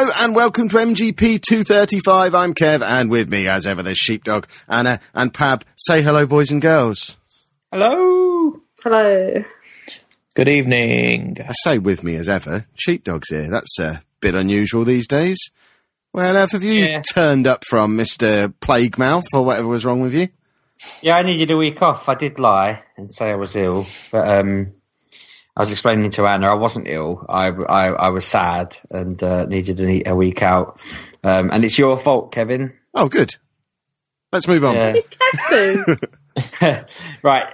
Hello and welcome to MGP 235. I'm Kev and with me as ever there's Sheepdog, Anna and Pab. Say hello boys and girls. Hello. Hello. Good evening. I say with me as ever. Sheepdog's here. That's a bit unusual these days. Well, have you Yeah. turned up from Mr. Plague Mouth or whatever was wrong with you? Yeah, I needed a week off. I did lie and say I was ill, but um, I was explaining to Anna I wasn't ill. I, I, I was sad and uh, needed a, a week out. Um, and it's your fault, Kevin. Oh, good. Let's move on. Yeah. Right.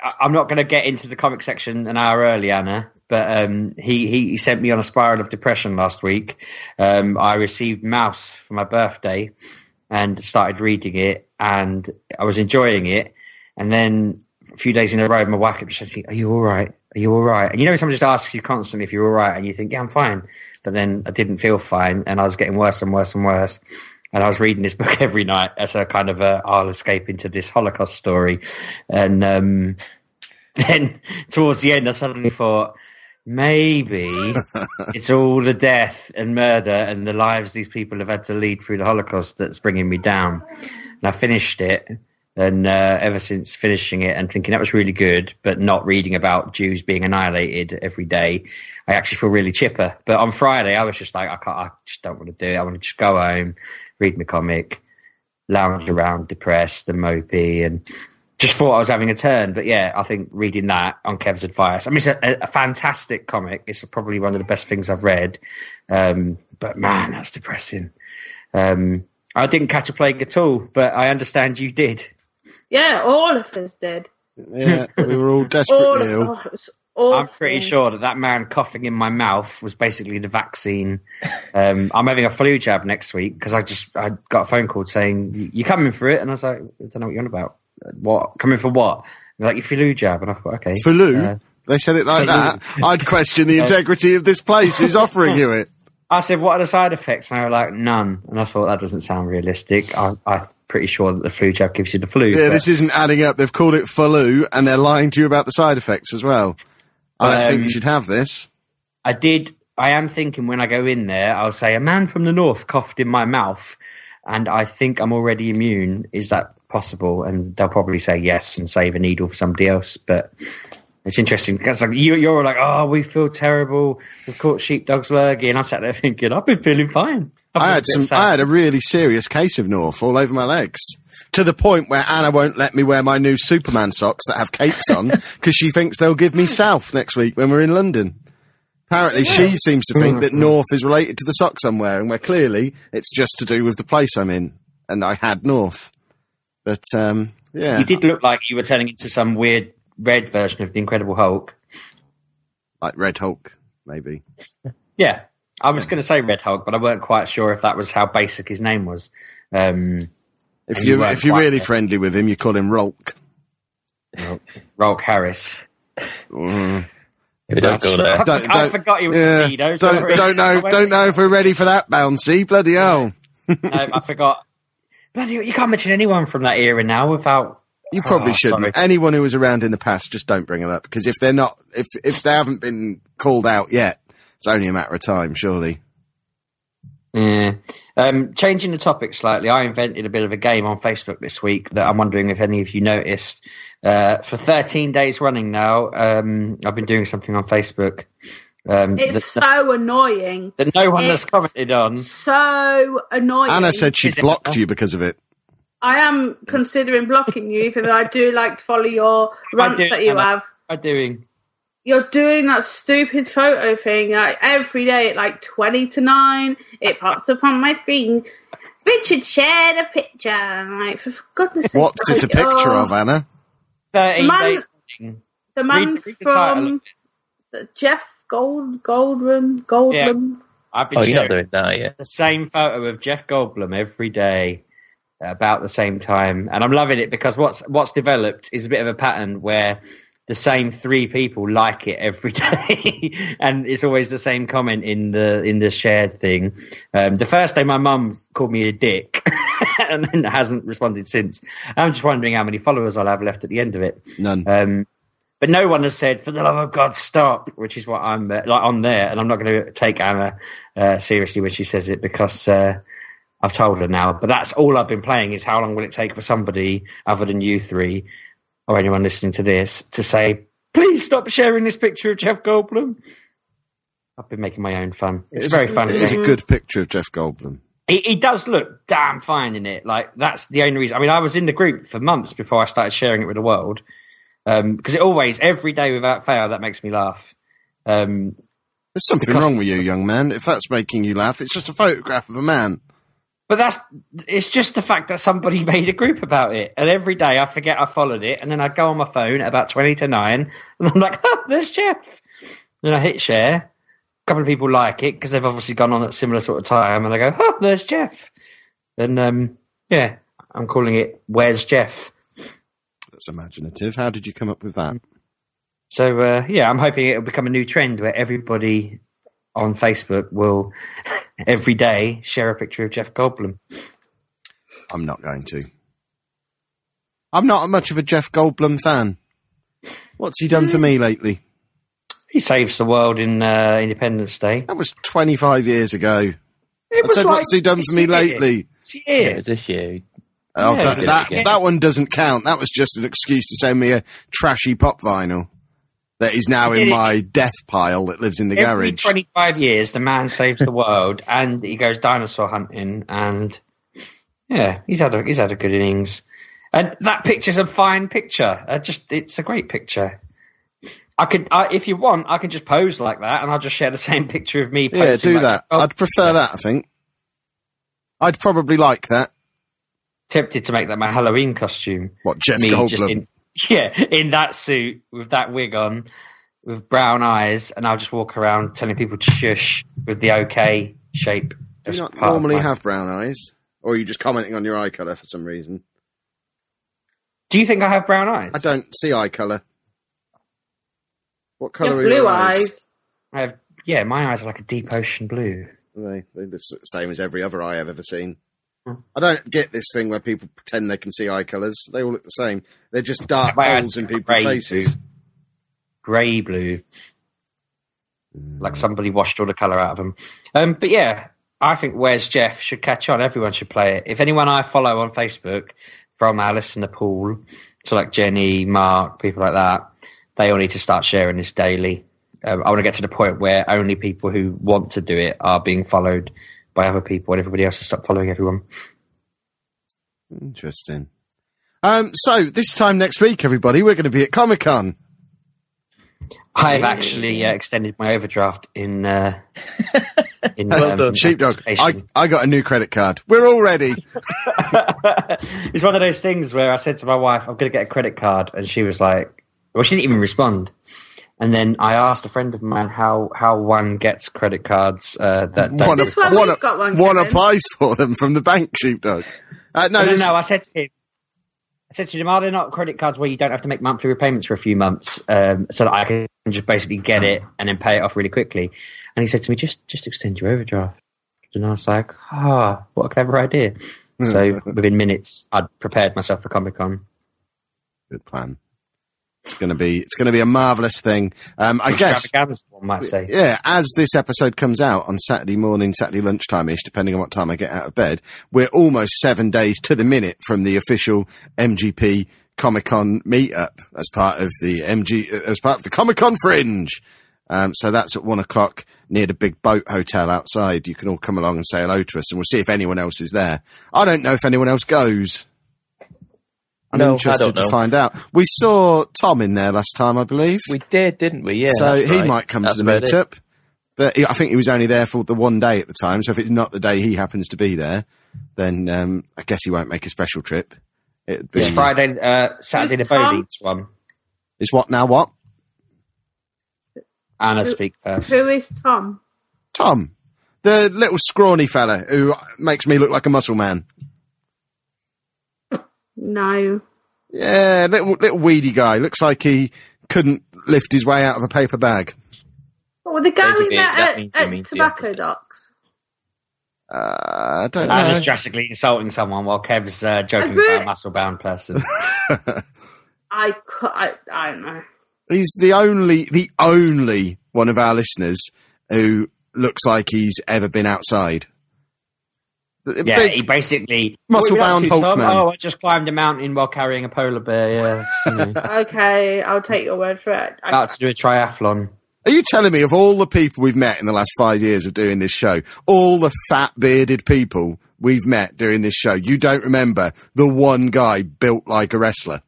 I- I'm not going to get into the comic section an hour early, Anna, but um, he, he, he sent me on a spiral of depression last week. Um, I received Maus for my birthday and started reading it, and I was enjoying it. And then a few days in a row, my wife kept saying, to me, Are you all right? Are you all right? And you know, someone just asks you constantly if you're all right, and you think, Yeah, I'm fine. But then I didn't feel fine, and I was getting worse and worse and worse. And I was reading this book every night as a kind of a, I'll escape into this Holocaust story. And um, then towards the end, I suddenly thought, maybe it's all the death and murder and the lives these people have had to lead through the Holocaust that's bringing me down. And I finished it. And uh, ever since finishing it and thinking that was really good, but not reading about Jews being annihilated every day, I actually feel really chipper. But on Friday, I was just like, I can't, I just don't want to do it. I want to just go home, read my comic, lounge around depressed and mopey, and just thought I was having a turn. But yeah, I think reading that on Kev's advice, I mean, it's a, a fantastic comic. It's probably one of the best things I've read. Um, but man, that's depressing. Um, I didn't catch a plague at all, but I understand you did. Yeah, all of us did. Yeah, we were all All ill. it was awful. I'm pretty sure that that man coughing in my mouth was basically the vaccine. Um, I'm having a flu jab next week because I just I got a phone call saying you're coming for it, and I was like, I don't know what you're on about. What coming for what? They're like your flu jab, and I thought, okay, For Lou, Uh, they said it like for that. I'd question the integrity of this place. Who's offering you it? I said, what are the side effects? And they were like, none. And I thought that doesn't sound realistic. I, I'm pretty sure that the flu jab gives you the flu. Yeah, but- this isn't adding up. They've called it Faloo, and they're lying to you about the side effects as well. I don't think Um, you should have this. I did. I am thinking when I go in there, I'll say a man from the north coughed in my mouth, and I think I'm already immune. Is that possible? And they'll probably say yes and save a needle for somebody else. But it's interesting because like you, you're like, oh, we feel terrible. We've caught sheepdogs lurgy, and I sat there thinking, I've been feeling fine. I've I had some. sad. I had a really serious case of North all over my legs, to the point where Anna won't let me wear my new Superman socks that have capes on because she thinks they'll give me South next week when we're in London. Apparently, she seems to think that North is related to the socks I'm wearing, where clearly it's just to do with the place I'm in, and I had North. But um, yeah, You did look like you were turning into some weird red version of the Incredible Hulk. like Red Hulk, maybe. Yeah, I was going to say Red Hulk, but I weren't quite sure if that was how basic his name was. Um, If you you weren't if you're really there. friendly with him, you call him Rolk. Rolk Harris. Mm. Don't go there. I, Don't- I don't- forgot he was Yeah, a pedo. don't sorry. don't know don't know if we're ready for that bouncy. Bloody hell! Um, I forgot. Bloody, you can't mention anyone from that era now without. You probably Oh, shouldn't. sorry. Anyone who was around in the past, just don't bring them up because if they're not, if if they haven't been called out yet, it's only a matter of time, surely. Yeah. Um, changing the topic slightly, I invented a bit of a game on Facebook this week that I'm wondering if any of you noticed. Uh, for 13 days running now, um, I've been doing something on Facebook um, It's that, so annoying. that no one has commented on. So annoying. Anna said she Is it- blocked you because of it. I am considering blocking you, even though I do like to follow your rants do, that you Anna. have. What are you doing? You're doing that stupid photo thing like every day at like 20 to 9. It pops up on my screen. Richard shared a picture. I'm like, for goodness sake. What's it a picture oh, of, Anna? 13 Man- The man Read- read the from it. Jeff Gold Goldrum Goldblum. I've been Oh, you're not doing that yet. the same photo of Jeff Goldblum every day at about the same time, and I'm loving it because what's what's developed is a bit of a pattern where the same three people like it every day, and it's always the same comment in the in the shared thing. Um, the first day, my mum called me a dick, and then hasn't responded since. I'm just wondering how many followers I'll have left at the end of it. None. Um, but no one has said, "For the love of God, stop!" Which is what I'm uh, like on there, and I'm not going to take Anna uh, seriously when she says it because uh, I've told her now. But that's all I've been playing is how long will it take for somebody other than you three or anyone listening to this to say, "Please stop sharing this picture of Jeff Goldblum." I've been making my own fun. It's, It's- very fun. It is a good picture of Jeff Goldblum. He, he does look damn fine in it. Like that's the only reason. I mean, I was in the group for months before I started sharing it with the world because it always, every day without fail, that makes me laugh. Um, There's something Because- wrong with you, young man. If that's making you laugh, it's just a photograph of a man. But that's it's just the fact that somebody made a group about it, and every day I forget I followed it, and then I go on my phone at about twenty to nine, and I'm like, oh, "There's Jeff." Then I hit share. A couple of people like it because they've obviously gone on at similar sort of time, and I go, "Oh, there's Jeff." And um, yeah, I'm calling it "Where's Jeff." That's imaginative. How did you come up with that? So uh, yeah, I'm hoping it'll become a new trend where everybody on Facebook will every day share a picture of Jeff Goldblum. I'm not going to. I'm not much of a Jeff Goldblum fan. What's he done for me lately? He saves the world in uh, Independence Day. That was 25 years ago. It I said, what's he done for me year. lately? This Yeah, year. it was this year. Oh, Yeah, that, he did it that, that one doesn't count. That was just an excuse to send me a trashy pop vinyl that is now in it. my death pile that lives in the garage. Every garage. 25 years, the man saves the world, and he goes dinosaur hunting, and yeah, he's had a he's had a good innings. And that picture's a fine picture. Uh, just it's a great picture. I could, I, if you want, I could just pose like that, and I'll just share the same picture of me. yeah, do like that. Oh, I'd prefer that, I think. I'd probably like that. tempted to make that my Halloween costume. What, Jeff me Goldblum? just in yeah in that suit with that wig on with brown eyes and i'll just walk around telling people to shush with the okay shape Do you not normally my- have brown eyes? Or are you just commenting on your eye colour for some reason? do you think i have brown eyes I don't see eye colour. What colour have are your blue eyes? eyes. i have yeah my eyes are like a deep ocean blue They, they look the same as every other eye I've ever seen. Hmm. I don't get this thing where people pretend they can see eye colours. They all look the same. They're just dark My holes in people's faces. grey blue like somebody washed all the color out of them um but yeah i think where's jeff should catch on everyone should play it if anyone i follow on facebook from our the pool to like jenny mark people like that they all need to start sharing this daily um, i want to get to the point where only people who want to do it are being followed by other people and everybody else to stop following everyone Interesting. Um, so this time next week, everybody, we're going to be at Comic Con. i've actually uh, extended my overdraft in uh in Well um, done. Sheepdog, I. I got a new credit card. We're all ready. it's one of those things where I said to my wife, I'm going to get a credit card. And she was like, well, she didn't even respond. And then I asked a friend of mine how, how one gets credit cards uh, that don't One, This one one, we've got one, one applies for them from the bank, Sheepdog. Uh, no, No, no, no. I said to him, I said to him, are there not credit cards where you don't have to make monthly repayments for a few months, um, so that I can just basically get it and then pay it off really quickly? And he said to me, just just extend your overdraft. And I was like, ah, what a clever idea. so within minutes, I'd prepared myself for Comic Con. Good plan. It's going to be it's going to be a marvelous thing. Um, I guess one might say. yeah, as this episode comes out on Saturday morning, Saturday lunchtime ish, depending on what time I get out of bed, we're almost seven days to the minute from the official MGP Comic Con meetup as part of the MG as part of the Comic Con Fringe. Um, so that's at one o'clock near the big boat hotel outside. You can all come along and say hello to us, and we'll see if anyone else is there. I don't know if anyone else goes. I'm No, interested to know. find out. We saw Tom in there last time, I believe We did, didn't we? Yeah. so he right. might come That's to the about it. meetup. But he, I think he was only there for the one day at the time. So if it's not the day he happens to be there, then um, I guess he won't make a special trip. It'd be, It's Friday, uh, Saturday the Who's Tom? Bowleads one. Is what now? What? Anna Who- speak first. Who is Tom? Tom, the little scrawny fella who makes me look like a muscle man. No. Yeah, little little weedy guy. Looks like he couldn't lift his way out of a paper bag. Oh, the guy Those we are met that at, means he at means the Tobacco opposite. Docks. Uh, I don't Anna's know. drastically insulting someone while Kev's uh, joking I've about a muscle bound person. I, cou- I, I don't know. He's the only, the only one of our listeners who looks like he's ever been outside. Yeah, Big- he basically muscle-bound What are you up Hulk to, Tom? man. Oh, I just climbed a mountain while carrying a polar bear. Yes, you Okay, I'll take your word for it. I, about to do a triathlon. Are you telling me of all the people we've met in the last five years of doing this show, all the fat bearded people we've met during this show, you don't remember the one guy built like a wrestler?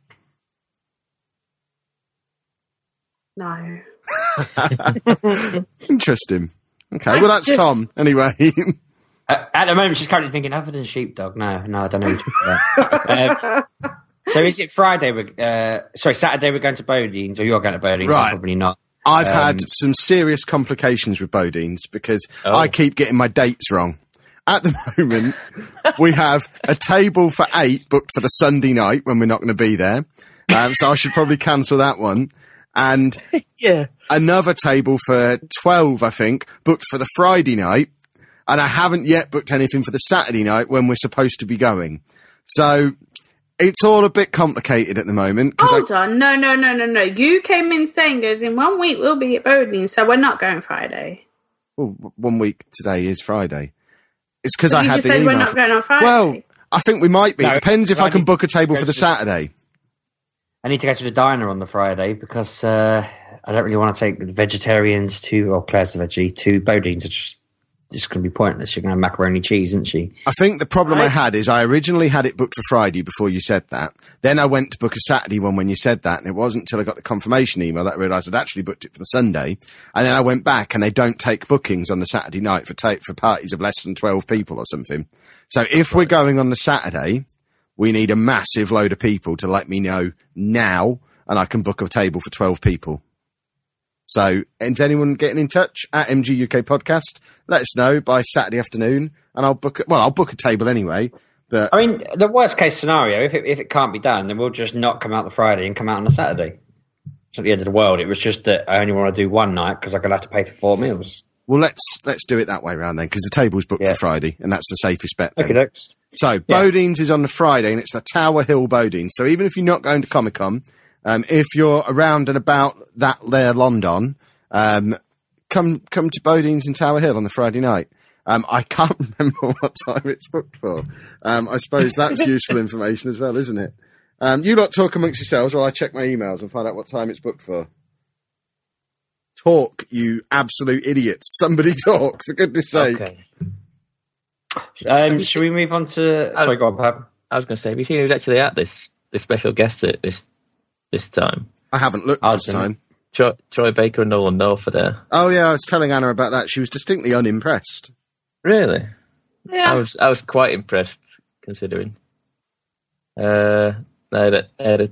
no. Interesting. Okay, well that's Tom. Anyway, at the moment, she's currently thinking other than sheepdog. No, no, I don't know. What you're. Um, so is it Friday? We're, uh, sorry, Saturday. We're going to Bodean's, or you're going to Bodean's? Right. Probably not. I've Um, had some serious complications with Bodean's because Oh. I keep getting my dates wrong. At the moment, we have a table for eight booked for the Sunday night when we're not going to be there. Um, so I should probably cancel that one. And Yeah. another table for 12, I think, booked for the Friday night. And I haven't yet booked anything for the Saturday night when we're supposed to be going. So it's all a bit complicated at the moment. 'cause I- Hold on. No, no, no, no, no. You came in saying goes in one week we'll be at Bodean, so we're not going Friday. well, one week today is Friday. It's because But I had just the said email. we're not going on Friday. well, I think we might be. No, It depends if I I can book a table for the Saturday. I need to go to the diner on the Friday because uh, I don't really want to take the vegetarians to, or Claire's the veggie, to Bodean's. It's just, just going to be pointless. You're going to have macaroni cheese, isn't she? I think the problem I Right. had is I originally had it booked for Friday before you said that. Then I went to book a Saturday one when you said that, and it wasn't until I got the confirmation email that I realised I'd actually booked it for the Sunday. And then I went back, and they don't take bookings on the Saturday night for ta- for parties of less than twelve people or something. So if we're going on the Saturday, we need a massive load of people to let me know now, and I can book a table for twelve people. So, is anyone getting in touch at MG UK Podcast? Let us know by Saturday afternoon, and I'll book. Well, I'll book a table anyway. But I mean, the worst case scenario, if it, if it can't be done, then we'll just not come out the Friday and come out on the Saturday. It's not the end of the world. It was just that I only want to do one night because I'm going to have to pay for four meals. well, let's let's do it that way round then, because the table's booked Yeah. for Friday, and that's the safest bet. then. Okay, dokes. So Bodean's is on the Friday, and it's the Tower Hill Bodean's. So even if you're not going to Comic Con, um, if you're around and about that there London, um, come come to Bodean's in Tower Hill on the Friday night. Um, I can't remember what time it's booked for. Um, I suppose that's useful information as well, isn't it? Um, you lot talk amongst yourselves while I check my emails and find out what time it's booked for. Talk, you absolute idiots! Somebody talk, for goodness sake. Okay. Um, should we move on to? Sorry, go on, Pab. I was going to say, have you seen who's actually at this this special guest at this this time? I haven't looked I this time. Troy, Troy Baker and Nolan North are there. Oh yeah, I was telling Anna about that. She was distinctly unimpressed. Really? yeah. I was I was quite impressed considering. Uh, they had a, had a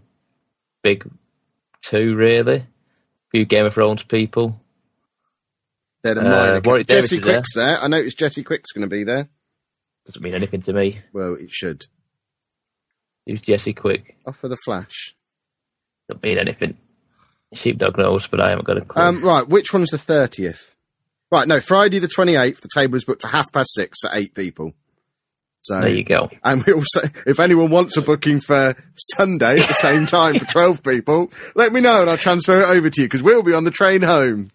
big two really. few Game of Thrones people. They're the Uh, minor Warwick ca- Davis Jesse is there. Quick's there. I noticed Jesse Quick's going to be there. Doesn't mean anything to me. Well, it should. Who's Jesse Quick? Off for the flash. Doesn't mean anything. Sheepdog knows, but I haven't got a clue. Um, right, which one's the thirtieth? Right, no, Friday the twenty eighth. The table is booked for half past six for eight people. So, there you go. and we also, if anyone wants a booking for Sunday at the same time for twelve people, let me know and I'll transfer it over to you because we'll be on the train home.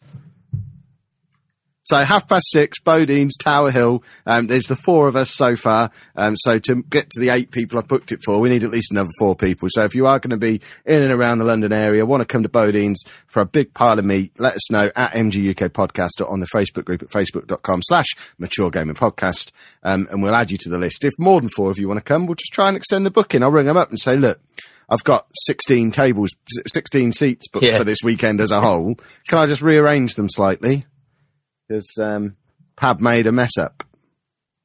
So half past six, Bodean's, Tower Hill. Um, there's the four of us so far. Um, so to get to the eight people I've booked it for, we need at least another four people. So if you are going to be in and around the London area, want to come to Bodean's for a big pile of meat, let us know at MG UK Podcast or on the Facebook group at facebook.com slash mature gaming podcast. Um, and we'll add you to the list. If more than four of you want to come, we'll just try and extend the booking. I'll ring them up and say, look, I've got 16 tables, 16 seats booked Yeah. for this weekend as a whole. Can I just rearrange them slightly? Because um, Pab made a mess up.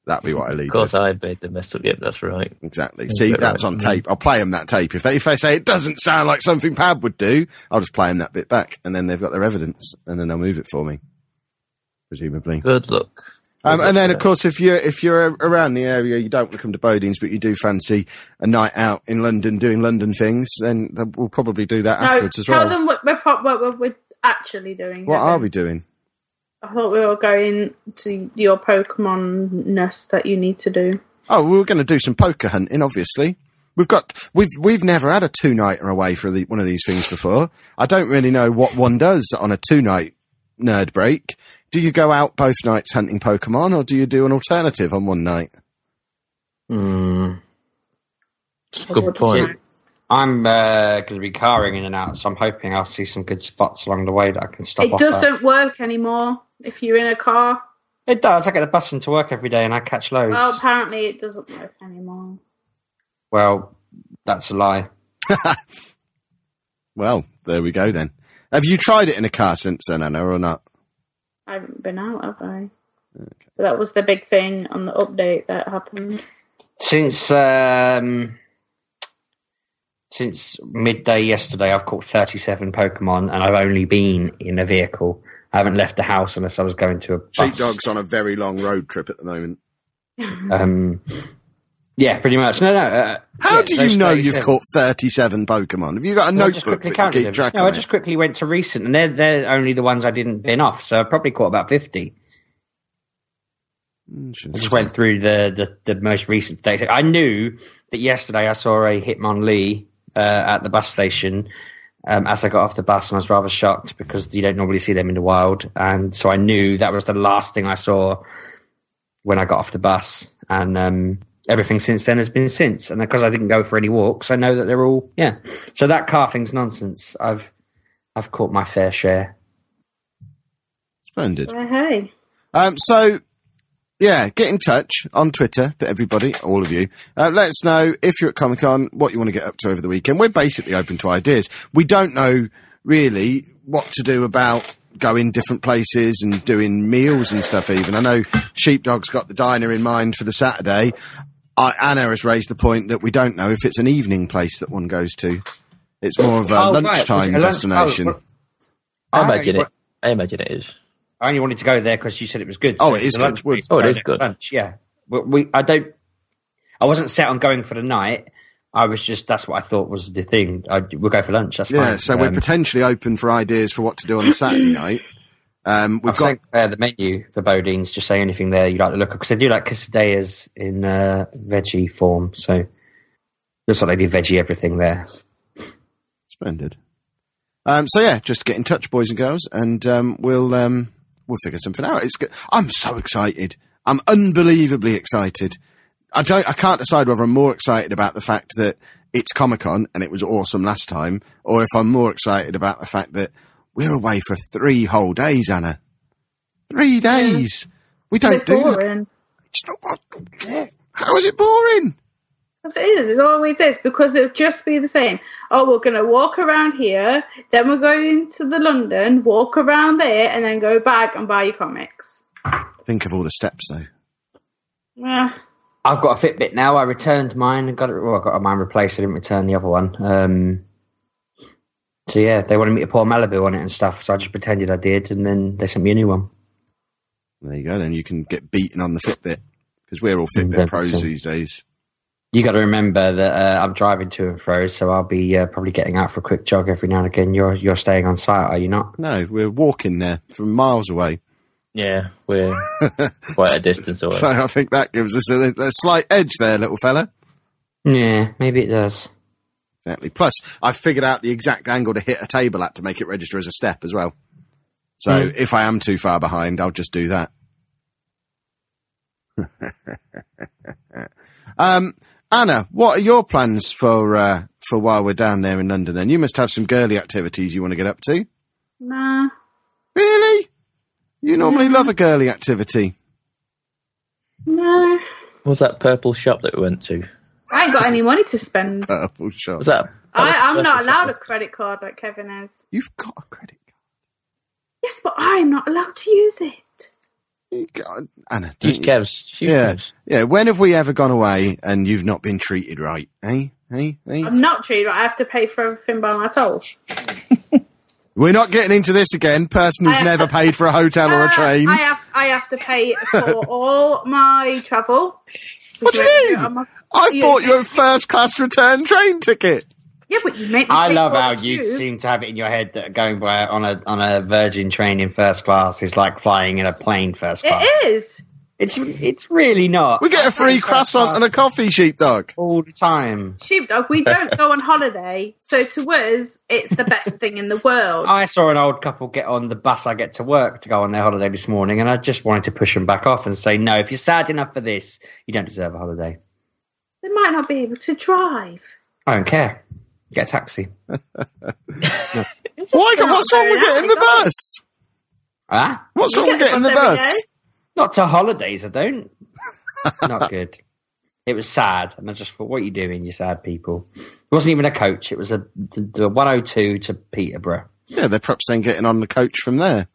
That'd be what I leave. Of course, with. I made the mess up. Yep, that's right. exactly. That's See, that's right. on tape. I'll play them that tape. If they if they say it doesn't sound like something Pab would do, I'll just play them that bit back, and then they've got their evidence, and then they'll move it for me, presumably. Good luck. Um, and then, of course, if you're if you're around the area, you don't want to come to Bodean's, but you do fancy a night out in London doing London things, then we'll probably do that no, afterwards as well. tell well. them what we're, what we're, we're actually doing. what are we doing? I thought we were going to your Pokemon nest that you need to do. Oh, we were going to do some poker hunting, obviously. We've got we've we've never had a two nighter away for the, one of these things before. I don't really know what one does on a two night nerd break. Do you go out both nights hunting Pokemon, or do you do an alternative on one night? Hmm. Good point. I'm uh, going to be carring in and out, so I'm hoping I'll see some good spots along the way that I can stop It off doesn't work anymore if you're in a car. It does. I get a bus into work every day and I catch loads. Well, apparently it doesn't work anymore. Well, that's a lie. Well, there we go then. Have you tried it in a car since then, Anna, or not? I haven't been out, have I? But that was the big thing on the update that happened. Since um, since midday yesterday, I've caught 37 Pokemon and I've only been in a vehicle. I haven't left the house unless I was going to a bus. Sheepdog's on a very long road trip at the moment. Um, yeah, pretty much. No, no. Uh, How yeah, do you know you've caught 37 Pokemon? Have you got a No, notebook that you keep track No? I just quickly went to recent, and they're they're only the ones I didn't bin off. So I probably caught about fifty. I just went through the the, the most recent data. I knew that yesterday I saw a Hitmonlee uh, at the bus station um, as I got off the bus, and I was rather shocked because you don't normally see them in the wild. And so I knew that was the last thing I saw when I got off the bus, and um, everything since then has been since. And because I didn't go for any walks, I know that they're all yeah. So that car thing's nonsense. I've I've caught my fair share. Splendid. Well, hey. Um, so, yeah, get in touch on Twitter for everybody, all of you. Uh, let us know if you're at Comic Con, what you want to get up to over the weekend. We're basically open to ideas. We don't know really what to do about going different places and doing meals and stuff even. I know Sheepdog's got the diner in mind for the Saturday. I, Anna has raised the point that we don't know if it's an evening place that one goes to. It's more of a Oh, lunchtime Was it a lunch- destination. oh, well, I I imagine it. I imagine it is. I only wanted to go there because you said it was good. Oh, it it's is a lunch good. Oh, it is good. Lunch, yeah. We, we, I don't. I wasn't set on going for the night. I was just that's what I thought was the thing. I, we'll go for lunch. That's Yeah, fine. so we're Um, potentially open for ideas for what to do on the Saturday night. Um, we've I've got sent uh, the menu for Bodean's. Just say anything there you like to look at because they do like quesadillas in uh, veggie form. So looks like they do veggie everything there. splendid. Um, so yeah, just get in touch, boys and girls, and um, we'll um, we'll figure something out. It's good. I'm so excited. I'm unbelievably excited. I don't. I can't decide whether I'm more excited about the fact that it's Comic Con and it was awesome last time, or if I'm more excited about the fact that we're away for three whole days, Anna. Three days. We don't It's do that. It's not. How is it boring? Yes, it is. It always is because it'll just be the same. Oh, we're going to walk around here, then we're going to the London, walk around there, and then go back and buy your comics. Think of all the steps though. Yeah. I've got a Fitbit now. I returned mine and got it. Well, I got mine replaced. I didn't return the other one. Um, so yeah, they wanted me to pour Malibu on it and stuff. So I just pretended I did, and then they sent me a new one. There you go. Then you can get beaten on the Fitbit because we're all Fitbit pros so- these days. You got to remember that uh, I'm driving to and fro, so I'll be uh, probably getting out for a quick jog every now and again. You're you're staying on site, are you not? No, we're walking there from miles away. Yeah, we're quite a distance away. So I think that gives us a, a slight edge there, little fella. Yeah, maybe it does. Exactly. Plus, I've figured out the exact angle to hit a table at to make it register as a step as well. So Hmm. if I am too far behind, I'll just do that. um, Anna, what are your plans for uh, for while we're down there in London? Then you must have some girly activities you want to get up to. Nah. Really? You normally love a girly activity. No. What was that purple shop that we went to? I ain't got any money to spend. Purple shop. Was that? I, I'm not was- allowed a credit card like Kevin is. You've got a credit card. Yes, but I'm not allowed to use it. You Anna, don't you- Kev's. Use Yeah, Kev's. yeah. When have we ever gone away and you've not been treated right? Hey, hey, hey. I'm not treated. right. I have to pay for everything by myself. We're not getting into this again. Person who's I- never paid for a hotel or a Uh, train. I have I have to pay for all my travel. What do you Which mean? I'm you- bought you a first class return train ticket. Yeah, but you make me. I love how you too. seem to have it in your head that going by on a on a Virgin train in first class is like flying in a plane first class. It is. It's it's really not. We get a free croissant and a class coffee, sheepdog. all the time. Sheepdog, we don't go on holiday, so to us, it's the best thing in the world. I saw an old couple get on the bus I get to work to go on their holiday this morning, and I just wanted to push them back off and say, "No, if you're sad enough for this, you don't deserve a holiday. They might not be able to drive. I don't care. Get a taxi." It's Why? What's wrong with getting the bus? Ah, What's You wrong with getting the the bus day? not to holidays. I don't. not good. It was sad, and I just thought, "What are you doing, you sad people?" It wasn't even a coach. It was a the, the 102 to Peterborough. Yeah, they're perhaps then getting on the coach from there.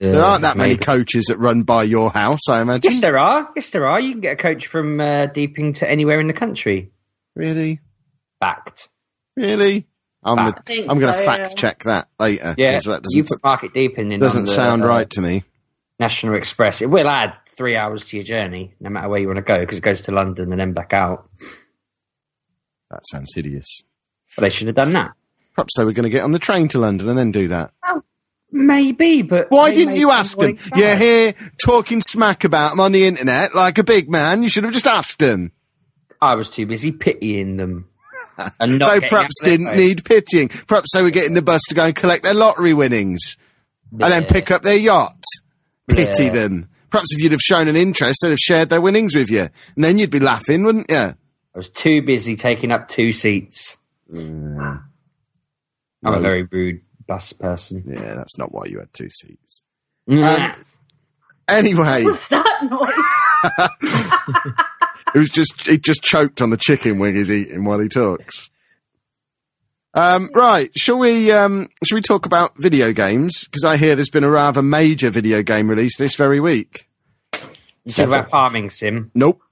There aren't that many coaches that run by your house, I imagine. Yes, there are. Yes, there are. You can get a coach from uh, Deeping to anywhere in the country. Really? Fact. Really? I'm, I the- think I'm going to so, fact yeah. check that later. Yeah, 'cause that you doesn't, put Market Deeping in. doesn't on the, sound uh, right to me. National Express. It will add three hours to your journey, no matter where you want to go, because it goes to London and then back out. That sounds hideous. But they should have done that. Perhaps they were going to get on the train to London and then do that. Maybe, but Why didn't you ask them? really bad. You're here talking smack about them on the internet like a big man. You should have just asked them. I was too busy pitying them. And not They perhaps out of their didn't way. need pitying. Perhaps they were getting the bus to go and collect their lottery winnings and then pick up their yacht. Pity Yeah. them. Perhaps if you'd have shown an interest, they'd have shared their winnings with you. And then you'd be laughing, wouldn't you? I was too busy taking up two seats. Mm. I'm No. a very rude bus person. Yeah, that's not why you had two seats. Nah. Anyway, What's that noise? it was just he just choked on the chicken wing he's eating while he talks. Um, right, shall we um, shall we talk about video games? Because I hear there's been a rather major video game release this very week. You talk about Farming Sim. Nope.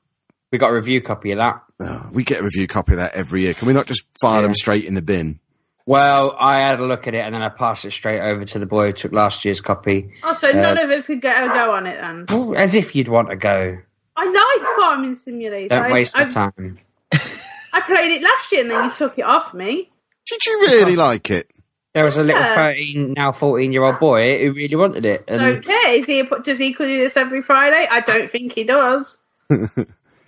We got a review copy of that. Oh, we get a review copy of that every year. Can we not just fire Yeah. them straight in the bin? Well, I had a look at it and then I passed it straight over to the boy who took last year's copy. Oh, so none of us could get a go on it then. Well, as if you'd want to go. I like Farming Simulator. Don't I, waste I, my time. I played it last year and then you took it off me. Did you really like it? There was a little Yeah. 13, now 14 year old boy who really wanted it. And Don't care. Is he? A, does he do this every Friday? I don't think he does.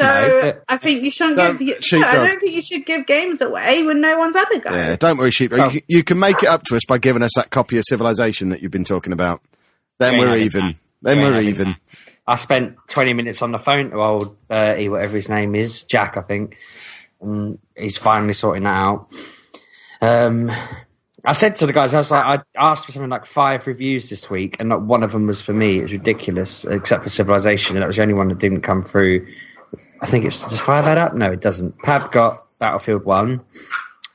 So but- I think you shouldn't No, give. You, sheep no, I dog. don't think you should give games away when no one's had a go. Yeah, don't worry, sheep. Oh. You, can- you can make it up to us by giving us that copy of Civilization that you've been talking about. Then You we're having even. that. Then You we're having even. I spent 20 minutes on the phone to old Bertie, whatever his name is, Jack, I think. And he's finally sorting that out. Um, I said to the guys, I was like, I asked for something like five reviews this week, and not one of them was for me. It was ridiculous, except for Civilization, and that was the only one that didn't come through. I think it's does five add up? No, it doesn't. Pab got Battlefield One.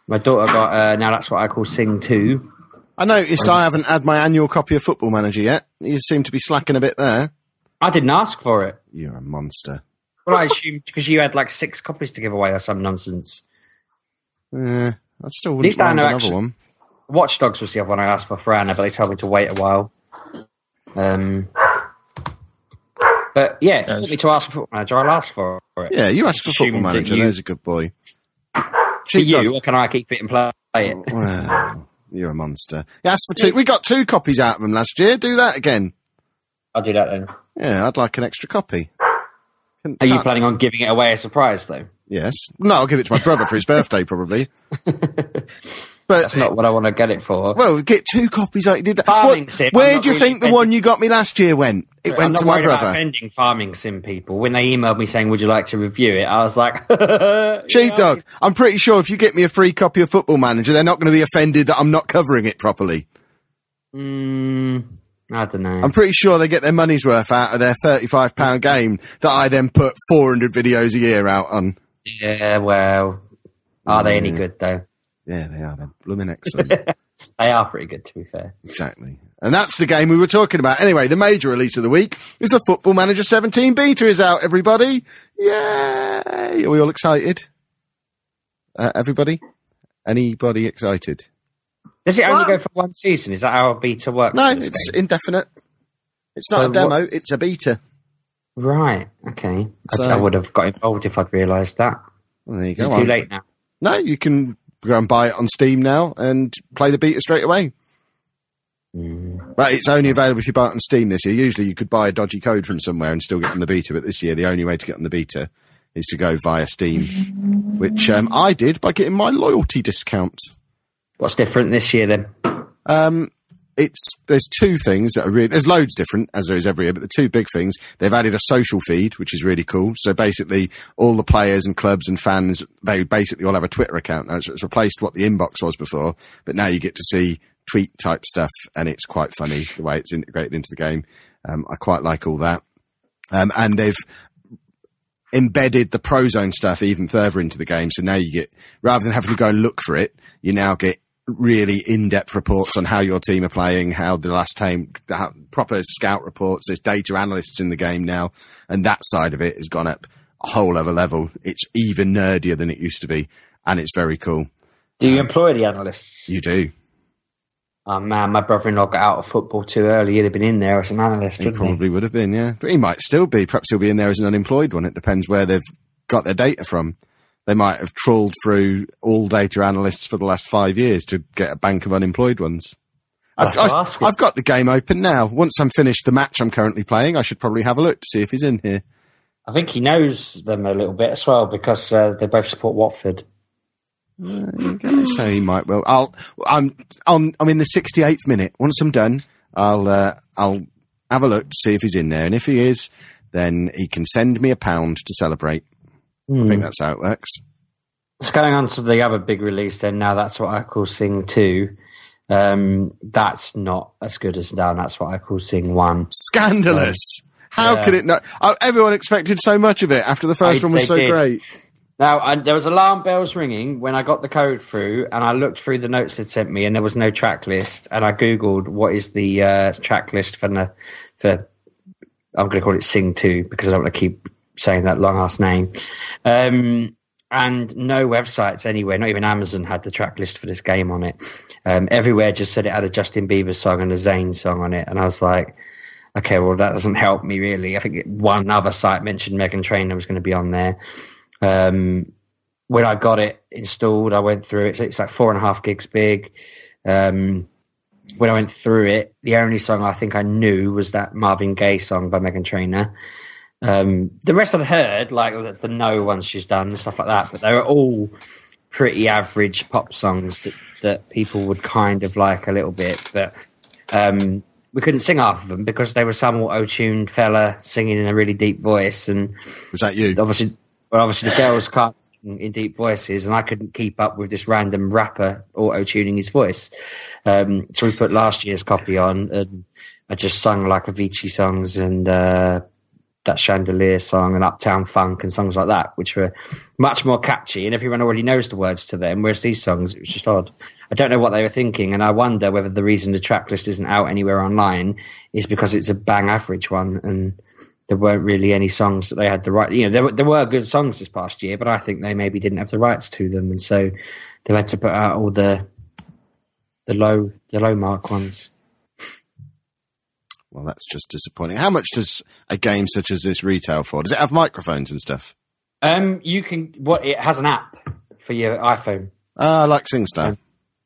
My daughter got uh, now that's what I call Sing Two. I noticed I haven't had my annual copy of Football Manager yet. You seem to be slacking a bit there. I didn't ask for it. You're a monster. Well, I assumed because you had like six copies to give away or some nonsense. Yeah, I still wouldn't least I know another actually- one. Watch Dogs was the other one I asked for for Anna, but they told me to wait a while. Um, but yeah, want me to ask for Football Manager, I'll ask for it. Yeah, you asked for Football Manager. you- There's a good boy. For you, or can I keep it and play it? Well, you're a monster. You asked for two. We got two copies out of them last year. Do that again. I'll do that then. Yeah, I'd like an extra copy. Can- Are you can't- planning on giving it away as a surprise though? Yes. No, I'll give it to my brother for his birthday, probably. But That's not what I want to get it for. well, get two copies like you did. Farming What- sim, I'm where not do you really think the one you got me last year went? It I'm went not to my worried about brother. offending farming sim people. When they emailed me saying, "Would you like to review it?" I was like, Sheepdog, I'm pretty sure if you get me a free copy of Football Manager, they're not going to be offended that I'm not covering it properly. Mm, I don't know. I'm pretty sure they get their money's worth out of their £35 game that I then put 400 videos a year out on. yeah, well, are they any good though? Yeah, they are. They're blooming excellent. They are pretty good, to be fair. exactly. And that's the game we were talking about. Anyway, the major release of the week is the Football Manager 17 beta is out, everybody. Yay! Are we all excited? Uh, everybody? Anybody excited? Does it only go for one season? Is that how a beta works? No, it's game? indefinite. It's not So a demo, what- it's a beta. right. Okay, I- So- I, would have got involved if I'd realised that. Well, there you It's go. too late now. No, you can go and buy it on Steam now and play the beta straight away. But it's only available if you buy it on Steam this year. Usually you could buy a dodgy code from somewhere and still get on the beta, but this year the only way to get on the beta is to go via Steam, which um, I did by getting my loyalty discount. What's different this year then? Um, it's there's two things that are really there's loads different as there is every year, but the two big things they've added a social feed which is really cool. So basically, all the players and clubs and fans they basically all have a Twitter account now. So it's replaced what the inbox was before, but now you get to see tweet type stuff, and it's quite funny the way it's integrated into the game. Um, I quite like all that, um, and they've embedded the Prozone stuff even further into the game. So now you get, rather than having to go and look for it, you now get really in-depth reports on how your team are playing, how the last time, proper scout reports. There's data analysts in the game now, and that side of it has gone up a whole other level. It's even nerdier than it used to be, and it's very cool. Do you um, employ the analysts? You do. Oh man, my brother-in-law got out of football too early. He'd have been in there as an analyst, He wouldn't he? probably would have been, yeah. But he might still be. Perhaps he'll be in there as an unemployed one. It depends where they've got their data from. They might have trawled through all data analysts for the last five years to get a bank of unemployed ones. I've, have I've- I've got the game open now. Once I'm finished the match I'm currently playing, I should probably have a look to see if he's in here. I think he knows them a little bit as well because uh, they both support Watford. Okay, so he might well. I'll. I'm. I'm. I'm in the 68th minute. Once I'm done, I'll. Uh, I'll have a look to see if he's in there, and if he is, then he can send me a pound to celebrate. I Hmm. think that's how it works. It's going on to the other big release then. Now that's what I call Sing 2. Um, that's not as good as Down. That's what I call Sing 1. Scandalous. How Yeah. could it not? Oh, everyone expected so much of it after the first I- one was so did. great. Now, I, there was alarm bells ringing when I got the code through, and I looked through the notes they'd sent me, and there was no track list. And I googled what is the uh, track list for the for I'm going to call it Sing Two because I don't want to keep saying that long ass name. Um, and no websites anywhere, not even Amazon had the track list for this game on it. Um, everywhere just said it had a Justin Bieber song and a Zayn song on it, and I was like, okay, well that doesn't help me really. I think one other site mentioned Meghan Trainor was going to be on there. Um, when I got it installed, I went through it. It's like four and a half gigs big. Um, when I went through it, the only song I think I knew was that Marvin Gaye song by Meghan Trainor. Um, the rest I'd heard, like the, the No ones she's done and stuff like that, but they were all pretty average pop songs that, that people would kind of like a little bit. But um, we couldn't sing half of them because they were some auto-tuned fella singing in a really deep voice, and Was that you? obviously, well, obviously the girls can't sing in deep voices, and I couldn't keep up with this random rapper auto tuning his voice. Um, so we put last year's copy on, and I just sung like Avicii songs and uh, that Chandelier song and Uptown Funk and songs like that, which were much more catchy, and everyone already knows the words to them. Whereas these songs, it was just odd. I don't know what they were thinking, and I wonder whether the reason the track list isn't out anywhere online is because it's a bang average one and there weren't really any songs that they had the right. You know, there were, there were good songs this past year, but I think they maybe didn't have the rights to them, and so they had to put out all the the low the low mark ones. Well, that's just disappointing. How much does a game such as this retail for? Does it have microphones and stuff? Um, you can what it has an app for your iPhone. Ah, like SingStar.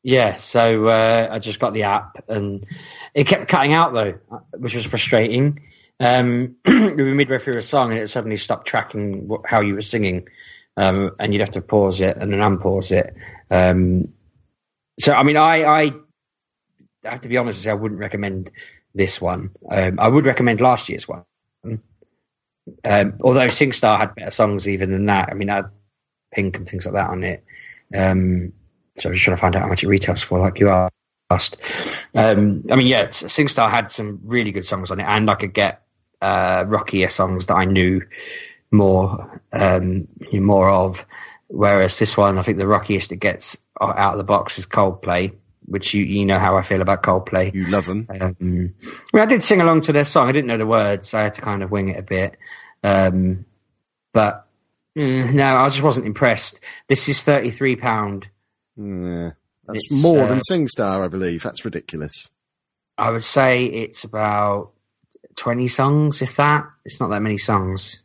Yeah, so uh, I just got the app, and it kept cutting out though, which was frustrating. Um, we were midway through a song, and it suddenly stopped tracking what, how you were singing, um, and you'd have to pause it and then unpause it. Um, so, I mean, I, I have to be honest and say I wouldn't recommend this one. Um, I would recommend last year's one. Um, although SingStar had better songs even than that. I mean, I had Pink and things like that on it. Um, so I was trying to find out how much it retails for, like you asked. Um, I mean, yeah, SingStar had some really good songs on it, and I could get uh, rockier songs that I knew more um, more of. Whereas this one, I think the rockiest it gets out of the box is Coldplay, which you you know how I feel about Coldplay. You love them. Um, I mean, I did sing along to their song. I didn't know the words, so I had to kind of wing it a bit. Um, but mm, no, I just wasn't impressed. This is thirty three pound. Yeah. That's It's, more uh, than SingStar, I believe. That's ridiculous. I would say it's about twenty songs, if that. It's not that many songs.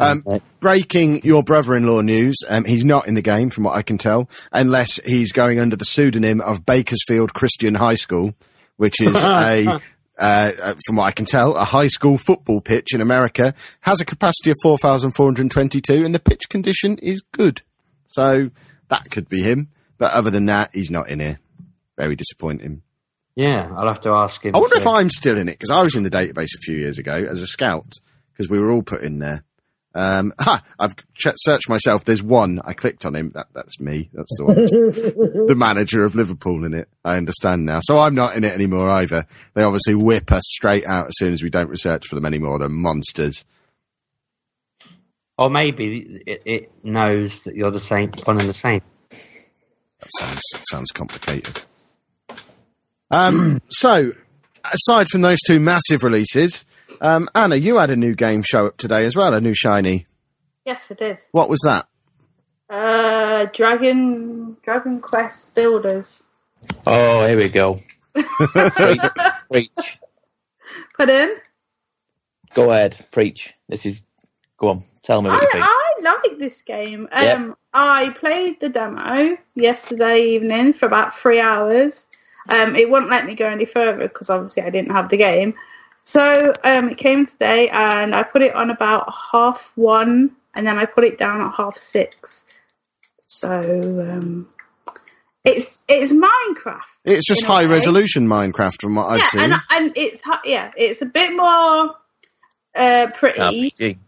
Um, breaking your brother-in-law news. Um, he's not in the game, from what I can tell, unless he's going under the pseudonym of Bakersfield Christian High School, which is a, uh, uh, from what I can tell, a high school football pitch in America has a capacity of four thousand four hundred twenty-two, and the pitch condition is good. So that could be him. But other than that, he's not in here. Very disappointing. Yeah, I'll have to ask him. I wonder to- if I'm still in it because I was in the database a few years ago as a scout because we were all put in there. Um, ha, I've ch- searched myself. There's one. I clicked on him. That, that's me. That's the one. the manager of Liverpool in it. I understand now. So I'm not in it anymore either. They obviously whip us straight out as soon as we don't research for them anymore. They're monsters. Or maybe it, it knows that you're the same, one and the same. That sounds sounds complicated. Um, so, aside from those two massive releases, um, Anna, you had a new game show up today as well, a new shiny. Yes, I did. What was that? Uh, Dragon Dragon Quest Builders. Oh, here we go. preach, preach. Put in. Go ahead, preach. This is. Go on, tell me what you think. I, I like this game. Um, Yep. I played the demo yesterday evening for about three hours. Um, it wouldn't let me go any further because obviously I didn't have the game. So um, it came today and I put it on about half one and then I put it down at half six. So um, it's it's Minecraft. It's just high way. resolution Minecraft from what I've yeah, seen. and and it's yeah, it's a bit more uh, pretty. RPG.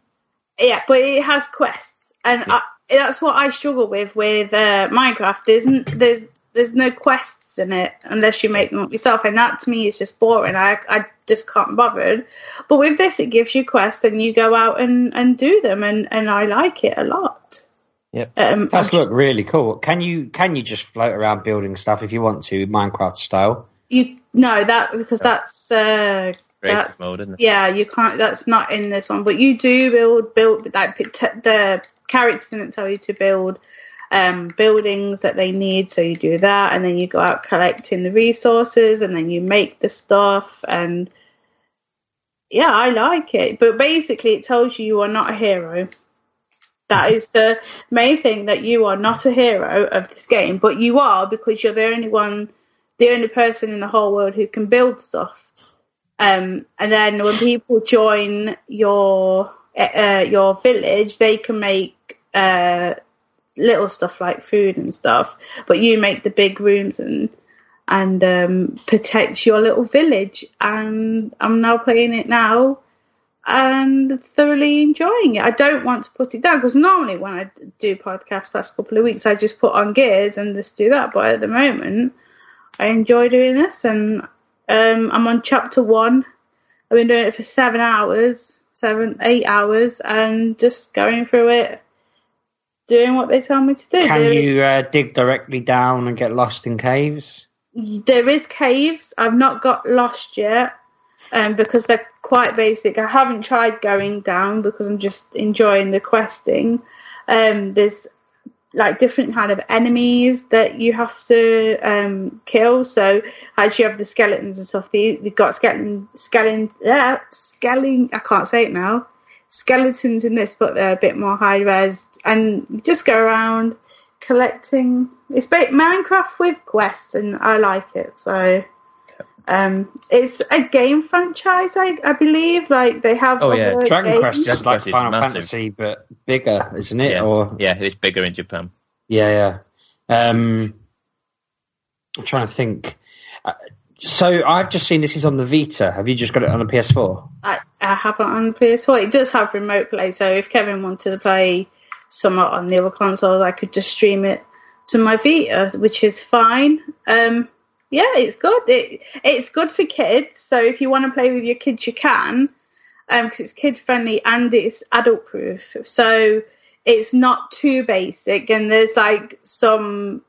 Yeah, but it has quests, and I, that's what I struggle with with uh, Minecraft. There's n- there's there's no quests in it unless you make them up yourself, and that to me is just boring. I I just can't bother. But with this, it gives you quests, and you go out and, and do them, and, and I like it a lot. Yep. Um, Does look really cool. Can you can you just float around building stuff if you want to, Minecraft style? you no that because that's uh, Creative that's mode, isn't it? yeah you can't that's not in this one but you do build build like the characters didn't tell you to build um buildings that they need. So you do that and then you go out collecting the resources and then you make the stuff and yeah i like it. But basically it tells you you are not a hero. That is the main thing that you are not a hero of this game but you are because you're the only one the only person in the whole world who can build stuff. Um, and then when people join your uh, your village, they can make uh, little stuff like food and stuff, but you make the big rooms and and um, protect your little village. And I'm now playing it now and thoroughly enjoying it. I don't want to put it down because normally when I do podcasts past couple of weeks, I just put on gears and just do that. But at the moment, I enjoy doing this and um, I'm on chapter one. I've been doing it for seven hours, seven, eight hours, and just going through it, doing what they tell me to do. Can There- you uh, dig directly down and get lost in caves? there is caves. I've not got lost yet, um, because they're quite basic. I haven't tried going down because I'm just enjoying the questing. Um, there's like different kind of enemies that you have to um, kill. So as you have the skeletons and stuff, the, you've got skeleton, skeleton, yeah, skeleton. I can't say it now. Skeletons in this, but they're a bit more high res, and you just go around collecting. It's ba- Minecraft with quests, and I like it. So. Um, it's a game franchise, I, I believe. Like they have. Oh, yeah, other Dragon games. Quest is like Final massive. Fantasy, but bigger, isn't it? Yeah. Or Yeah, it's bigger in Japan. Yeah, yeah. Um, I'm trying to think. So I've just seen this is on the Vita. Have you just got it on the PS4? I, I have it on the PS4. It does have remote play, so if Kevin wanted to play somewhat on the other consoles, I could just stream it to my Vita, which is fine. Um, yeah, it's good. It, it's good for kids, so if you want to play with your kids, you can, because it's kid friendly and it's adult proof. So it's not too basic, and there's like some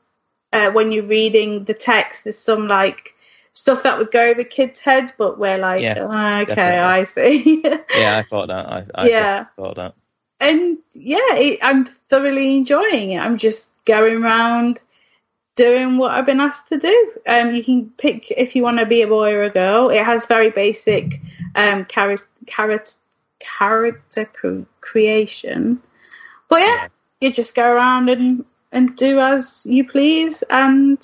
uh, when you're reading the text, there's some like stuff that would go over kids' heads, but we're like, Yes, "Oh, okay, definitely. I see. Yeah, I thought that. I, I Yeah. thought that. and yeah, it, I'm thoroughly enjoying it. I'm just going around doing what I've been asked to do. Um, you can pick if you want to be a boy or a girl. It has very basic um, char- char- character creation. But yeah, you just go around and and do as you please and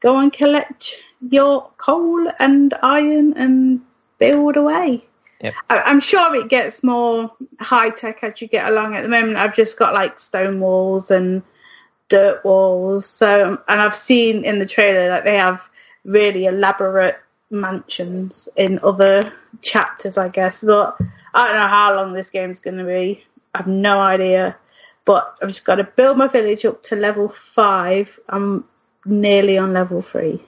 go and collect your coal and iron and build away. Yep. I, I'm sure it gets more high tech as you get along. At the moment, I've just got like stone walls and dirt walls. So, and I've seen in the trailer that they have really elaborate mansions in other chapters, I guess. But I don't know how long this game's going to be. I have no idea. But I've just got to build my village up to level five. I'm nearly on level three.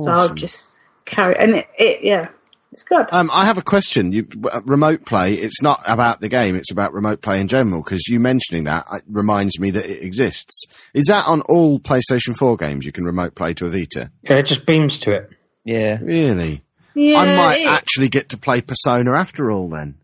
So I'll just carry. And it, it yeah, it's good. Um, I have a question. You, uh, remote play, it's not about the game, it's about remote play in general, because you mentioning that reminds me that it exists. Is that on all PlayStation 4 games you can remote play to a Vita? Yeah, it just beams to it. Yeah. Really? yeah, I might it- actually get to play Persona after all then.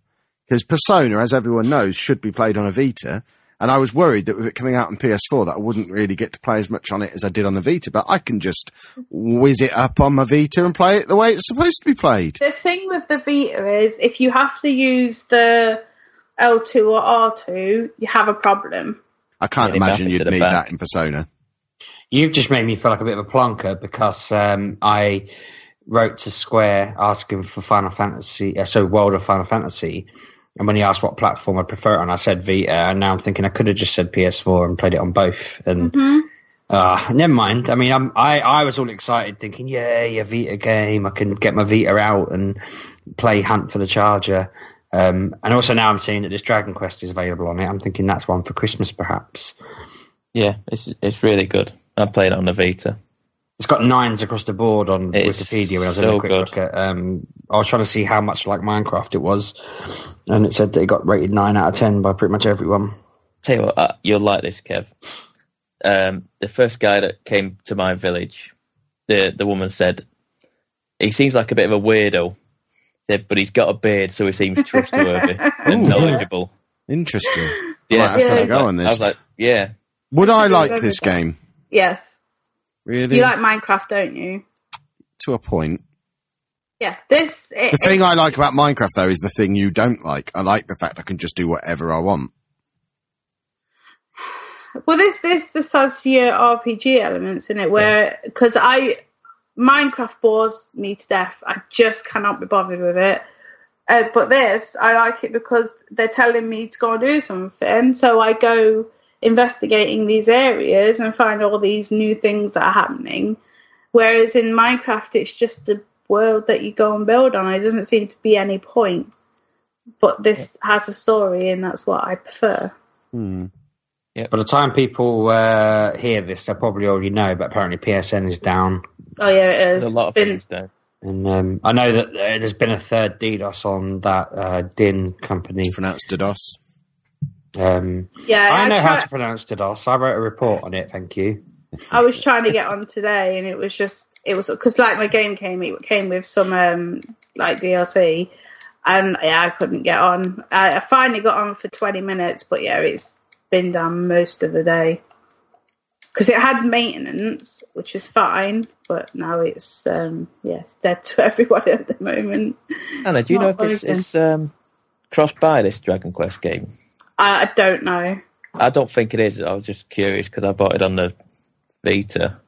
Because Persona, as everyone knows, should be played on a Vita. And I was worried that with it coming out on PS4 that I wouldn't really get to play as much on it as I did on the Vita. But I can just whiz it up on my Vita and play it the way it's supposed to be played. The thing with the Vita is if you have to use the L2 or R2, you have a problem. I can't Yeah, imagine you'd the need back. that in Persona. You've just made me feel like a bit of a plonker because um, I wrote to Square asking for Final Fantasy, uh, so World of Final Fantasy. And when he asked what platform I prefer it on, I said Vita. And now I'm thinking I could have just said PS4 and played it on both. And uh, never mind. I mean, I'm, I I was all excited, thinking, yeah, a Vita game. I can get my Vita out and play Hunt for the Charger. Um, and also now I'm seeing that this Dragon Quest is available on it. I'm thinking that's one for Christmas, perhaps. Yeah, it's it's really good. I played it on the Vita. It's got nines across the board on It's Wikipedia. When I was having so a quick good. look at, um, I was trying to see how much like Minecraft it was, and it said that it got rated nine out of ten by pretty much everyone. Tell you what, uh, you'll like this, Kev. Um, the first guy that came to my village, the the woman said, he seems like a bit of a weirdo, said, but he's got a beard, so he seems trustworthy and Ooh. knowledgeable. Interesting. Yeah, Might have to Yeah. have a go on I was this. like, yeah, Would I like this game? Yes. Really? You like Minecraft, don't you? to a point. Yeah. This it, The thing I like about Minecraft, though, is the thing you don't like. I like the fact I can just do whatever I want. Well, this this just has your RPG elements in it, where because I Minecraft bores me to death. I just cannot be bothered with it. Uh, but this, I like it because they're telling me to go and do something, so I go investigating these areas and find all these new things that are happening. Whereas in Minecraft, it's just a world that you go and build on. It doesn't seem to be any point. But this has a story, and that's what I prefer. Hmm. By the time people uh, hear this, they'll probably already know. But apparently, PSN is down, Oh yeah, it is. there's a lot of Been- things down. and um, I know that uh, there's been a third DDoS on that uh, Dyn company. Pronounced DDoS. Um, Yeah, I know how try- to pronounce DDoS. I wrote a report on it. Thank you. I was trying to get on today, and it was just it was because like my game came, it came with some um like DLC, and yeah, I couldn't get on. I, I finally got on for twenty minutes, but yeah, it's been down most of the day because it had maintenance, which is fine, but now it's um yeah, it's dead to everybody at the moment. Anna, It's do you know if it's, it's um, crossed by this Dragon Quest game? I, I don't know. I don't think it is. I was just curious because I bought it on the Vita,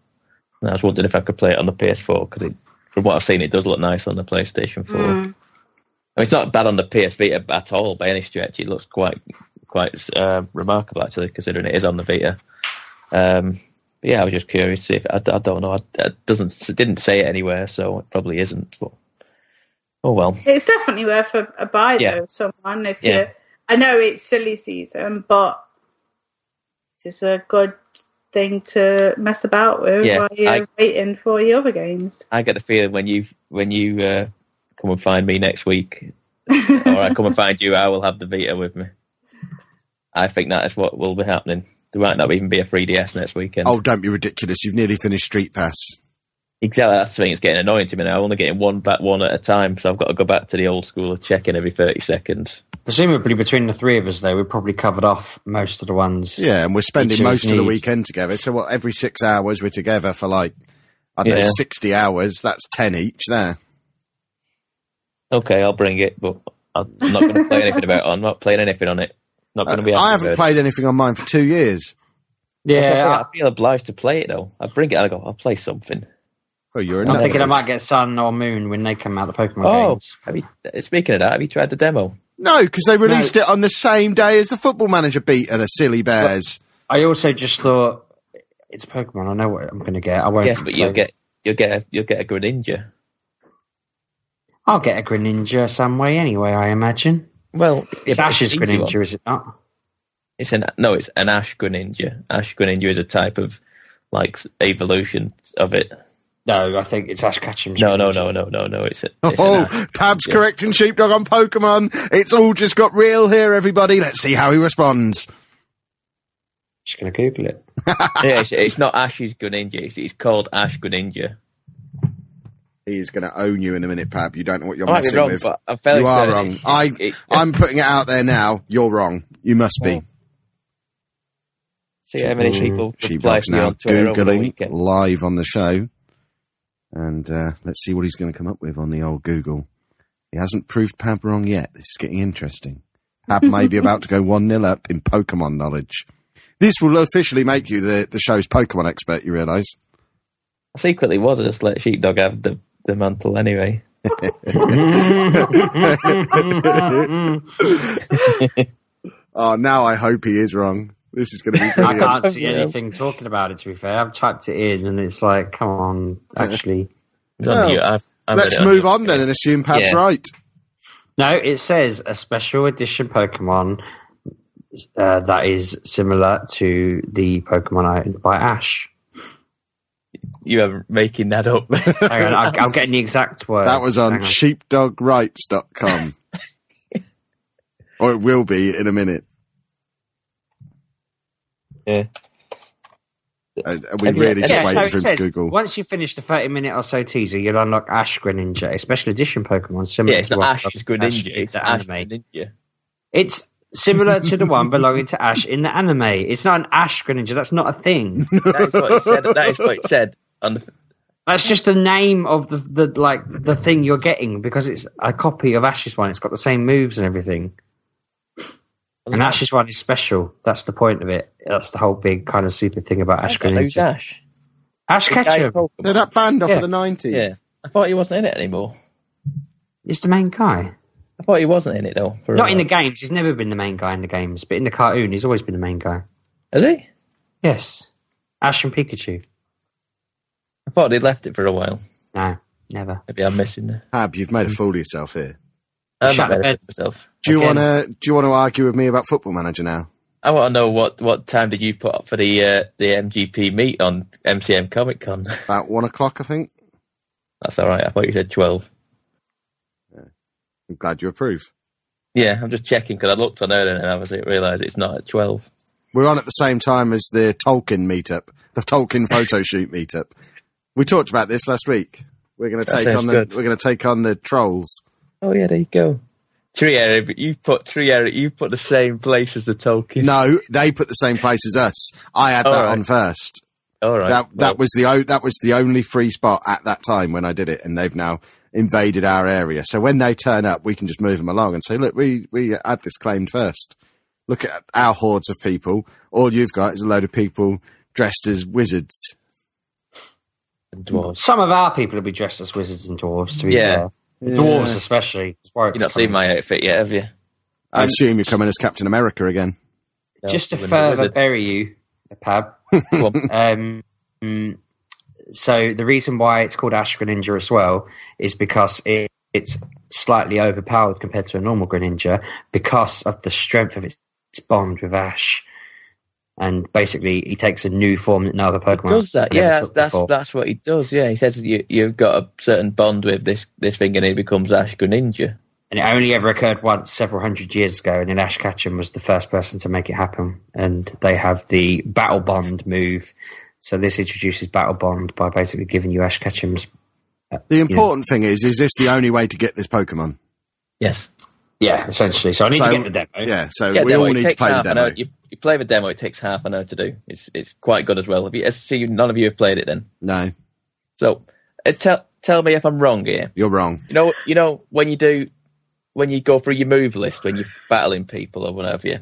and I was wondering if I could play it on the PS4 because from what I've seen, it does look nice on the PlayStation 4. I Mm. mean, it's not bad on the PS Vita at all by any stretch. It looks quite quite uh, remarkable actually, considering it is on the Vita. Um, but yeah, I was just curious. to See if I, I don't know. I, it doesn't it didn't say it anywhere, so it probably isn't. But oh well. It's definitely worth a, a buy Yeah. though. Someone if Yeah. you, I know it's silly season, but it's a good thing to mess about with Yeah, while you're I- waiting for your other games. I get the feeling when you when you uh, come and find me next week, or I come and find you, I will have the Vita with me. I think that is what will be happening. There might not even be a 3DS next weekend. Oh, don't be ridiculous. You've nearly finished Street Pass. Exactly, that's the thing. It's getting annoying to me now. I'm only getting one back one at a time, so I've got to go back to the old school of checking every 30 seconds. Presumably, between the three of us, though, we've probably covered off most of the ones. Yeah, and we're spending Each of us most of the weekend together. So what? Every six hours we're together for like I don't know, sixty hours. That's ten each there. Okay, I'll bring it, but I'm not going to play anything about it. I'm not playing anything on it. Not going to be. Uh, I haven't about it. played anything on mine for two years. I feel, Yeah, I feel obliged to play it though. I bring it. I go. I'll play something. Oh, you're a I, I'm thinking I might get Sun or Moon when they come out the Pokemon Oh, games. have you? Uh, speaking of that, have you tried the demo? No, because they released No. it on the same day as the Football Manager beat beta, the silly bears. I also just thought it's Pokemon. I know what I'm going to get. I won't. Yes, but you'll get you'll get a, you'll get a Greninja. I'll get a Greninja some way anyway. I imagine Well, it's yeah, but Ash's an easy one. Greninja, is it not? It's an no, it's an Ash Greninja. Ash Greninja is a type of like evolution of it. No, I think it's Ash Ketchum's. No, no, no, no, no, no. It's, a, it's Oh. Pab's Yeah. correcting Sheepdog on Pokemon. It's all just got real here, everybody. Let's see how he responds. Just going to Google it. yeah, it's, it's not Ash's Greninja. It's, it's called Ash Greninja. He's going to own you in a minute, Pab. You don't know what you're I messing wrong, with. But I'm fairly You are certain wrong. I, it- I'm putting it out there now. You're wrong. You must be. see how many people replied Sheepdog's now on Twitter over the Googling weekend. live on the show. And uh, let's see what he's going to come up with on the old Google. He hasn't proved Pab wrong yet. This is getting interesting. Pab may be about to go 1 0 up in Pokemon knowledge. This will officially make you the, the show's Pokemon expert, you realise? I secretly was. I just let Sheepdog have the, the mantle anyway. Oh, now I hope he is wrong. This is going to be I can't see Yeah. anything talking about it. To be fair, I've typed it in, and it's like, come on, actually, Well, you. I've, I've Let's move you. on then and assume Pab's Yeah. right. no. It says a special edition Pokemon uh, that is similar to the Pokemon owned by Ash. You are making that up. Hang on, I, I'm getting the exact word. That was on Hang sheepdogrights.com. or it will be in a minute. Yeah. Uh, we Have you- really Yeah, just Yeah, so for says, Google? once you finish the 30 minute or so teaser, you'll unlock Ash Greninja, a special edition Pokemon similar Yeah, it's to not Ash Greninja. in It's the Ash anime. Greninja. It's similar to the one belonging to Ash in the anime. It's not an Ash Greninja. That's not a thing. That is what it said. That is what it said on the. That's just the name of the, the like the thing you're getting because it's a copy of Ash's one. It's got the same moves and everything. And Ash's one is special. That's the point of it. That's the whole big kind of super thing about Ash Who's Ash? Ash The guy in Ketchum No, that band off Yeah. of the 90s. Yeah, I thought he wasn't in it anymore. He's the main guy. I thought he wasn't in it though. For a Not in the games. He's never been the main guy in the games, but in the cartoon, he's always been the main guy. Has he? Yes, Ash and Pikachu. I thought he'd left it for a while. No, never. Maybe I'm missing it. Hab, you've made a fool of yourself here. I'm Shut not the mad myself. Do you want to? Do you want to argue with me about Football Manager now? I want to know what, what time did you put up for the uh, the MGP meet on MCM Comic Con? About one o'clock, I think. That's all right. I thought you said twelve. I'm glad you approve. Yeah, I'm just checking because I looked on earlier and I was realised it's not at twelve. We're on at the same time as the Tolkien meetup, the Tolkien photo shoot meetup. We talked about this last week. We're going to take on the good. we're going to take on the trolls. Oh yeah, there you go. Tree area, but you put tree area. You put the same place as the Tolkien. No, they put the same place as us. I had All that right. on first. all right. That that Well, was the o- that was the only free spot at that time when I did it, and they've now invaded our area. So when they turn up, we can just move them along and say, "Look, we we had this claimed first. Look at our hordes of people. All you've got is a load of people dressed as wizards." And dwarves. Some of our people will be dressed as wizards and dwarves. To be Yeah. fair, the dwarves especially. You've not seen my outfit yet, have you? I assume you're coming as Captain America again. No, Just to further wizard. bury you, Pab. Um, so the reason why it's called Ash Greninja as well is because it, it's slightly overpowered compared to a normal Greninja because of the strength of its bond with Ash. And basically, he takes a new form that no other Pokemon does that? Yeah, took that's that's what he does. Yeah, he says you you've got a certain bond with this this thing, and he becomes Ash Greninja. And it only ever occurred once several hundred years ago, and then Ash Ketchum was the first person to make it happen. And they have the Battle Bond move. So this introduces Battle Bond by basically giving you Ash Ketchum's. Uh, the important thing is, is this the only way to get this Pokemon? Yes. Yeah, essentially. So I need So- to get the demo. Yeah, so Yeah, we demo. all need to takes play the half demo. You, you play the demo. It takes half an hour to do. It's it's quite good as well. Have you? See, none of you have played it then. No, So uh, tell tell me if I'm wrong here. you're wrong. You know, you know when you do when you go through your move list when you're battling people or whatever. You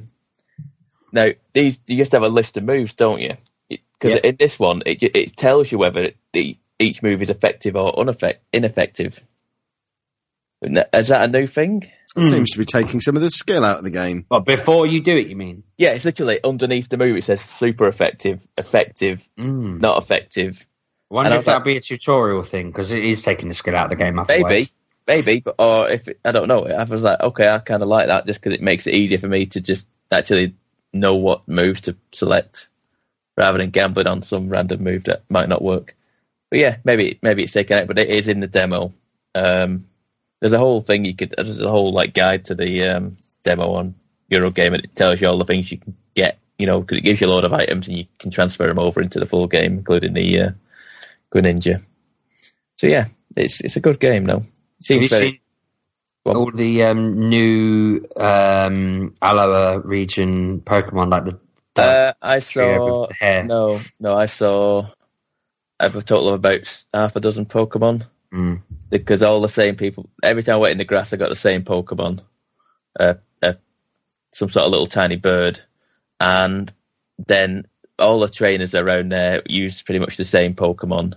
now these you just have a list of moves, don't you? Because Yeah. in this one, it it tells you whether the, each move is effective or ineffective. Is that a new thing? It seems to be taking some of the skill out of the game. But before you do it, you mean? Yeah, it's literally underneath the move. It says super effective, effective, Mm. not effective. I wonder And I if was like- that'll be a tutorial thing because it is taking the skill out of the game. Otherwise. Maybe, maybe, but or if it, I don't know, I was like, okay, I kind of like that just because it makes it easier for me to just actually know what moves to select rather than gambling on some random move that might not work. But yeah, maybe maybe it's taken out, but it is in the demo. Um, there's a whole thing you could. There's a whole like guide to the um, demo on Eurogamer, and it tells you all the things you can get. You know, because it gives you a load of items, and you can transfer them over into the full game, including the uh, Greninja. So yeah, it's it's a good game though. Seems you very. seen on. all the um, new um, Alola region Pokemon like the? the Uh, I saw no, no. I saw I have a total of about half a dozen Pokemon Mm. because all the same people. Every time I went in the grass, I got the same Pokemon, uh, uh, some sort of little tiny bird, and then all the trainers around there use pretty much the same Pokemon.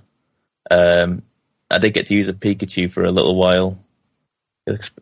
Um, I did get to use a Pikachu for a little while.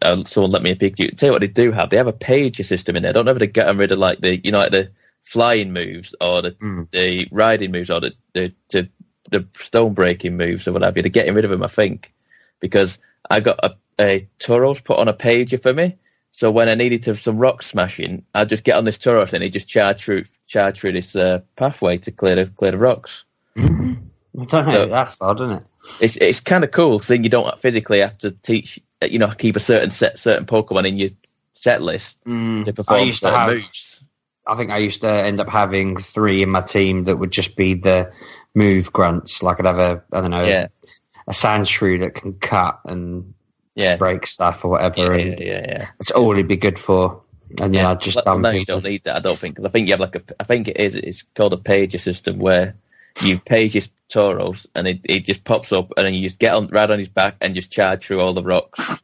Uh, Someone let me a Pikachu. Tell you what they do have. They have a page system in there. I don't know if they get rid of like the you know like the flying moves or the Mm. the riding moves or the the, the the stone breaking moves or whatever. They're getting rid of them, I think, because I got a, a Tauros put on a pager for me. So when I needed to have some rock smashing, I'd just get on this Tauros and he'd just charge through charge through this uh, pathway to clear the clear the rocks. I don't know. So- that's odd, isn't it? It's it's kind of cool because then you don't physically have to teach, you know, keep a certain set certain Pokemon in your set list Mm. to perform I used to have. moves. I think I used to end up having three in my team that would just be the move grunts. Like I'd have a I don't know Yeah, a Sandshrew that can cut and yeah, break stuff or whatever, yeah, yeah, yeah. yeah. that's all it'd be good for. And yeah, I'd just well, no, you don't need that. I don't think. I think you have like a. I think it is. It's called a pager system where you page his Tauros and it, it just pops up and then you just get on right on his back and just charge through all the rocks.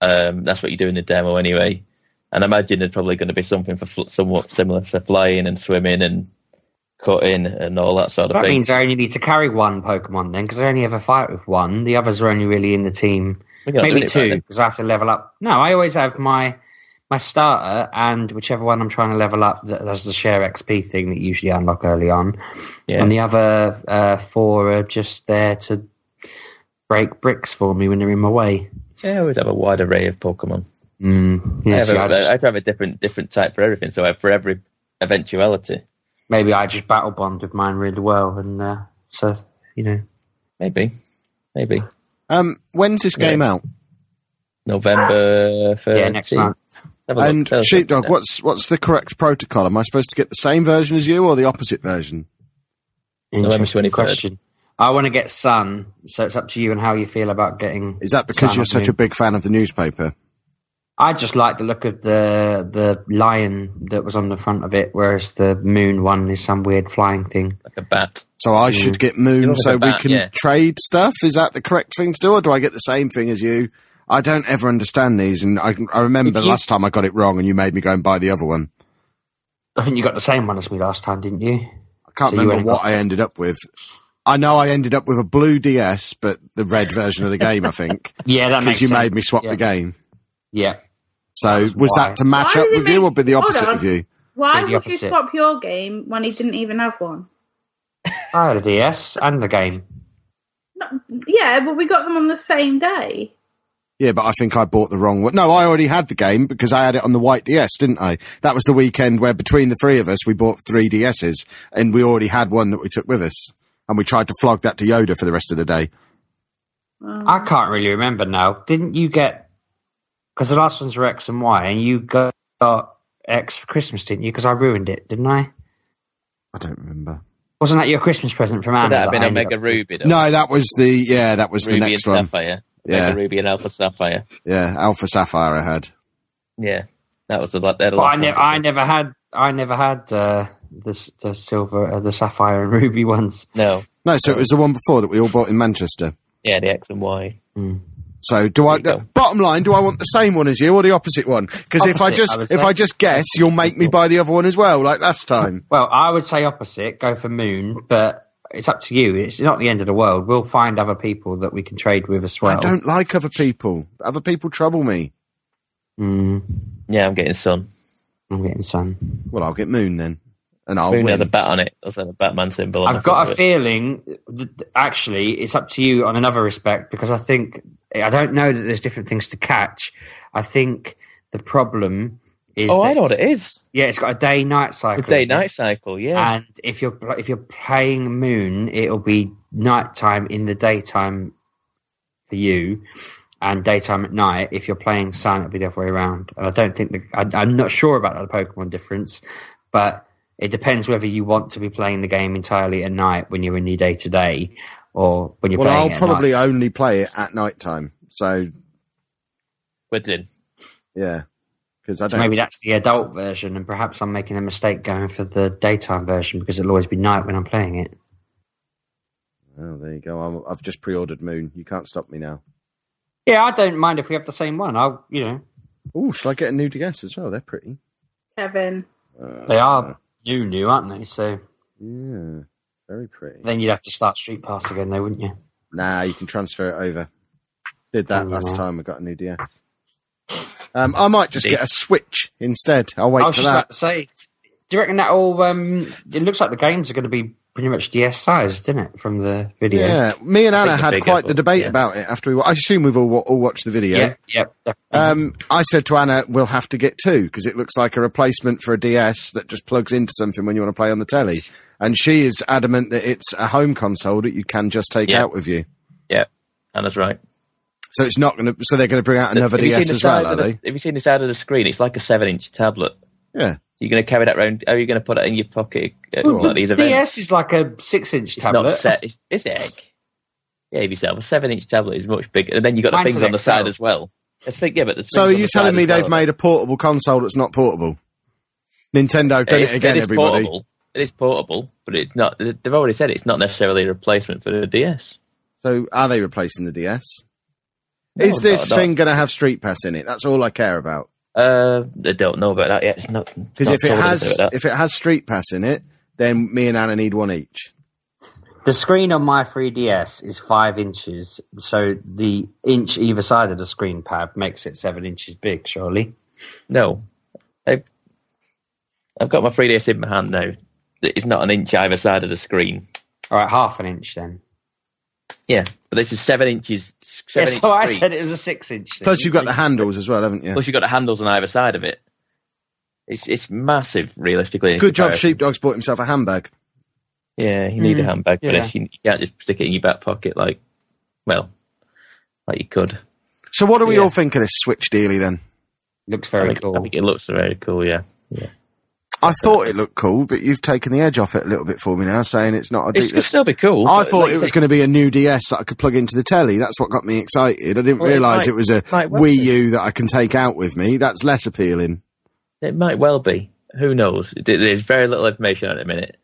Um, that's what you do in the demo anyway. And I imagine there's probably going to be something for fl- somewhat similar for flying and swimming and cutting and all that sort of That thing. That means I only need to carry one Pokemon then, because I only ever fight with one. The others are only really in the team. Maybe doing it right two, because I have to level up. No, I always have my my starter and whichever one I'm trying to level up that does the share XP thing that you usually unlock early on. Yeah. And the other uh, four are just there to break bricks for me when they're in my way. Yeah, I always have a wide array of Pokemon. Mm, I, have a, I just- I have a different different type for everything. So I have for every eventuality. Maybe I just battle bond with mine really well, and uh, so you know. Maybe, maybe Um, when's this game out? November. 13th. Yeah, next month. Have a look. And Tell us Sheepdog, what- what's what's the correct protocol? Am I supposed to get the same version as you or the opposite version? November Interesting question. I want to get Sun, so it's up to you and how you feel about getting. Is that because Sun you're such me. a big fan of the newspaper? I just like the look of the the lion that was on the front of it, whereas the moon one is some weird flying thing. like a bat. So I mm. should get Moon so like a we can yeah. trade stuff. Is that the correct thing to do, or do I get the same thing as you? I don't ever understand these, and I, I remember If you- last time I got it wrong, and you made me go and buy the other one. I think you got the same one as me last time, didn't you? I can't So remember what I ended up with. I know I ended up with a blue DS, but the red version of the game, I think, Yeah, that makes because you sense. made me swap yeah. the game. Yeah, So was was why. that to match Why up with it you, make- or be the opposite of you? Why would you swap your game when he didn't even have one? I had a DS and the game. No, yeah, but we got them on the same day. Yeah, but I think I bought the wrong one. No, I already had the game because I had it on the white DS, didn't I? That was the weekend where between the three of us, we bought three DSs and we already had one that we took with us. And we tried to flog that to Yoda for the rest of the day. Um, I can't really remember now. Didn't you get? Because the last ones were X and Y, and you got, got X for Christmas, didn't you? Because I ruined it, didn't I? I don't remember. Wasn't that your Christmas present from Anna? Would that have been I a Mega up- Ruby? Though? No, that was the, yeah, that was Ruby the and next one. Sapphire. Yeah. Mega Ruby and Alpha Sapphire. Yeah, Alpha Sapphire I had. Yeah, that was the, la- they're the But I, last ne- I never had. I never had uh, the the silver, uh, the sapphire and ruby ones. No, No, so it was the one before that we all bought in Manchester. yeah, the X and Y. Mm. So do I? There you go. Bottom line, do I want the same one as you or the opposite one? Because if I just I if. I just guess, you'll make me buy the other one as well, like last time. Well, I would say opposite. Go for Moon, but it's up to you. It's not the end of the world. We'll find other people that we can trade with as well. I don't like other people. Other people trouble me. Mm, Yeah, I'm getting Sun. I'm getting sun. Well, I'll get Moon then, and I'll Moon win. has a bat on it. Does have a Batman symbol. I've got a it. feeling. that- Actually, it's up to you on another respect because I think I don't know that there's different things to catch. I think the problem is. Oh, that I know what it's- Yeah, it's got a day-night cycle. The day-night cycle. Yeah. And if you're if you're playing Moon, it'll be nighttime in the daytime for you, and daytime at night. If you're playing Sun, it'll be the other way around. And I don't think the, I, I'm not sure about the Pokemon difference, but it depends whether you want to be playing the game entirely at night when you're in your day to day, or when you're playing. well. I'll at probably night. only play it at night time. So We're in. yeah, because I So don't. maybe that's the adult version, and perhaps I'm making a mistake going for the daytime version because it'll always be night when I'm playing it. Oh, there you go. I'm, I've just pre-ordered Moon. You can't stop me now. Yeah, I don't mind if we have the same one. I'll, you know, Oh, shall I get a new DS as well? They're pretty. Kevin. Uh, They are new, new, aren't they? So Yeah, very pretty. then you'd have to start Street Pass again, though, wouldn't you? Nah, you can transfer it over. Did that last time. I got a new DS. Um, I might just get a Switch instead. I'll wait I was for that. say, do you reckon that all? Um, it looks like the games are going to be pretty much DS sized, didn't it, from the video? Yeah, me and Anna had quite the debate yeah. about it after we. I assume we've all, all watched the video. Yep, yep, definitely. Um, I said to Anna, we'll have to get two because it looks like a replacement for a DS that just plugs into something when you want to play on the telly. And she is adamant that it's a home console that you can just take Yeah. out with you. Yeah, Anna's right. So it's not going to. So they're going to bring out another have you seen DS the as well, size are the, they? Have you seen the side of the screen? It's like a seven-inch tablet. Yeah. You're going to carry that around. How are you going to put it in your pocket at Well, like these the events? DS is like a six-inch tablet. It's tablet. not set. It's, it's egg. Yeah, yourself. A seven-inch tablet is much bigger, and then you have got the Mine's things on the XL. side as well. It's like, yeah, but the So are you the telling me they've made a portable console that's not portable? Nintendo done It it, is, again, it is everybody. portable. It is portable, but it's not. They've already said it's not necessarily a replacement for the DS. So are they replacing the DS? No, is this no, no. thing going to have Street Pass in it? That's all I care about. Uh, I don't know about that yet. It's not Because if it has anything about that. if it has Street Pass in it, then me and Anna need one each. The screen on my 3DS is five inches, so the inch either side of the screen pad makes it seven inches big. Surely. no, I've, I've got my 3DS in my hand now. It's not an inch either side of the screen. All right, half an inch then. Yeah, but this is seven inches. Yeah, so inch I screen. said it was a six-inch. thing. Plus, you've got the handles as well, haven't you? Plus, you've got the handles on either side of it. It's it's massive, realistically. Good job, comparison. Sheepdog's bought himself a handbag. Yeah, you need a Mm, handbag for yeah. this. You, you can't just stick it in your back pocket like, well, like you could. So, what do we Yeah. all think of this Switch dealy then? Looks I very think, cool. I think it looks very cool. Yeah, yeah, I thought it looked cool, but you've taken the edge off it a little bit for me now, saying it's not a. it's D- could still be cool. I thought like it was going to be a new DS that I could plug into the telly. That's what got me excited. I didn't Well, realise might- it was a Wii. U that I can take out with me. That's less appealing. It might well be. Who knows? There's very little information at the minute,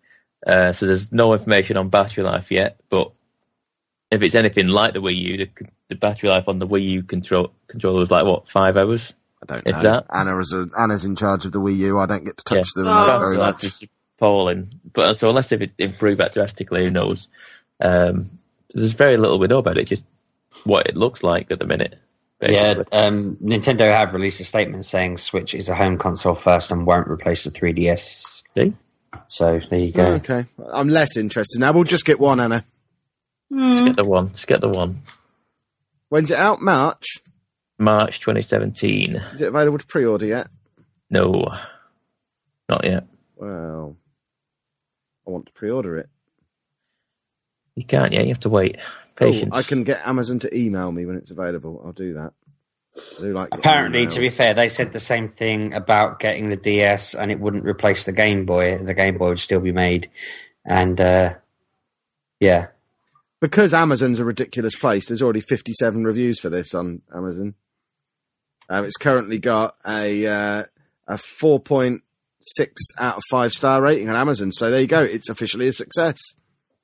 uh, so there's no information on battery life yet. But if it's anything like the Wii U, the, the battery life on the Wii U control controller was like what five hours. I don't If know. that. Anna is a, Anna's in charge of the Wii U. I don't get to touch Yeah. the Oh. remote battery very life much. is appalling. But so unless if it improved that drastically, who knows? Um, there's very little we know about it. Just what it looks like at the minute. Yeah, um, Nintendo have released a statement saying Switch is a home console first and won't replace the 3DS. See? So there you go. Okay, I'm less interested now. We'll just get one, Anna. Let's Hmm. get the one. Let's get the one. When's it out? March. March 2017. Is it available to pre-order yet? No, not yet. Well, I want to pre-order it. You can't yet. You have to wait. Oh, Patience. I can get Amazon to email me when it's available. I'll do that. I do like Apparently, to be fair, they said the same thing about getting the DS, and it wouldn't replace the Game Boy. The Game Boy would still be made, and uh, yeah, because Amazon's a ridiculous place. There's already 57 reviews for this on Amazon. Um, it's currently got a uh, a 4.6 out of five star rating on Amazon. So there you go. It's officially a success.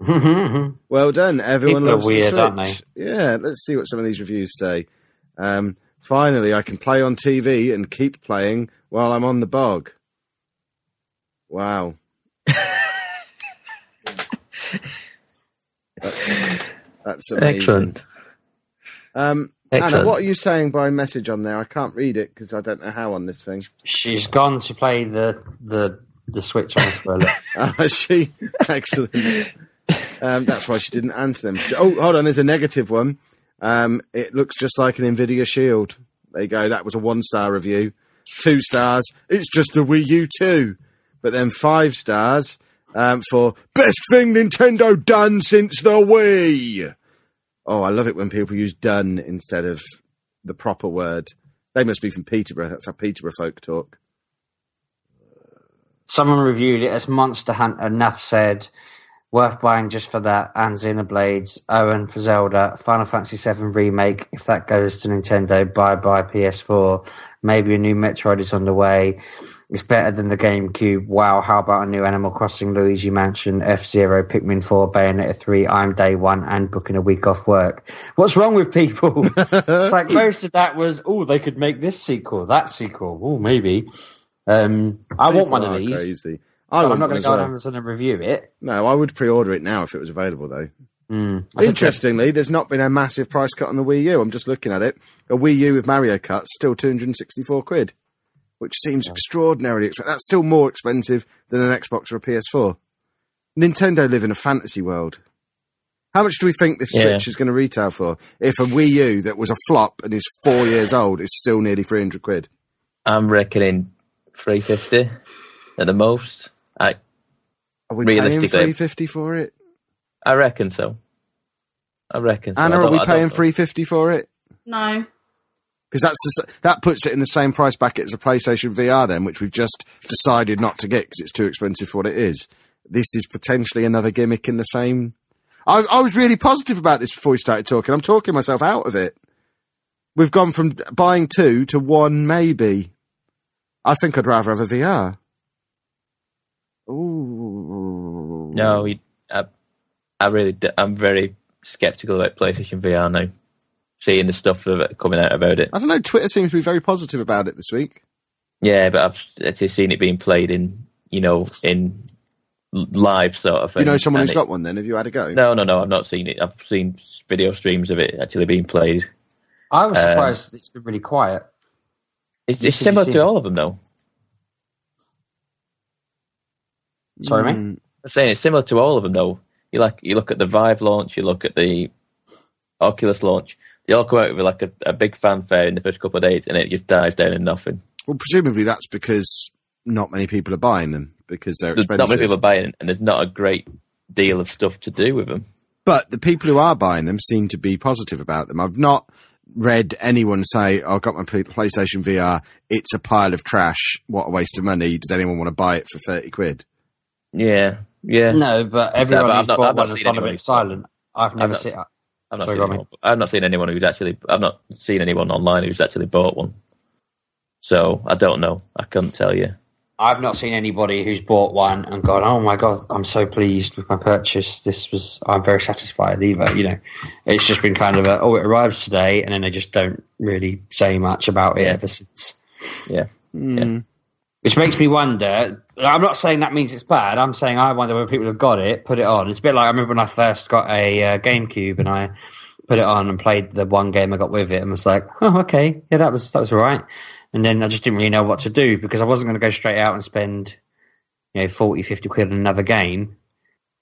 Well done. Everyone People loves weird, the Switch. Yeah, let's see what some of these reviews say. Um, finally, I can play on TV and keep playing while I'm on the bog. Wow. that's, that's amazing. Excellent. Um, Anna, what are you saying by message on there? I can't read it because I don't know how on this thing. She's gone to play the the the switch on for a little. Oh, she excellent. Um, that's why she didn't answer them. Oh, hold on. There's a negative one. Um, it looks just like an Nvidia Shield. There you go. That was a one star review. Two stars. It's just the Wii U 2. But then five stars um, for best thing Nintendo done since the Wii. Oh, I love it when people use done instead of the proper word. They must be from Peterborough. That's how Peterborough folk talk. Someone reviewed it as Monster Hunter. Enough said, worth buying just for that. And Xenoblades, Owen for Zelda, Final Fantasy VII remake. If that goes to Nintendo, bye bye PS4. Maybe a new Metroid is on the way. It's better than the GameCube. Wow, how about a new Animal Crossing, Luigi Mansion, F Zero, Pikmin 4, Bayonetta 3, I'm Day One, and booking a week off work. What's wrong with people? it's like most of that was, oh, they could make this sequel, that sequel. Oh, maybe. Um, I want one of these. Crazy. I I'm not going to go on. Amazon and review it. No, I would pre-order it now if it was available, though. Mm. I said to- Interestingly, there's not been a massive price cut on the Wii U. I'm just looking at it. A Wii U with Mario Kart still 264 quid, which seems extraordinarily expensive. That's still more expensive than an Xbox or a PS4. Nintendo live in a fantasy world. How much do we think this Yeah. Switch is going to retail for? If a Wii U that was a flop and is four years old is still nearly 300 quid. I'm reckoning 350 at the most. I Are we paying Realistically- 350 for it? I reckon so. I reckon so. I Anna, are we paying 350 for it? No. Because that's the, that puts it in the same price bracket as a PlayStation VR, then, which we've just decided not to get because it's too expensive for what it is. This is potentially another gimmick in the same. I, I was really positive about this before we started talking. I'm talking myself out of it. We've gone from buying two to one, maybe. I think I'd rather have a VR. Ooh. No, I, I really, I'm very skeptical about PlayStation VR now. Seeing the stuff coming out about it. I don't know. Twitter seems to be very positive about it this week. Yeah, but I've actually seen it being played in, you know, in live sort of thing. you know someone And who's it- got one then? Have you had a go? No, no, no. I've not seen it. I've seen video streams of it actually being played. I was Um, surprised it's been really quiet. It's, it's similar to it. all of them, though. Sorry, mate? Mm, I'm saying it's similar to all of them, though. You like you look at the Vive launch, you look at the Oculus launch. They all come out with like a, a big fanfare in the first couple of days, and it just dies down in nothing. Well, presumably that's because not many people are buying them because they're There's not many people are buying, it, and there's not a great deal of stuff to do with them. But the people who are buying them seem to be positive about them. I've not read anyone say, oh, "I got my PlayStation VR. It's a pile of trash. What a waste of money. Does anyone want to buy it for thirty quid?" Yeah, yeah. No, but So, everyone but I've who's not- bought I've not one has seen gone a bit silent. I've never not seen. I've not Sorry, seen anyone, I've not seen anyone who's actually I've not seen anyone online who's actually bought one. So I don't know. I couldn't tell you. I've not seen anybody who's bought one and gone, "Oh my god, I'm so pleased with my purchase. This was I'm very satisfied." Either you know, it's just been kind of a, "Oh, it arrives today," and then they just don't really say much about it Yeah. ever since. Yeah. Mm. Which makes me wonder. I'm not saying that means it's bad. I'm saying I wonder whether people have got it, put it on. It's a bit like I remember when I first got a uh, GameCube and I put it on and played the one game I got with it and was like, oh, okay, yeah, that was that was all right. And then I just didn't really know what to do because I wasn't going to go straight out and spend, you know, 40, 50 quid on another game.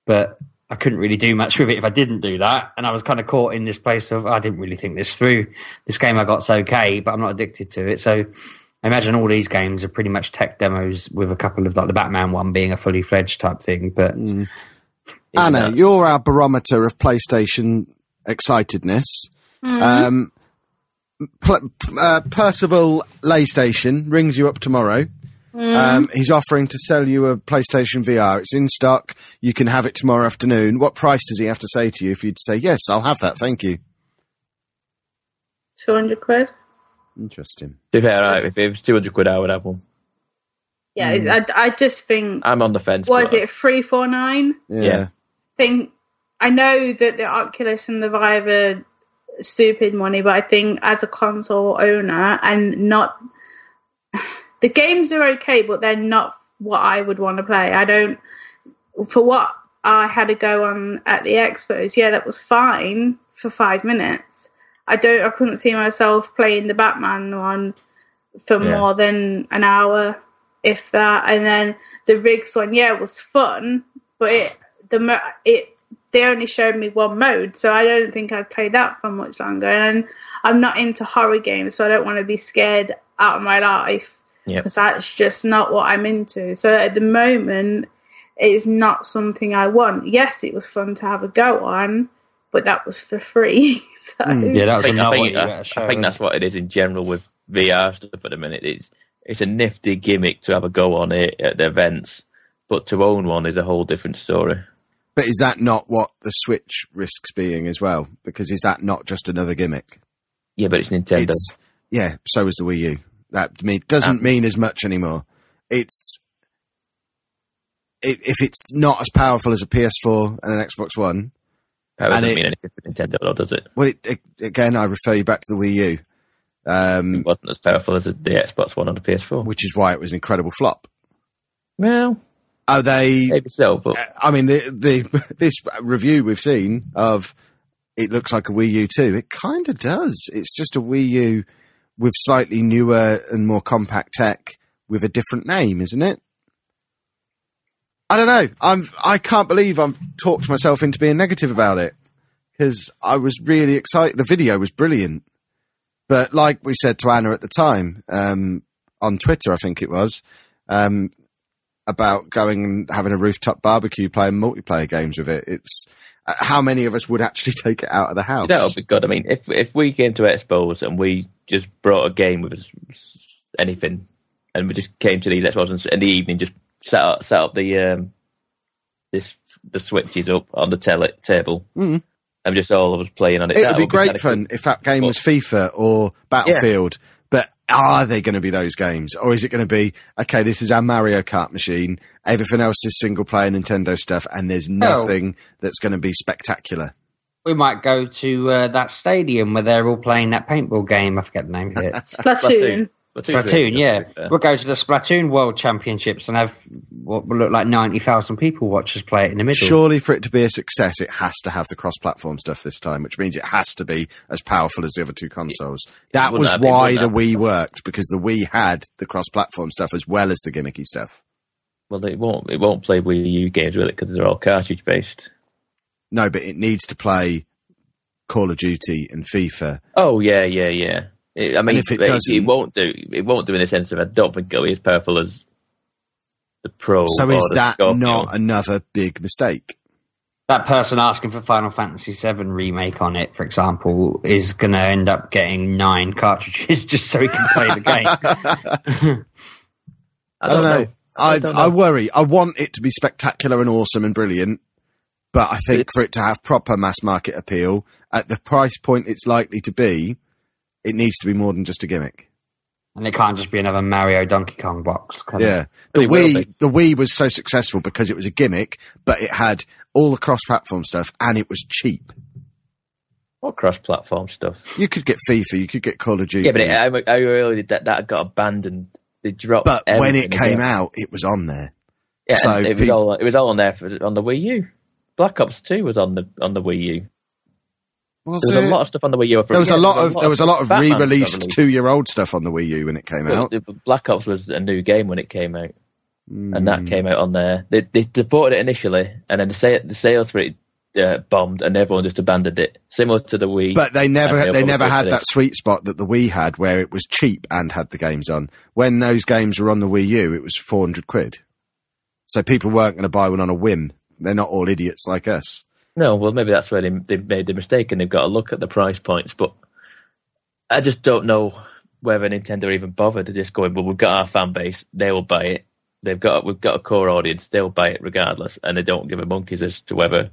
But I couldn't really do much with it if I didn't do that. And I was kind of caught in this place of I didn't really think this through. This game I got's okay, but I'm not addicted to it. So I imagine all these games are pretty much tech demos with a couple of like the Batman one being a fully fledged type thing. But Mm. Anna, that- you're our barometer of PlayStation excitedness. Um, Pl- uh, Percival Laystation rings you up tomorrow. Um, he's offering to sell you a PlayStation VR. It's in stock. You can have it tomorrow afternoon. What price does he have to say to you if you'd say yes? I'll have that. Thank you. Two hundred quid. Interesting. To be fair, right, if it was two hundred quid, I would have one. Yeah, hmm. I, I just think. I'm on the fence. What is but- it? Three four nine. Yeah. Yeah. Think. I know that the Oculus and the Vive are stupid money, but I think as a console owner and not the games are okay, but they're not what I would want to play. I don't for what I had to go on at the expos. Yeah, that was fine for five minutes. I don't. I couldn't see myself playing the Batman one for Yeah. more than an hour, if that. And then the rigs one, yeah, it was fun, but it the mo- it they only showed me one mode, so I don't think I'd play that for much longer. And I'm not into horror games, so I don't want to be scared out of my life Yep. because that's just not what I'm into. So at the moment, it's not something I want. Yes, it was fun to have a go on, but that was for free. so Yeah, that I was think, I, another think, one. I, I think that's what it is in general with VR stuff at the minute. It's it's a nifty gimmick to have a go on it at the events, but to own one is a whole different story. But is that not what the Switch risks being as well? Because is that not just another gimmick? Yeah, but it's Nintendo. It's yeah. So is the Wii U. That mean doesn't Um, mean as much anymore. It's i if it's not as powerful as a PS4 and an Xbox One. That doesn't it- mean anything for Nintendo, though, does it? Well, it, it, again, I refer you back to the Wii U, um, It wasn't as powerful as the Xbox One on the PS4. which is why it was an incredible flop. Well, Are they? maybe so, but I mean, the the this review we've seen of it looks like a Wii U too. It kind of does. It's just a Wii U with slightly newer and more compact tech with a different name, isn't it? I don't know. I'm. I can't believe I've talked myself into being negative about it because I was really excited. The video was brilliant, but like we said to Anna at the time um, on Twitter, I think it was. Um, about going and having a rooftop barbecue playing multiplayer games with it. It's uh, how many of us would actually take it out of the house? that would be good. I mean, if if we came to Expos and we just brought a game with us, anything, and we just came to these Expos in the evening just set up set up the um this the switches up on the tele- table Mm. and just all of us playing on it. It that would be great kinda fun cool. if that game was FIFA or Battlefield. But are they going to be those games, or is it going to be okay? This is our Mario Kart machine. Everything else is single player Nintendo stuff, and there's nothing that's going to be spectacular. We might go to uh, that stadium where they're all playing that paintball game. I forget the name of it. Splatoon. Splatoon's Splatoon, really good, yeah. to be fair. We'll go to the Splatoon World Championships and have what will look like 90,000 people watch us play it in the middle. Surely, for it to be a success, it has to have the cross-platform stuff this time, which means it has to be as powerful as the other two consoles. That was have- it why the Wii worked because the Wii had the cross-platform stuff as well as the gimmicky stuff. Well, it won't it won't play Wii U games with it because they're all cartridge based. No, but it needs to play Call of Duty and FIFA. Oh yeah, yeah, yeah. It, I mean, if it it, doesn't- won't do. It won't do in the sense of I don't think it'll be as powerful as the Pro. So is that Scorpio. not another big mistake? That person asking for Final Fantasy VII remake on it, for example, is going to end up getting nine cartridges just so he can play the game. I don't know. I, don't I worry. I want it to be spectacular and awesome and brilliant, but I think for it to have proper mass market appeal at the price point it's likely to be, it needs to be more than just a gimmick. and it can't just be another Mario Donkey Kong box. Yeah, the Wii, the Wii was so successful because it was a gimmick, but it had all the cross-platform stuff and it was cheap. What cross-platform stuff? You could get FIFA, you could get Call of Duty, Yeah, but it, how, how early did that that got abandoned? They dropped. but when it came again. out, it was on there. yeah, so it was pe- all it was all on there for, on the Wii U. Black Ops Two was on the on the Wii U. Was There was it? a lot of stuff on the Wii U. There was Yeah, a lot of there was a lot of Batman re-released two-year-old stuff on the Wii U when it came Well, out. Black Ops was a new game when it came out, and Hmm. that came out on there. They they supported it initially, and then the the sales for it uh, bombed, and everyone just abandoned it. Similar to the Wii. But they never And they never had that sweet spot that the Wii had, where it was cheap and had the games on. When those games were on the Wii U, it was four hundred quid. So people weren't going to buy one on a whim. They're not all idiots like us. No, well, maybe that's where they they made the mistake, and they've got to look at the price points. But I just don't know whether Nintendo even bothered to just going. Well, we've got our fan base; they will buy it. They've got we've got a core audience; they'll buy it regardless, and they don't give a monkeys as to whether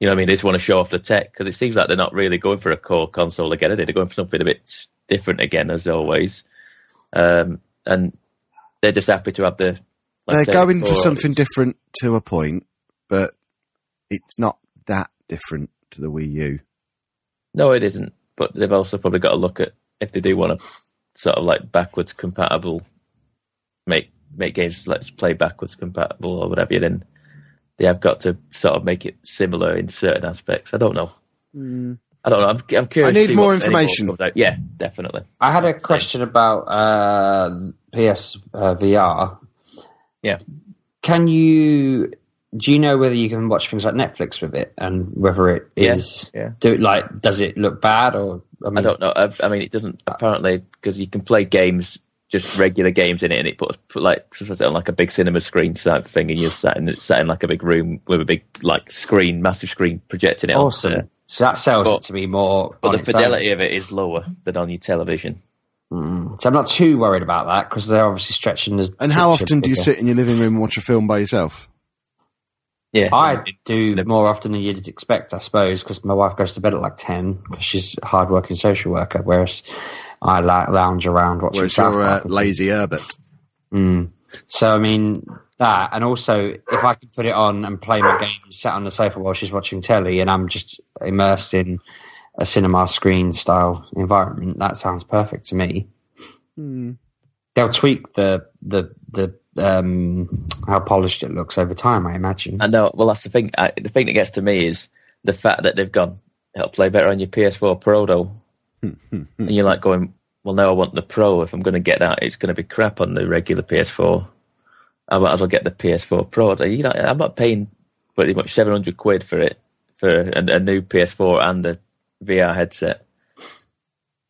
you know. what I mean, they just want to show off the tech because it seems like they're not really going for a core console again. Are they? They're going for something a bit different again, as always. Um, and they're just happy to have the. like They're going for something audience. different to a point, but it's not that different to the Wii U. No, it isn't. but they've also probably got to look at if they do want to sort of like backwards compatible, make make games let's play backwards compatible or whatever. Then they have got to sort of make it similar in certain aspects. I don't know. I don't know. I'm, I'm curious. I need more information. comes out. Yeah, definitely. I had a question about uh, PS uh, VR. Yeah. Can you? Do you know whether you can watch things like Netflix with it, and whether it Yeah, yeah. do like does it look bad or? I, mean, I don't know. I, I mean, it doesn't apparently because you can play games, just regular games in it, and it puts put like puts on like a big cinema screen type thing, and you're sat in sat in like a big room with a big like screen, massive screen projecting it. Awesome. onto- So that sells But- it to me more. but the its own. fidelity of it is lower than on your television. Mm. So I'm not too worried about that because they're obviously stretching the. And how picture often do you sit in your living room and watch a film by yourself? Yeah, I do more often than you'd expect, I suppose, because my wife goes to bed at like ten because she's a hard-working social worker, whereas I like lounge around watching. Whereas South you're uh, lazy Herbert. Mm. So I mean that, and also if I can put it on and play my game, sat on the sofa while she's watching telly, and I'm just immersed in a cinema screen style environment, that sounds perfect to me. Mm. They'll tweak the the the um how polished it looks over time, I imagine. I know. Well, that's the thing. I, the thing that gets to me is the fact that they've gone. It'll play better on your PS4 Pro though, and you're like going, "Well, now I want the Pro. If I'm going to get that, it's going to be crap on the regular PS4. I might as well get the PS4 Pro." You know, I'm not paying pretty much 700 quid for it for a, a new PS4 and a VR headset.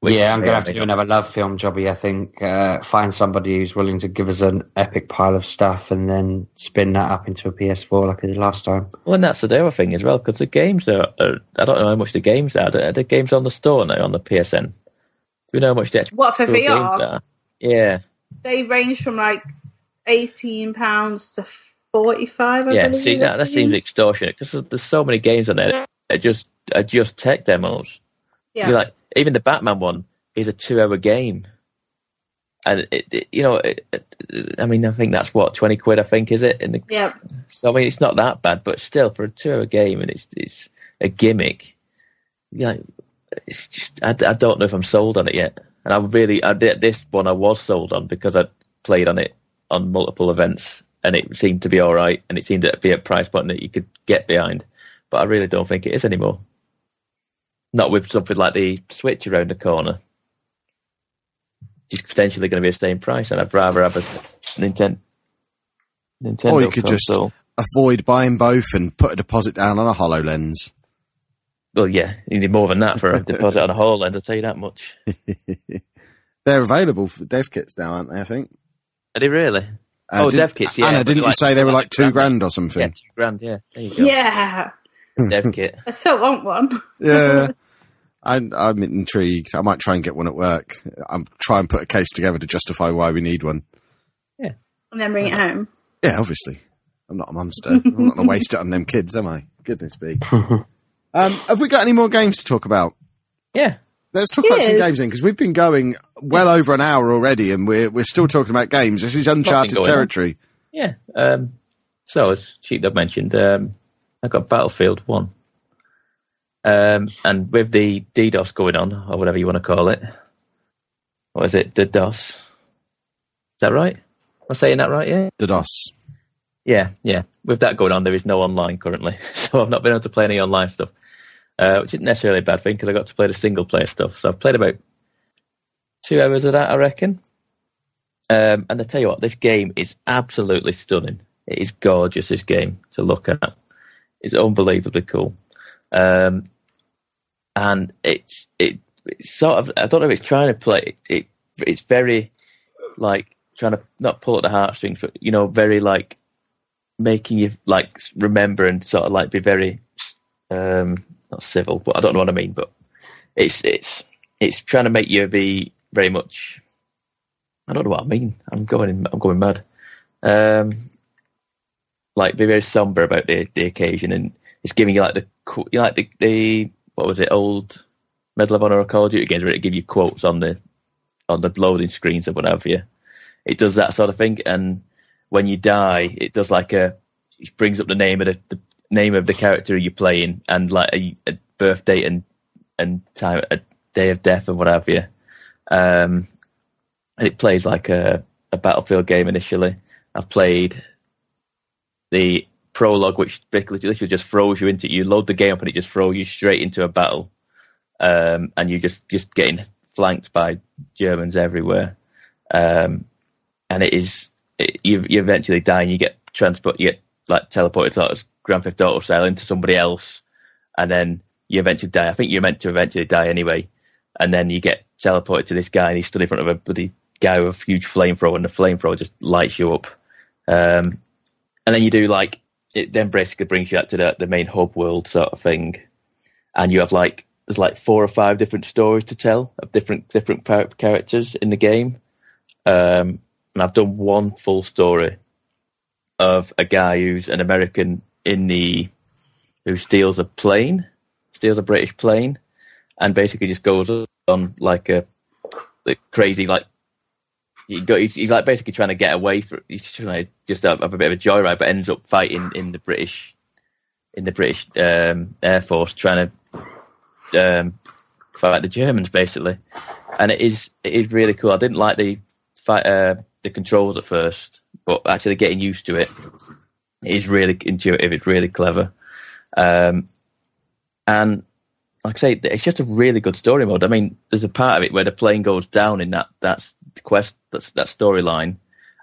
Which, yeah, I'm gonna have to do mean, another LoveFilm jobby. I think uh, find somebody who's willing to give us an epic pile of stuff and then spin that up into a PS4 like I did last time. Well, and that's the other thing as well, because the games are, are. I don't know how much the games are. Are the games on the store now on the PSN? Do we know how much the actual What for games VR? are? Yeah, They range from like eighteen pounds to forty-five. I yeah. See, that, that seems extortionate because there's so many games on there that are just are just tech demos. Yeah. You're like even the Batman one is a two-hour game, and it, it- you know, it, it- I mean, I think that's what twenty quid. I think is it? In the, yeah. so I mean, it's not that bad, but still for a two-hour game and it's it's a gimmick. Yeah, it's just I, I don't know if I'm sold on it yet. And I really, I did this one I was sold on because I played on it on multiple events and it seemed to be all right and it seemed to be a price point that you could get behind. But I really don't think it is anymore. Not with something like the Switch around the corner. It's potentially going to be the same price, and I'd rather have a Nintendo. Nintendo Or you could just- Avoid buying both and put a deposit down on a HoloLens. Well, yeah, you need more than that for a deposit on a HoloLens. I'll tell you that much. They're available for dev kits now, aren't they? I think. Are they really? Uh, Oh, did- dev kits, yeah, Anna, didn't you like- say they were like like two grand. grand or something? Yeah, two grand. Yeah, there you go. Yeah. Dev kit. I still want one. Yeah. I, I'm intrigued. I might try and get one at work. I'm try and put a case together to justify why we need one. Yeah, and then bring it home. Yeah, obviously. I'm not a monster. I'm not going to waste it on them kids, am I? Goodness me. um, have we got any more games to talk about? Yeah, Let's talk about some games then, because we've been going well over an hour already, and we're we're still talking about games. This is uncharted going on. territory. yeah. Um, so as Sheepdog mentioned, um, I got Battlefield One, um, and with the DDoS going on or whatever you want to call it, what is it? The DOS. Is that right? Am I saying that right? Yeah. The DOS. Yeah, yeah. With that going on, there is no online currently, so I've not been able to play any online stuff, uh, which isn't necessarily a bad thing because I got to play the single player stuff. So I've played about two hours of that, I reckon. Um, and I tell you what, this game is absolutely stunning. It is gorgeous. This game to look at, it's unbelievably cool. Um, and it's it it's sort of I don't know if it's trying to play it. it it's very like trying to not pull at the heartstrings, but you know, very like making you like remember and sort of like be very um not civil, but I don't know what I mean. But it's it's it's trying to make you be very much. I don't know what I mean. I'm going I'm going mad. Um, like be very somber about the the occasion, and it's giving you like the you know, like the the what was it old Medal of Honor or Call of Duty games where it give you quotes on the on the loading screens or whatever. You, it does that sort of thing, and when you die, it does like a it brings up the name of the, the name of the character you're playing and like a, a birth date and and time a Day of Death and what have you. Um, and it plays like a, a battlefield game initially. I've played the prologue, which literally just throws you into you load the game up and it just throws you straight into a battle, um, and you just just getting flanked by Germans everywhere, um, and it is it, you you eventually die and you get transport you get like teleported of Grand Theft Auto style into somebody else, and then you eventually die. I think you're meant to eventually die anyway, and then you get teleported to this guy and he's stood in front of a bloody guy with a huge flamethrower and the flamethrower just lights you up. Um, and then you do like it then basically brings you out to the, the main hub world sort of thing, and you have like there's like four or five different stories to tell of different different characters in the game. Um, and I've done one full story of a guy who's an American in the who steals a plane, steals a British plane, and basically just goes on like a like crazy like he got, he's, he's like basically trying to get away from he's trying to just have, have a bit of a joyride, but ends up fighting in the British in the British um, Air Force, trying to um, fight the Germans basically. And it is it is really cool. I didn't like the fight uh, the controls at first, but actually getting used to it is really intuitive. It's really clever, um, and like I say, it's just a really good story mode. I mean, there's a part of it where the plane goes down in that that's quest that's that storyline,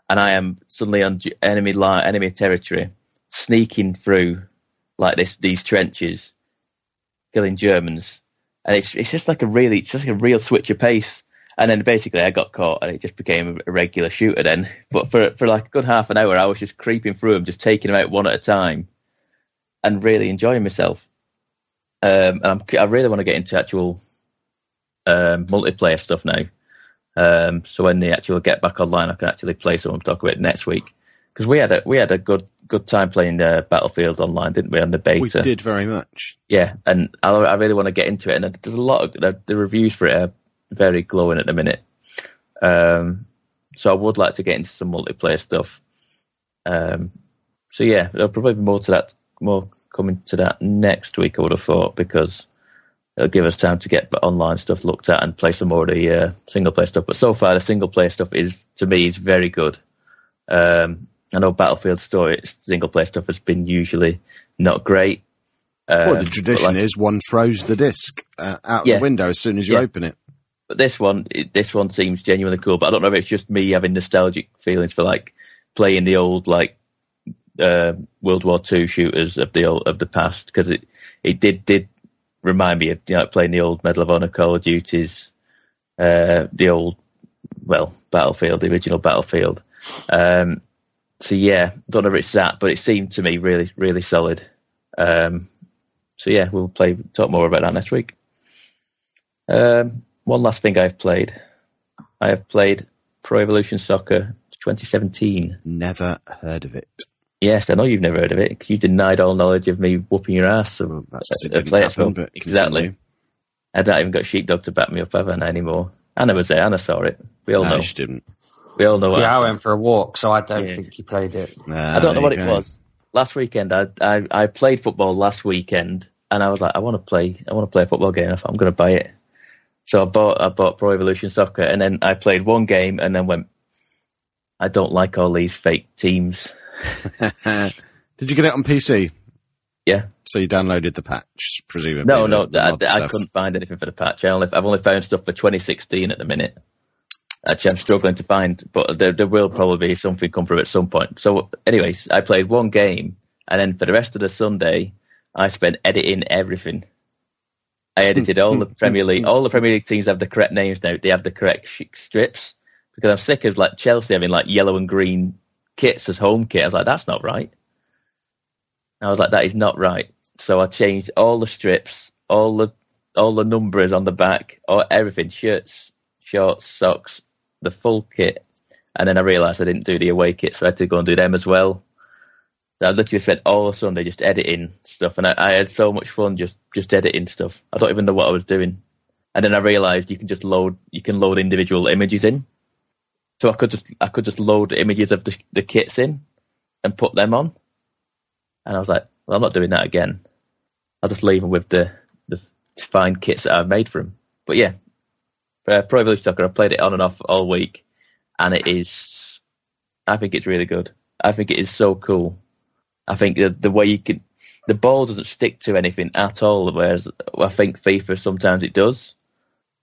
and I am suddenly on enemy line, enemy territory, sneaking through like this these trenches, killing Germans, and it's it's just like a really it's just like a real switch of pace. And then basically I got caught, and it just became a regular shooter. Then, but for for like a good half an hour, I was just creeping through them, just taking them out one at a time, and really enjoying myself. Um, and I'm, I really want to get into actual um, multiplayer stuff now. Um, so when they actually get back online, I can actually play some and talk about it next week. Because we had a we had a good good time playing uh, Battlefield online, didn't we? On the beta, We did very much. yeah. And I, I really want to get into it. And there's a lot of the, the reviews for it are very glowing at the minute. Um, so I would like to get into some multiplayer stuff. Um, so yeah, there'll probably be more to that, more coming to that next week. I would have thought because it'll give us time to get the online stuff looked at and play some more of the uh, single player stuff. But so far, the single player stuff is to me is very good. Um, I know Battlefield story single player stuff has been usually not great. Uh, well, the tradition like- is one throws the disc uh, out Yeah. the window as soon as you Yeah. open it. but this one this one seems genuinely cool but i don't know if it's just me having nostalgic feelings for like playing the old like uh, world war ii shooters of the of the past because it it did did remind me of you know playing the old medal of honor call of duties uh the old well battlefield the original battlefield um so yeah don't know if it's that but it seemed to me really really solid um so yeah we'll play talk more about that next week um, one last thing I've played. I have played Pro Evolution Soccer 2017. Never heard of it. Yes, I know you've never heard of it. 'cause You denied all knowledge of me whooping your ass. So Well, that's it play it happen, for- exactly. I don't even got Sheepdog to back me up, have I, anymore? Anna was there. Anna saw it. We all No, know. she didn't. We all know what Yeah, I went for a walk, so I don't Yeah. think you played it. Ah, I don't know what you it was. Last weekend, I, I I played football last weekend, and I was like, I want to play. I want to play a football game. I'm going to buy it. So I bought I bought Pro Evolution Soccer, and then I played one game, and then went. I don't like all these fake teams. Did you get it on PC? Yeah, So you downloaded the patch, presumably. no, no, I, I couldn't find anything for the patch. I only I've only found stuff for 2016 at the minute. Actually, I'm struggling to find, but there there will probably be something come through at some point. So, anyways, I played one game, and then for the rest of the Sunday, I spent editing everything. I edited all the Premier League. All the Premier League teams have the correct names now. They have the correct sh- strips because I'm sick of like Chelsea having like yellow and green kits as home kit. I was like, that's not right. I was like, that is not right. So I changed all the strips, all the all the numbers on the back, or everything, shirts, shorts, socks, the full kit. And then I realised I didn't do the away kit, so I had to go and do them as well. So I literally spent all of Sunday just editing stuff, and I, I had so much fun just just editing stuff. I don't even know what I was doing. And then I realised you can just load you can load individual images in. So I could just I could just load images of the, the kits in and put them on. And I was like, well, I'm not doing that again. I'll just leave them with the the fine kits that I've made for them. but yeah, uh, Pro Evolution Soccer. I've played it on and off all week, and it is. I think it's really good. I think it is so cool. I think the, the way you can, the ball doesn't stick to anything at all. Whereas I think FIFA sometimes it does.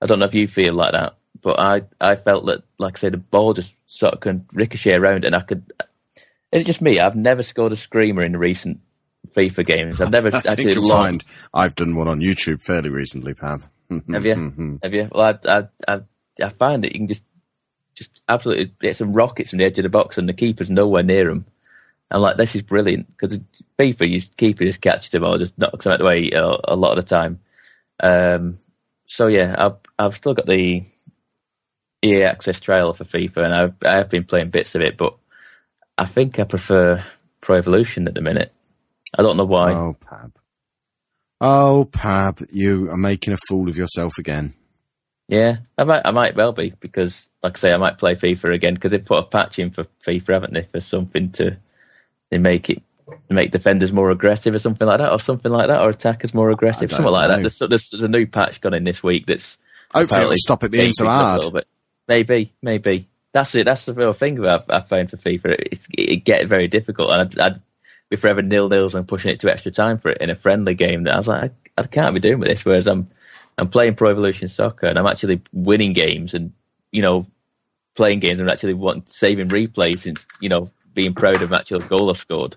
I don't know if you feel like that, but I, I felt that, like I said, the ball just sort of can ricochet around, and I could. It's just me. I've never scored a screamer in recent FIFA games. I've never I actually logged. find I've done one on YouTube fairly recently, Pab. Have you? Have you? Well, I, I, I, I find that you can just, just absolutely get some rockets from the edge of the box, and the keeper's nowhere near them. And like, this is brilliant because FIFA, you keeper just catches them or just knocks them out the way a, a lot of the time. Um, so yeah, I've, I've still got the EA Access trial for FIFA, and I've, I've been playing bits of it, but I think I prefer Pro Evolution at the minute. I don't know why. Oh, Pab. Oh, Pab, you are making a fool of yourself again. Yeah, I might, I might well be because, like I say, I might play FIFA again because they put a patch in for FIFA, haven't they, for something to they make it make defenders more aggressive or something like that, or something like that, or attackers more aggressive, something like know. that. There's, there's, there's a new patch gone in this week that's Hopefully, it'll stop it being so up a hard. little bit. Maybe, maybe that's it. That's the real thing about I found for FIFA. It's, it get very difficult, and I'd, I'd be forever nil nils and pushing it to extra time for it in a friendly game. That I was like, I, I can't be doing with this. Whereas I'm I'm playing Pro Evolution Soccer and I'm actually winning games and you know playing games and actually want saving replays and you know being proud of an actual goal I've scored,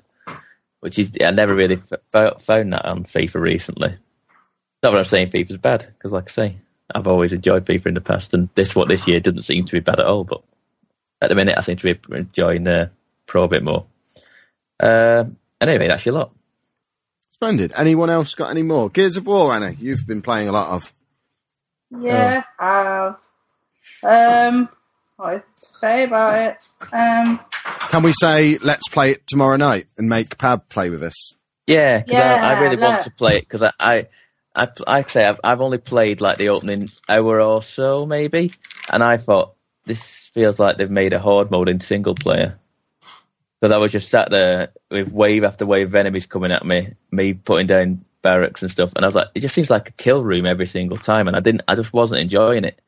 which is I never really f- found that on FIFA recently. Not that I'm saying FIFA's bad because, like I say, I've always enjoyed FIFA in the past, and this what this year doesn't seem to be bad at all. But at the minute, I seem to be enjoying the Pro a bit more. Uh, anyway, that's your lot. Splendid. Anyone else got any more? Gears of War, Anna, you've been playing a lot of. Yeah, I have. Um, what is to say about it? Um, Can we say let's play it tomorrow night and make Pab play with us? Yeah, because I, I Yeah, really want to play it because I, I, I, I say I've, I've only played like the opening hour or so maybe, and I thought this feels like they've made a horde mode in single player. Because I was just sat there with wave after wave of enemies coming at me, me putting down barracks and stuff, and I was like, it just seems like a kill room every single time, and I didn't, I just wasn't enjoying it.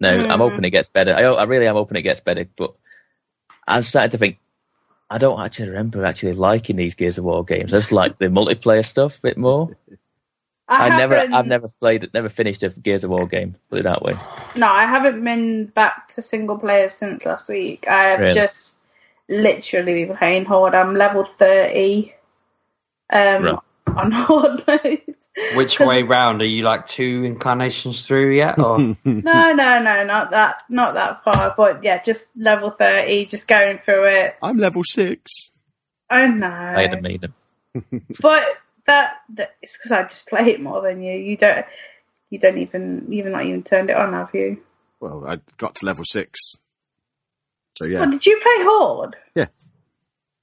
Now I'm Mm. hoping it gets better. I, I really am hoping it gets better, but I'm starting to think I don't actually remember actually liking these Gears of War games. I just like the multiplayer stuff a bit more. I, never, haven't- I've never played, never finished a Gears of War game. Put it that way. No, I haven't been back to single player since last week. I have Really? just literally been playing Horde. I'm level 30 um, Right. on Horde mode. Which way round? Are you like two incarnations through yet? Or No, no, no, not that, not that far. But yeah, just level 30, just going through it. I'm level six. Oh no. I had made them. But that, that it's because I just play it more than you. You don't, you don't even, you've not even turned it on, have you? Well, I got to level six. So yeah, Oh, did you play Horde? Yeah.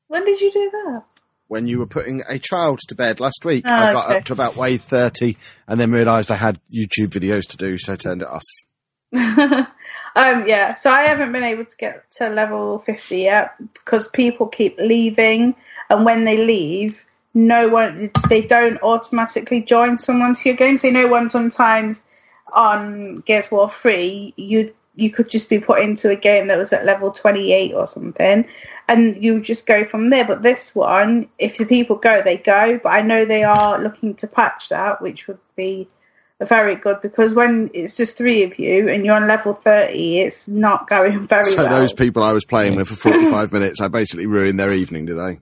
When did you do that? when you were putting a child to bed last week, Oh, I got okay. up to about wave thirty, and then realised I had YouTube videos to do, so I turned it off. um, yeah, so I haven't been able to get to level 50 yet because people keep leaving, and when they leave, no one they don't automatically join someone to your game. So you know when sometimes on Gears of War 3 you you could just be put into a game that was at level 28 or something and you just go from there but this one if the people go they go but i know they are looking to patch that which would be very good because when it's just three of you and you're on level 30 it's not going very So well So, those people I was playing with for forty-five minutes, I basically ruined their evening, did I?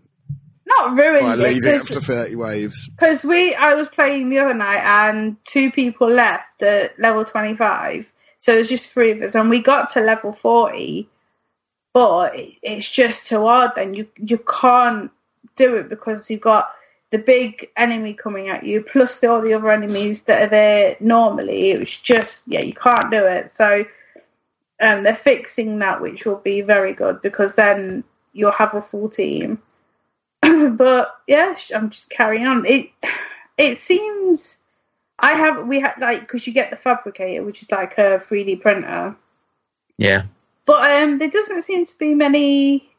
Not ruined it after thirty waves. because we I was playing the other night and two people left at level 25 so there's just three of us and we got to level 40 but it's just too hard then. You you can't do it because you've got the big enemy coming at you plus the, all the other enemies that are there normally. It was just yeah you can't do it. So um, they're fixing that which will be very good because then you'll have a full team but yeah, I'm just carrying on. It it seems I have we had like because you get the fabricator, which is like a 3D printer, Yeah, but um, there doesn't seem to be many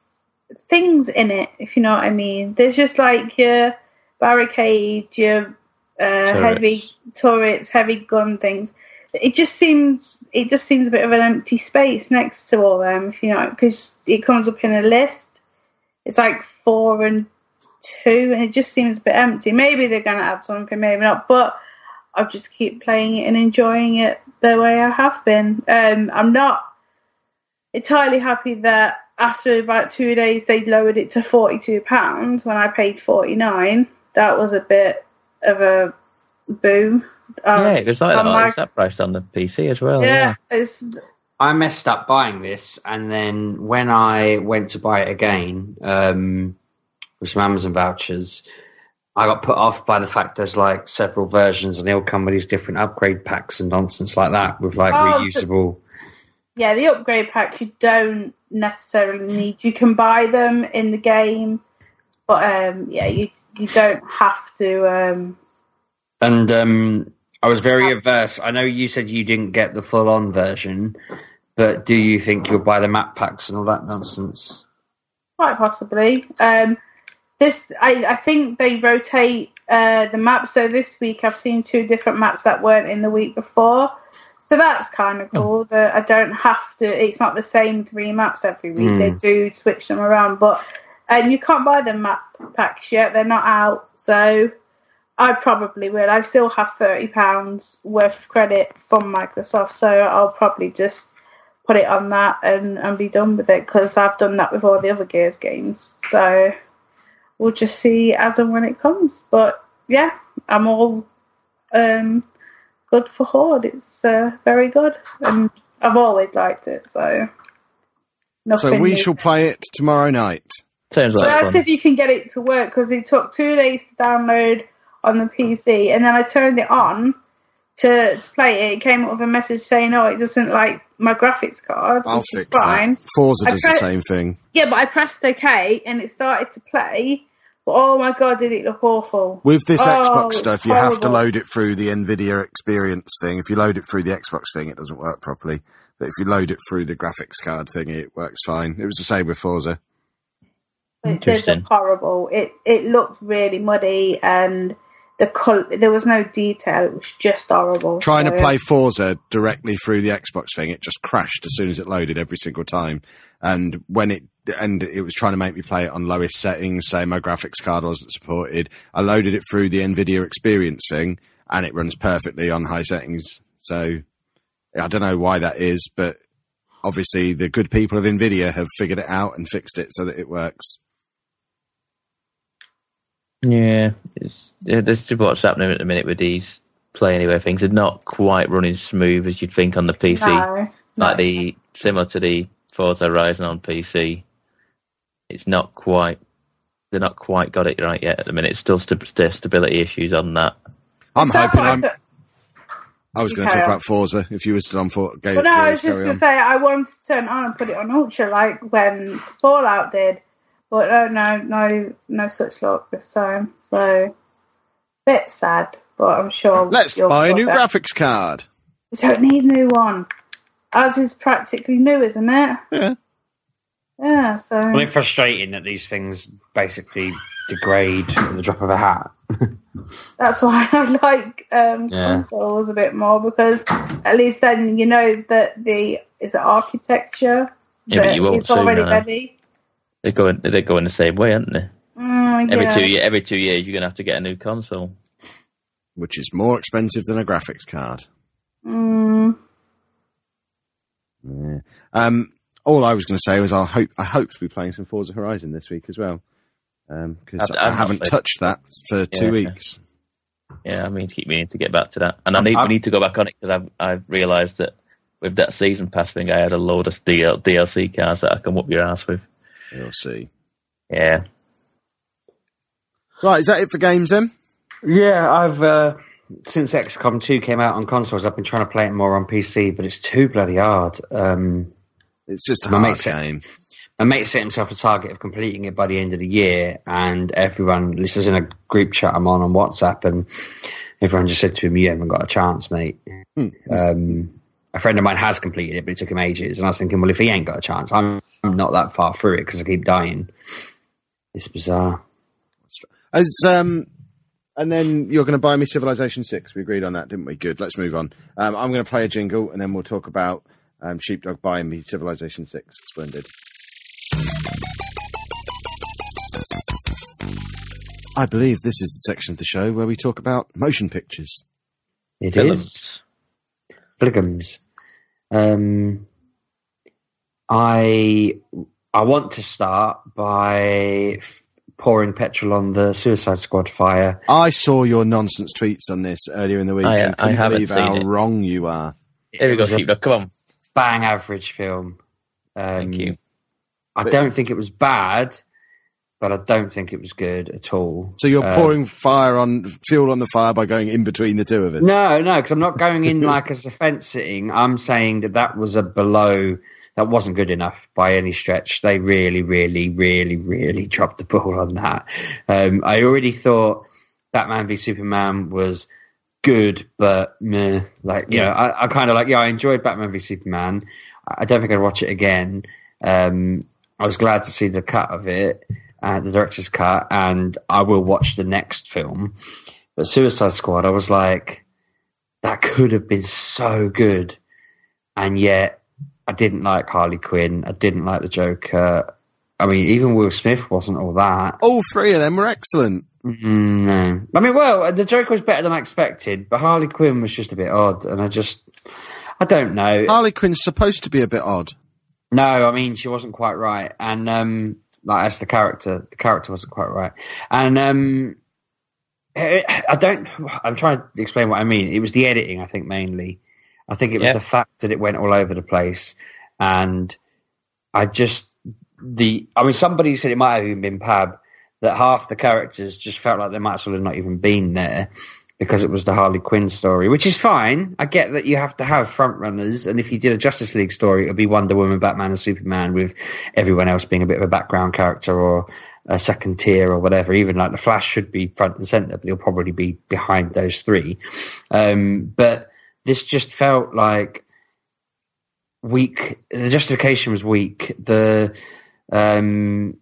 things in it. If you know what I mean, there's just like your barricade, your uh, heavy turrets, heavy gun things. it just seems it just seems a bit of an empty space next to all them. If you know, because it comes up in a list. It's like four and two, and it just seems a bit empty. Maybe they're going to add something, maybe not. But I'll just keep playing it and enjoying it the way I have been. Um, I'm not entirely happy that after about two days they lowered it to forty two pounds when I paid forty nine. That was a bit of a boom. Um, yeah, it was like that. Like- that price on the PC as well. yeah, Yeah. it's I messed up buying this, and then when I went to buy it again um, with some Amazon vouchers, I got put off by the fact there's like several versions, and they all come with these different upgrade packs and nonsense like that with like Oh, the- reusable. yeah, the upgrade packs you don't necessarily need. You can buy them in the game, but um, yeah, you you don't have to. Um, And um, I was very averse. I know you said you didn't get the full on version, but do you think you'll buy the map packs and all that nonsense? quite possibly. Um, this, I, I think they rotate uh, the maps. So this week I've seen two different maps that weren't in the week before. So that's kind of cool. That I don't have to. It's not the same three maps every week. Hmm. They do switch them around, but and you can't buy the map packs yet. They're not out. So I probably will. I still have thirty pounds worth of credit from Microsoft, so I'll probably just put it on that and, and be done with it because I've done that with all the other Gears games. So we'll just see as and when it comes. But yeah, I'm all um, good for Horde. It's uh, very good, and I've always liked it. So nothing. So we new. shall play it tomorrow night. Sounds So like that's fun. if you can get it to work because it took two days to download on the PC, and then I turned it on to, to play it. It came up with a message saying, "Oh, it doesn't like my graphics card, I'll which fix is fine." that. Forza I does tried- the same thing. Yeah, but I pressed OK, and it started to play. But oh my god, did it look awful! With this Oh, Xbox stuff, you have to load it through the NVIDIA Experience thing. If you load it through the Xbox thing, it doesn't work properly. But if you load it through the graphics card thing, it works fine. It was the same with Forza. It did Interesting. look horrible. It it looked really muddy, and the col- there was no detail. It was just horrible. Trying to play Forza directly through the Xbox thing, it just crashed as soon as it loaded every single time. And when it and it was trying to make me play it on lowest settings, say my graphics card wasn't supported. I loaded it through the Nvidia Experience thing, and it runs perfectly on high settings. So I don't know why that is, but obviously the good people of Nvidia have figured it out and fixed it so that it works. Yeah, it's, yeah, this is what's happening at the minute with these Play Anywhere things. They're not quite running smooth as you'd think on the PC. No, like no. the similar to the Forza Horizon on PC. It's not quite. They're not quite got it right yet at the minute. It's still st- st- stability issues on that. I'm Sounds hoping I'm. a- I was going to talk on. about Forza if you were still on for. Go, no, I was just going to say I wanted to turn on and put it on Ultra like when Fallout did, but oh no, no, no such luck this time. So bit sad, but I'm sure. Let's you'll buy a new that. graphics card. We don't need a new one. Ours is practically new, isn't it? Yeah. Yeah. So I think frustrating that these things basically degrade at the drop of a hat. that's why I like um, Yeah. consoles a bit more because at least then you know that the is it architecture Yeah, but that you won't it's already uh, ready. They're going. They're going the same way, aren't they? Mm, Every two year, every two years, you're going to have to get a new console. which is more expensive than a graphics card. Mm, Yeah. Um, all I was going to say was I hope I hope to be playing some Forza Horizon this week as well because I've- I I've not touched that for two Yeah. weeks. Yeah, I mean to keep meaning to get back to that, and I I'm- need I'm- we need to go back on it because I've I've realised that with that season pass thing, I had a load of DL, DLC cards that I can whoop your ass with. You'll see. Yeah, Right, is that it for games then? Yeah, I've uh, since XCOM 2 came out on consoles, I've been trying to play it more on PC, but it's too bloody hard. Um, It's just a hard mate said- game. my mate set himself a target of completing it by the end of the year, and everyone, this is in a group chat I'm on on WhatsApp, and everyone just said to him, You haven't got a chance, mate. Hmm. Um, a friend of mine has completed it, but it took him ages, and I was thinking, Well, if he ain't got a chance, I'm, I'm not that far through it because I keep dying. It's bizarre. Has um, And then you're going to buy me Civilization 6. We agreed on that, didn't we? Good. Let's move on. Um, I'm going to play a jingle and then we'll talk about um, Sheepdog buying me Civilization 6. Splendid. I believe this is the section of the show where we talk about motion pictures. It is Films. Flickums. Um, I I want to start by f- pouring petrol on the Suicide Squad fire. I saw your nonsense tweets on this earlier in the week I- and I haven't believe seen how it. wrong you are. Here we go, was Sheepdog. Come on. bang average film. Um, Thank you. I But- don't think it was bad, but I don't think it was good at all. So you're Um, pouring fire on fuel on the fire by going in between the two of us. No, no, because I'm not going in like as a fence sitting. I'm saying that that was a below. That wasn't good enough by any stretch. They really, really, really, really dropped the ball on that. Um, I already thought Batman v Superman was good, but meh. Like, you know, I, I kind of like, yeah, I enjoyed Batman v Superman. I I don't think I'd watch it again. Um, I was glad to see the cut of it, uh, the director's cut, and I will watch the next film. But Suicide Squad, I was like, that could have been so good, and yet I didn't like Harley Quinn. I didn't like the Joker. I mean, even Will Smith wasn't all that. All three of them were excellent. Mm, no, I mean, well, the Joker was better than I expected, but Harley Quinn was just a bit odd, and I just, I don't know. Harley Quinn's supposed to be a bit odd. No, I mean she wasn't quite right, and um, like that's the character. The character wasn't quite right, and um, I I don't. I'm trying to explain what I mean. It was the editing, I think, mainly. I think it was the fact that it went all over the place, and I just the. I mean, somebody said it might have even been Pab that half the characters just felt like they might as well have not even been there because it was the Harley Quinn story, which is fine. I get that you have to have front runners, and if you did a Justice League story, it would be Wonder Woman, Batman, and Superman, with everyone else being a bit of a background character or a second tier or whatever. Even like the Flash should be front and center, but he'll probably be behind those three. Um, but this just felt like weak. The justification was weak. The um,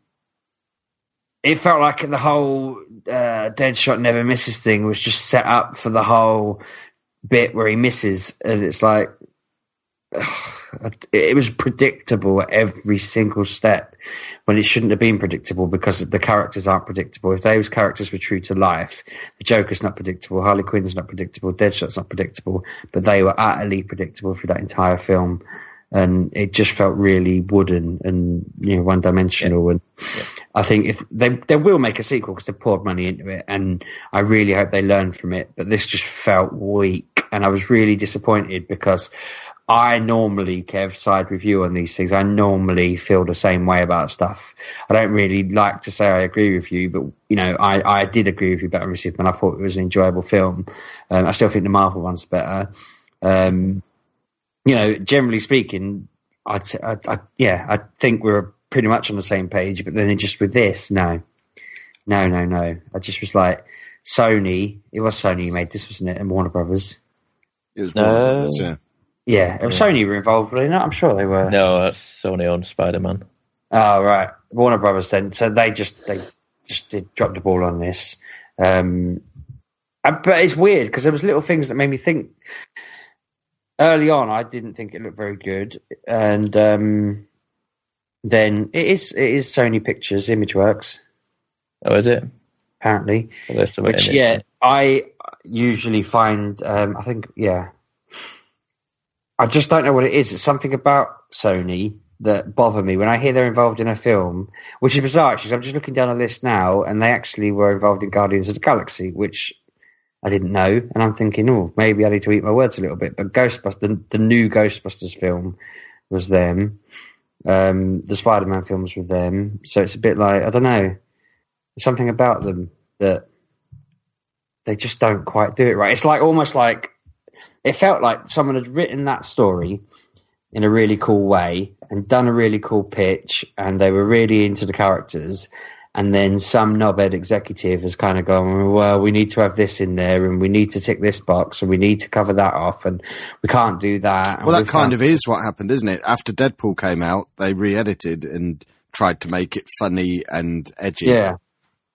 it felt like the whole uh, Deadshot never misses thing was just set up for the whole bit where he misses, and it's like it was predictable at every single step when it shouldn't have been predictable because the characters aren't predictable. If those characters were true to life, the Joker's not predictable, Harley Quinn's not predictable, Deadshot's not predictable, but they were utterly predictable through that entire film. And it just felt really wooden and you know one dimensional. And I think if they they will make a sequel because they poured money into it, and I really hope they learn from it. But this just felt weak, and I was really disappointed because I normally, Kev, side with you on these things. I normally feel the same way about stuff. I don't really like to say I agree with you, but you know, I, I did agree with you v Superman. I thought it was an enjoyable film. Um, I still think the Marvel one's better. Um, you know, generally speaking, I'd, say- I, I, yeah, I think we're pretty much on the same page. But then just with this, no, no, no, no. I just was like, Sony. It was Sony who made this, wasn't it? And Warner Brothers. It was No. one of yeah. Yeah, it was Sony were involved, were they not? I'm sure they were. No, that's Sony on Spider Man. Oh right, Warner Brothers. Then so they just they just did drop the ball on this. Um, uh, but it's weird because there was little things that made me think. Early on, I didn't think it looked very good, and um, then it is it is Sony Pictures, ImageWorks, Oh, is it? apparently. Well, Which it. yeah, I usually find. Um, I think yeah, I just don't know what it is. It's something about Sony that bother me when I hear they're involved in a film, which is bizarre. Because I'm just looking down a list now, and they actually were involved in Guardians of the Galaxy, which I didn't know, and I'm thinking, oh, maybe I need to eat my words a little bit. But Ghostbusters, the, the new Ghostbusters film, was them. Um, the Spider-Man films were them. So it's a bit like I don't know, something about them that they just don't quite do it right. It's like almost like it felt like someone had written that story in a really cool way and done a really cool pitch, and they were really into the characters. And then some knobhead executive has kind of gone, well, we need to have this in there, and we need to tick this box, and we need to cover that off, and we can't do that. Well, that kind of is what happened, isn't it? After Deadpool came out, they re-edited and tried to make it funny and edgy. Yeah.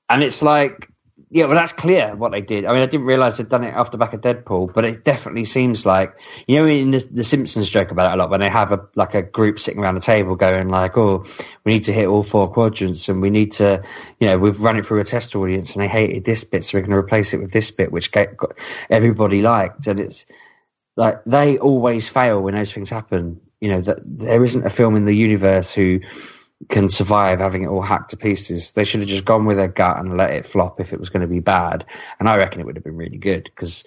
And it's like Yeah, well, that's clear what they did. I mean, I didn't realize they'd done it off the back of Deadpool, but it definitely seems like you know in the, the Simpsons joke about it a lot when they have a like a group sitting around the table going like, "Oh, we need to hit all four quadrants, and we need to, you know, we've run it through a test audience, and they hated this bit, so we're going to replace it with this bit, which everybody liked." And it's like they always fail when those things happen. You know that there isn't a film in the universe who can survive having it all hacked to pieces. They should have just gone with their gut and let it flop if it was going to be bad. And I reckon it would have been really good because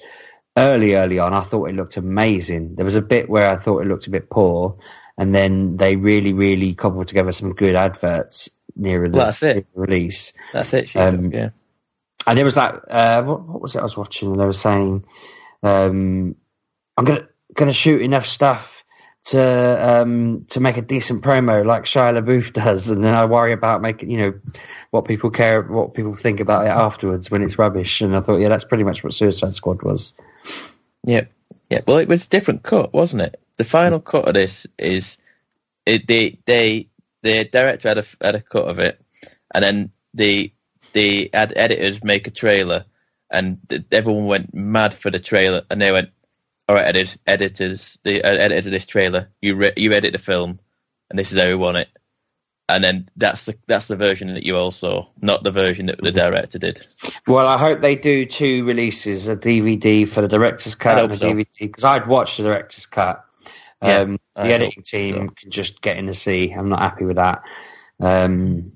early, early on, I thought it looked amazing. There was a bit where I thought it looked a bit poor, and then they really, really cobbled together some good adverts nearer the, Well, that's it. release. That's it. Um, yeah. And there was that. Uh, what, what was it I was watching? And they were saying, um, "I'm gonna gonna shoot enough stuff." To um, to make a decent promo like Shia LaBeouf does, and then I worry about making you know what people care, what people think about it afterwards when it's rubbish. And I thought, yeah, that's pretty much what Suicide Squad was. Yeah, yeah. Well, it was a different cut, wasn't it? The final cut of this is it, they they the director had a had a cut of it, and then the the ad editors make a trailer, and everyone went mad for the trailer, and they went, "All right, editors, editors, the uh, editors of this trailer, you re- you edit the film, and this is how we want it." And then that's the that's the version that you all saw, not the version that the director did. Well, I hope they do two releases: a DVD for the director's cut I and a so. DVD. Because I'd watch the director's cut. Yeah, Um, I the hope editing team so. can just get in the sea. I'm not happy with that. Um,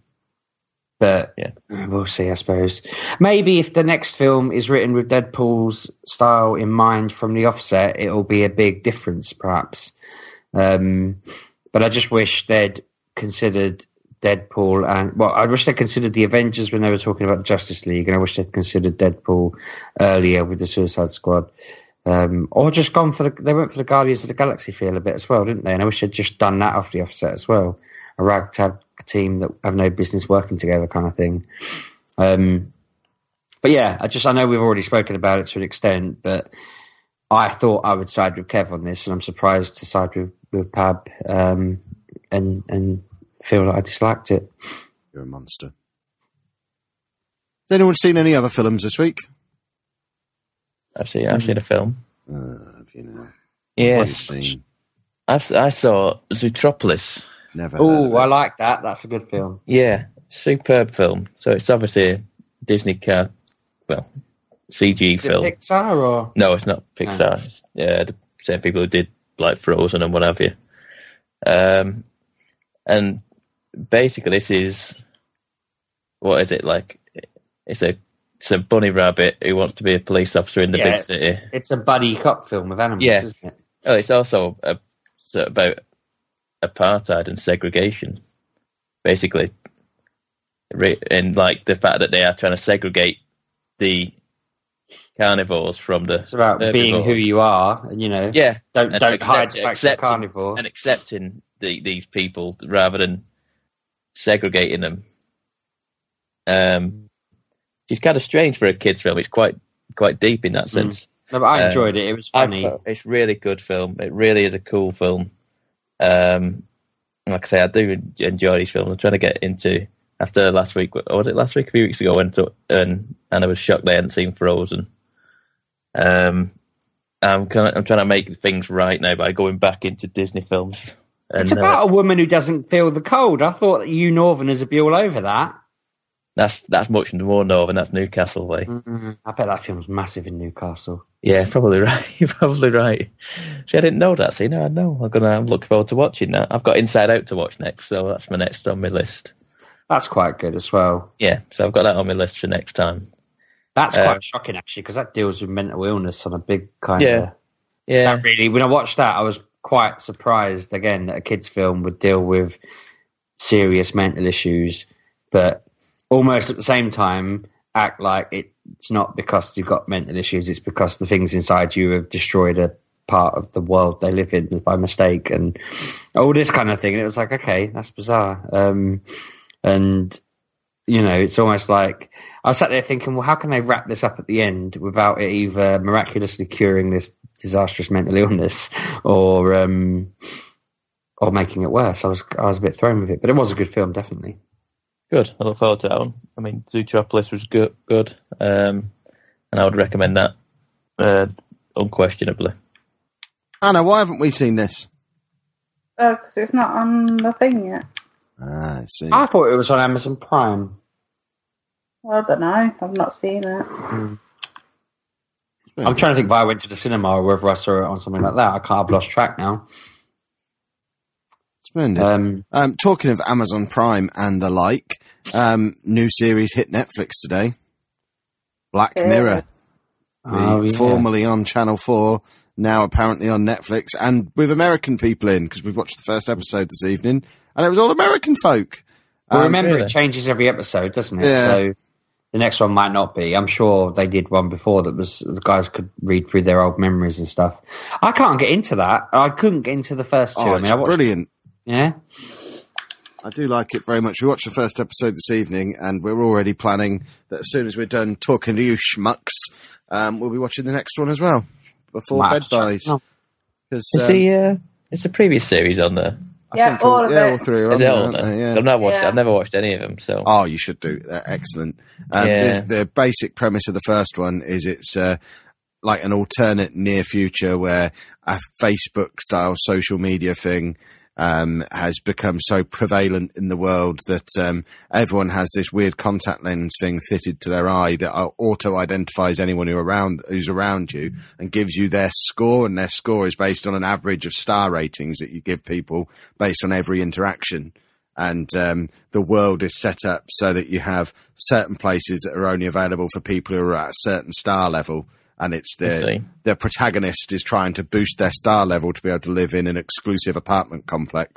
but Yeah. we'll see. I suppose maybe if the next film is written with Deadpool's style in mind from the offset, it'll be a big difference, perhaps. Um, but I just wish they'd considered Deadpool and well, I wish they considered the Avengers when they were talking about Justice League, and I wish they'd considered Deadpool earlier with the Suicide Squad. Um, or just gone for the they went for the Guardians of the Galaxy feel a bit as well, didn't they? And I wish they'd just done that off the offset as well. A ragtag team that have no business working together kind of thing. Um, but yeah, I just I know we've already spoken about it to an extent, but I thought I would side with Kev on this, and I'm surprised to side with with Pab um, and and feel that I disliked it. You're a monster. Has anyone seen any other films this week? I've seen I've seen a film. Uh, have you know? Yeah, What you seen? I've, I saw Zootropolis. Never. Oh, I like that. That's a good film. Yeah, superb film. So it's obviously a Disney car, well, CG Is it film. Pixar or No, it's not Pixar. It's, uh, the same people who did like Frozen and what have you. Um, and basically, this is what is it like? It's a it's a bunny rabbit who wants to be a police officer in the Yeah. big city. it's a buddy cop film with animals, Yeah. isn't it? Oh, it's also a, about apartheid and segregation, basically, and like the fact that they are trying to segregate the carnivores from the It's about being who you are, and you know, yeah, don't and don't accept- hide the fact you're accepting- carnivore. and accepting the, these people rather than segregating them. Um, it's kind of strange for a kids' film. It's quite quite deep in that sense. No, but I um, enjoyed it. It was funny. thought It's really good film. It really is a cool film. Um, like I say, I do enjoy these films. I'm trying to get into after last week. Or was it last week? A few weeks ago, I went to and and I was shocked they hadn't seen Frozen. Um, I'm kind of, I'm trying to make things right now by going back into Disney films. And, It's uh, about a woman who doesn't feel the cold. I thought that you Northerners would be all over that. That's that's much more northern. That's Newcastle way. I bet that film's massive in Newcastle. Yeah, probably right. You're probably right. See, I didn't know that. See, now I know. I'm gonna. I'm looking forward to watching that. I've got Inside Out to watch next, so that's my next on my list. That's quite good as well. Yeah, so I've got that on my list for next time. That's Uh, quite shocking actually, because that deals with mental illness on a big kind Yeah. of. Yeah, That really, when I watched that, I was quite surprised again that a kids' film would deal with serious mental issues, but almost at the same time act like it's not because you've got mental issues; it's because the things inside you have destroyed a part of the world they live in by mistake, and all this kind of thing. And it was like, okay, that's bizarre. Um, and you know, it's almost like I sat there thinking, well, how can they wrap this up at the end without it either miraculously curing this disastrous mental illness or um, or making it worse? I was I was a bit thrown with it, but it was a good film, definitely. Good. I look forward to that one. I mean, Zootropolis was good, good, um, and I would recommend that uh, unquestionably. Anna, why haven't we seen this? Oh, because it's not on the thing yet. Ah, I see. I thought it was on Amazon Prime. Well, I don't know. I've not seen it. I'm trying to think if I went to the cinema or whether I saw it on something like that. I can't. I've lost track now. Splendid. Um, Um, talking of Amazon Prime and the like, um, new series hit Netflix today. Black Yeah. Mirror, oh, yeah. formerly on Channel 4, now apparently on Netflix, and with American people in, because we've watched the first episode this evening, and it was all American folk. Well, Um, remember, really? it changes every episode, doesn't it? Yeah. So the next one might not be. I'm sure they did one before that was the guys could read through their old memories and stuff. I can't get into that. I couldn't get into the first two. oh, I it's mean, I watched, brilliant. Yeah. I do like it very much. We watched the first episode this evening, and we're already planning that as soon as we're done talking to you schmucks, um, we'll be watching the next one as well before Might bed have to check buys. it out. 'Cause, Is um, the uh, is the previous series on there? I Yeah, think all of yeah, it. all three are Is on it there, all on aren't there? they? Yeah. I've not watched. Yeah. I've never watched any of them. So Oh, you should do. They're excellent. Um, Yeah. the, the basic premise of the first one is it's uh, like an alternate near future where a Facebook style social media thing um, has become so prevalent in the world that um, everyone has this weird contact lens thing fitted to their eye that auto identifies anyone who around who's around you and gives you their score, and their score is based on an average of star ratings that you give people based on every interaction. And um, the world is set up so that you have certain places that are only available for people who are at a certain star level, and it's I the the protagonist is trying to boost their star level to be able to live in an exclusive apartment complex,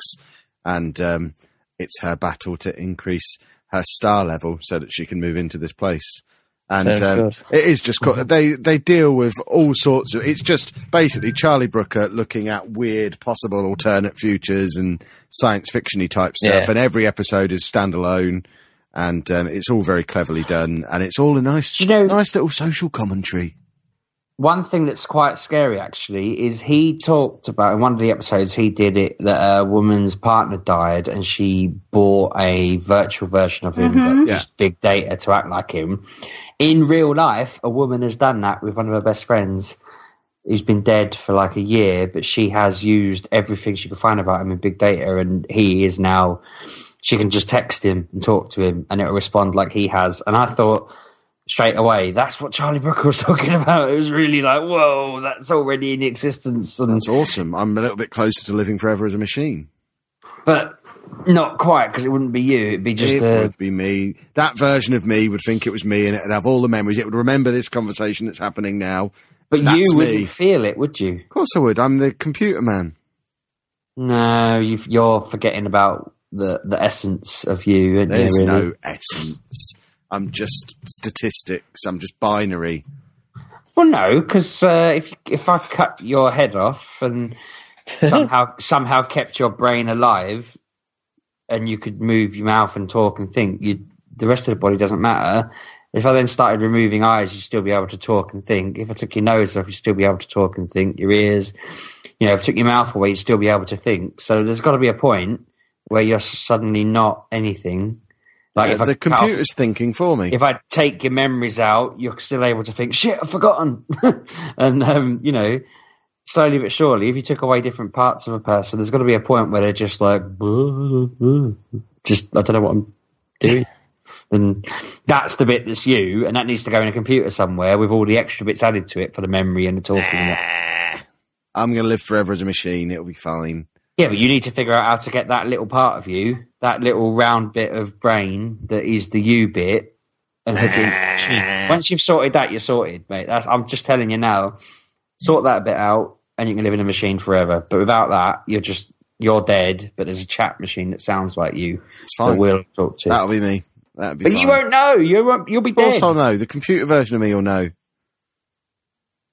and um, it's her battle to increase her star level so that she can move into this place. And um, it is just co- they they deal with all sorts of. It's just basically Charlie Brooker looking at weird possible alternate futures and science fictiony type stuff. Yeah. And every episode is standalone, and um, it's all very cleverly done. And it's all a nice, you know- nice little social commentary. One thing that's quite scary, actually, is he talked about in one of the episodes he did it that a woman's partner died and she bought a virtual version of him that mm-hmm. Yeah. big data to act like him. In real life, a woman has done that with one of her best friends who's been dead for like a year, but she has used everything she could find about him in big data, and he is now. She can just text him and talk to him, and it'll respond like he has. And I thought straight away, that's what Charlie Brooker was talking about. It was really like, whoa, that's already in existence, and That's awesome. I'm a little bit closer to living forever as a machine. but not quite because it wouldn't be you. It'd be just it a would be me. That version of me would think it was me, and it'd have all the memories. It would remember this conversation that's happening now. But That's you wouldn't feel it, would you? Of course, I would. I'm the computer man. No, you you're forgetting about the the essence of you. aren't you, There's really? no essence. I'm just statistics. I'm just binary. Well, no, because uh, if if I cut your head off and somehow somehow kept your brain alive, and you could move your mouth and talk and think, you the rest of the body doesn't matter. If I then started removing eyes, you'd still be able to talk and think. If I took your nose off, you'd still be able to talk and think. Your ears, you know, if I took your mouth away, you'd still be able to think. So there's got to be a point where you're suddenly not anything. Like Uh, if I the off- computer's thinking for me. if I take your memories out, you're still able to think, shit, I've forgotten. and, um, you know, slowly but surely, if you took away different parts of a person, there's got to be a point where they're just like, just, I don't know what I'm doing. and that's the bit that's you, and that needs to go in a computer somewhere with all the extra bits added to it for the memory and the talking. and. I'm going to live forever as a machine. It'll be fine. Yeah, but you need to figure out how to get that little part of you, that little round bit of brain that is the U bit and hook it into the machine. Once you've sorted that, you're sorted, mate. That's, I'm just telling you now. Sort that bit out, and you can live in a machine forever. But without that, you're just you're dead. But there's a chat machine that sounds like you It's fine. we'll talk to. That'll be me. That'll be but fine. you won't know. You won't. You'll be Of course dead. I'll know. The computer version of me will know.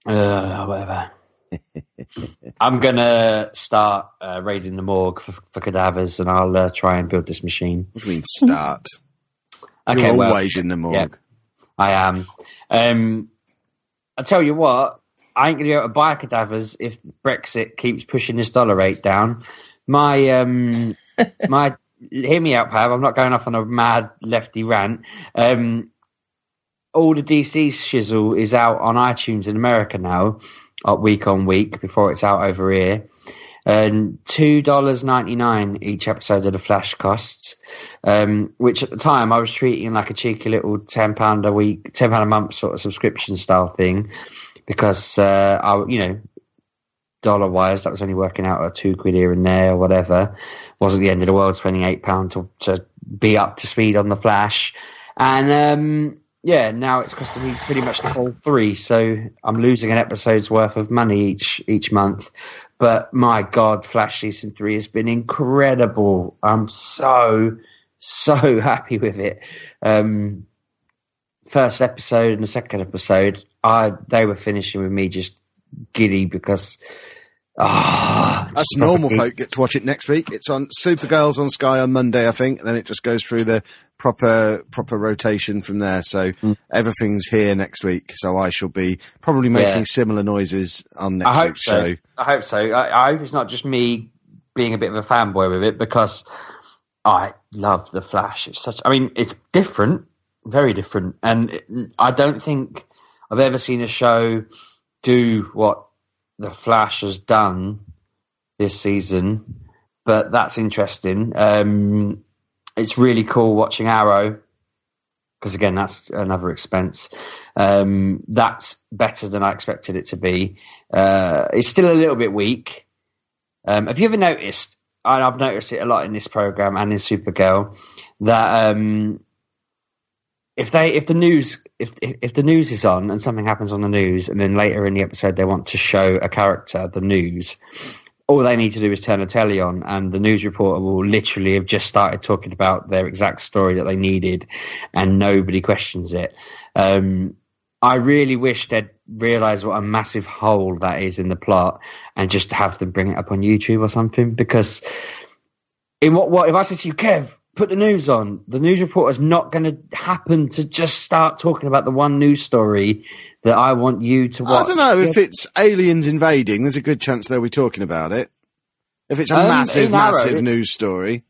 Uh, whatever. I'm gonna start uh, raiding the morgue for, for cadavers, and I'll uh, try and build this machine. What do you mean start? Okay, You're well, always in the morgue. I am. Um, I tell you what, I ain't gonna be able to buy cadavers if Brexit keeps pushing this dollar rate down. My um, my hear me out, Pav. I'm not going off on a mad lefty rant. Um, all the DC shizzle is out on iTunes in America now, uh, week on week before it's out over here. And two dollars ninety nine each episode of the Flash costs, um, which at the time I was treating like a cheeky little ten pound a week, ten pound a month sort of subscription style thing, because uh, I, you know, dollar wise, that was only working out at two quid here and there or whatever. Wasn't the end of the world spending eight pound to to be up to speed on the Flash, and um, yeah, now it's costing me pretty much the whole three, so I'm losing an episode's worth of money each each month. But my God, Flash season three has been incredible. I'm so so happy with it. Um, first episode and the second episode, I they were finishing with me just giddy because ah, Us just normal folk get to watch it next week. It's on Supergirls on Sky on Monday, I think. Then it just goes through the proper proper rotation from there. So Hmm. everything's here next week. So I shall be probably making Yeah. similar noises on next I hope week's so. show. I hope so. I, I hope it's not just me being a bit of a fanboy with it because I love the Flash. It's such. I mean, it's different, very different, and I don't think I've ever seen a show do what the Flash has done this season. But that's interesting. Um, it's really cool watching Arrow because again, that's another expense. Um, that's better than I expected it to be. Uh, it's still a little bit weak. Um, have you ever noticed? And I've noticed it a lot in this program and in Supergirl that um, if they if the news if, if the news is on and something happens on the news and then later in the episode they want to show a character the news all they need to do is turn the telly on and the news reporter will literally have just started talking about their exact story that they needed and nobody questions it um, I really wish they'd realise what a massive hole that is in the plot and just have them bring it up on YouTube or something. Because in what what if I said to you, Kev, put the news on, the news reporter's not going to happen to just start talking about the one news story that I want you to watch. I don't know if it's aliens invading. There's a good chance they'll be talking about it. If it's a Um, massive, in Arrow, massive news story.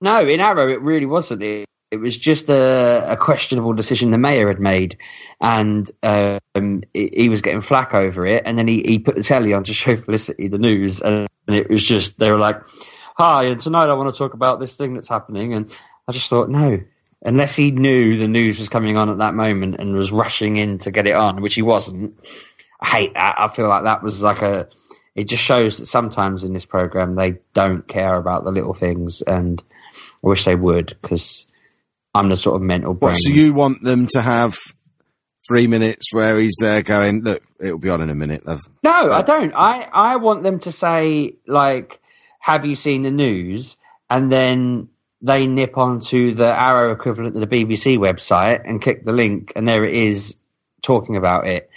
No, in Arrow, it really wasn't. It, it was just a, a questionable decision the mayor had made, and um, he, he was getting flack over it. And then he, he put the telly on to show Felicity the news, and, it was just they were like, "Hi, and tonight I want to talk about this thing that's happening." And I just thought, no, unless he knew the news was coming on at that moment and was rushing in to get it on, which he wasn't. I hate that. I feel like that was like a. It just shows that sometimes in this program they don't care about the little things, and I wish they would because I'm the sort of mental brain. What, so you want them to have three minutes where he's there going, look, it'll be on in a minute, love. No, I don't. I, I want them to say, like, have you seen the news? And then they nip onto the Arrow equivalent of the BBC website and click the link, and there it is talking about it.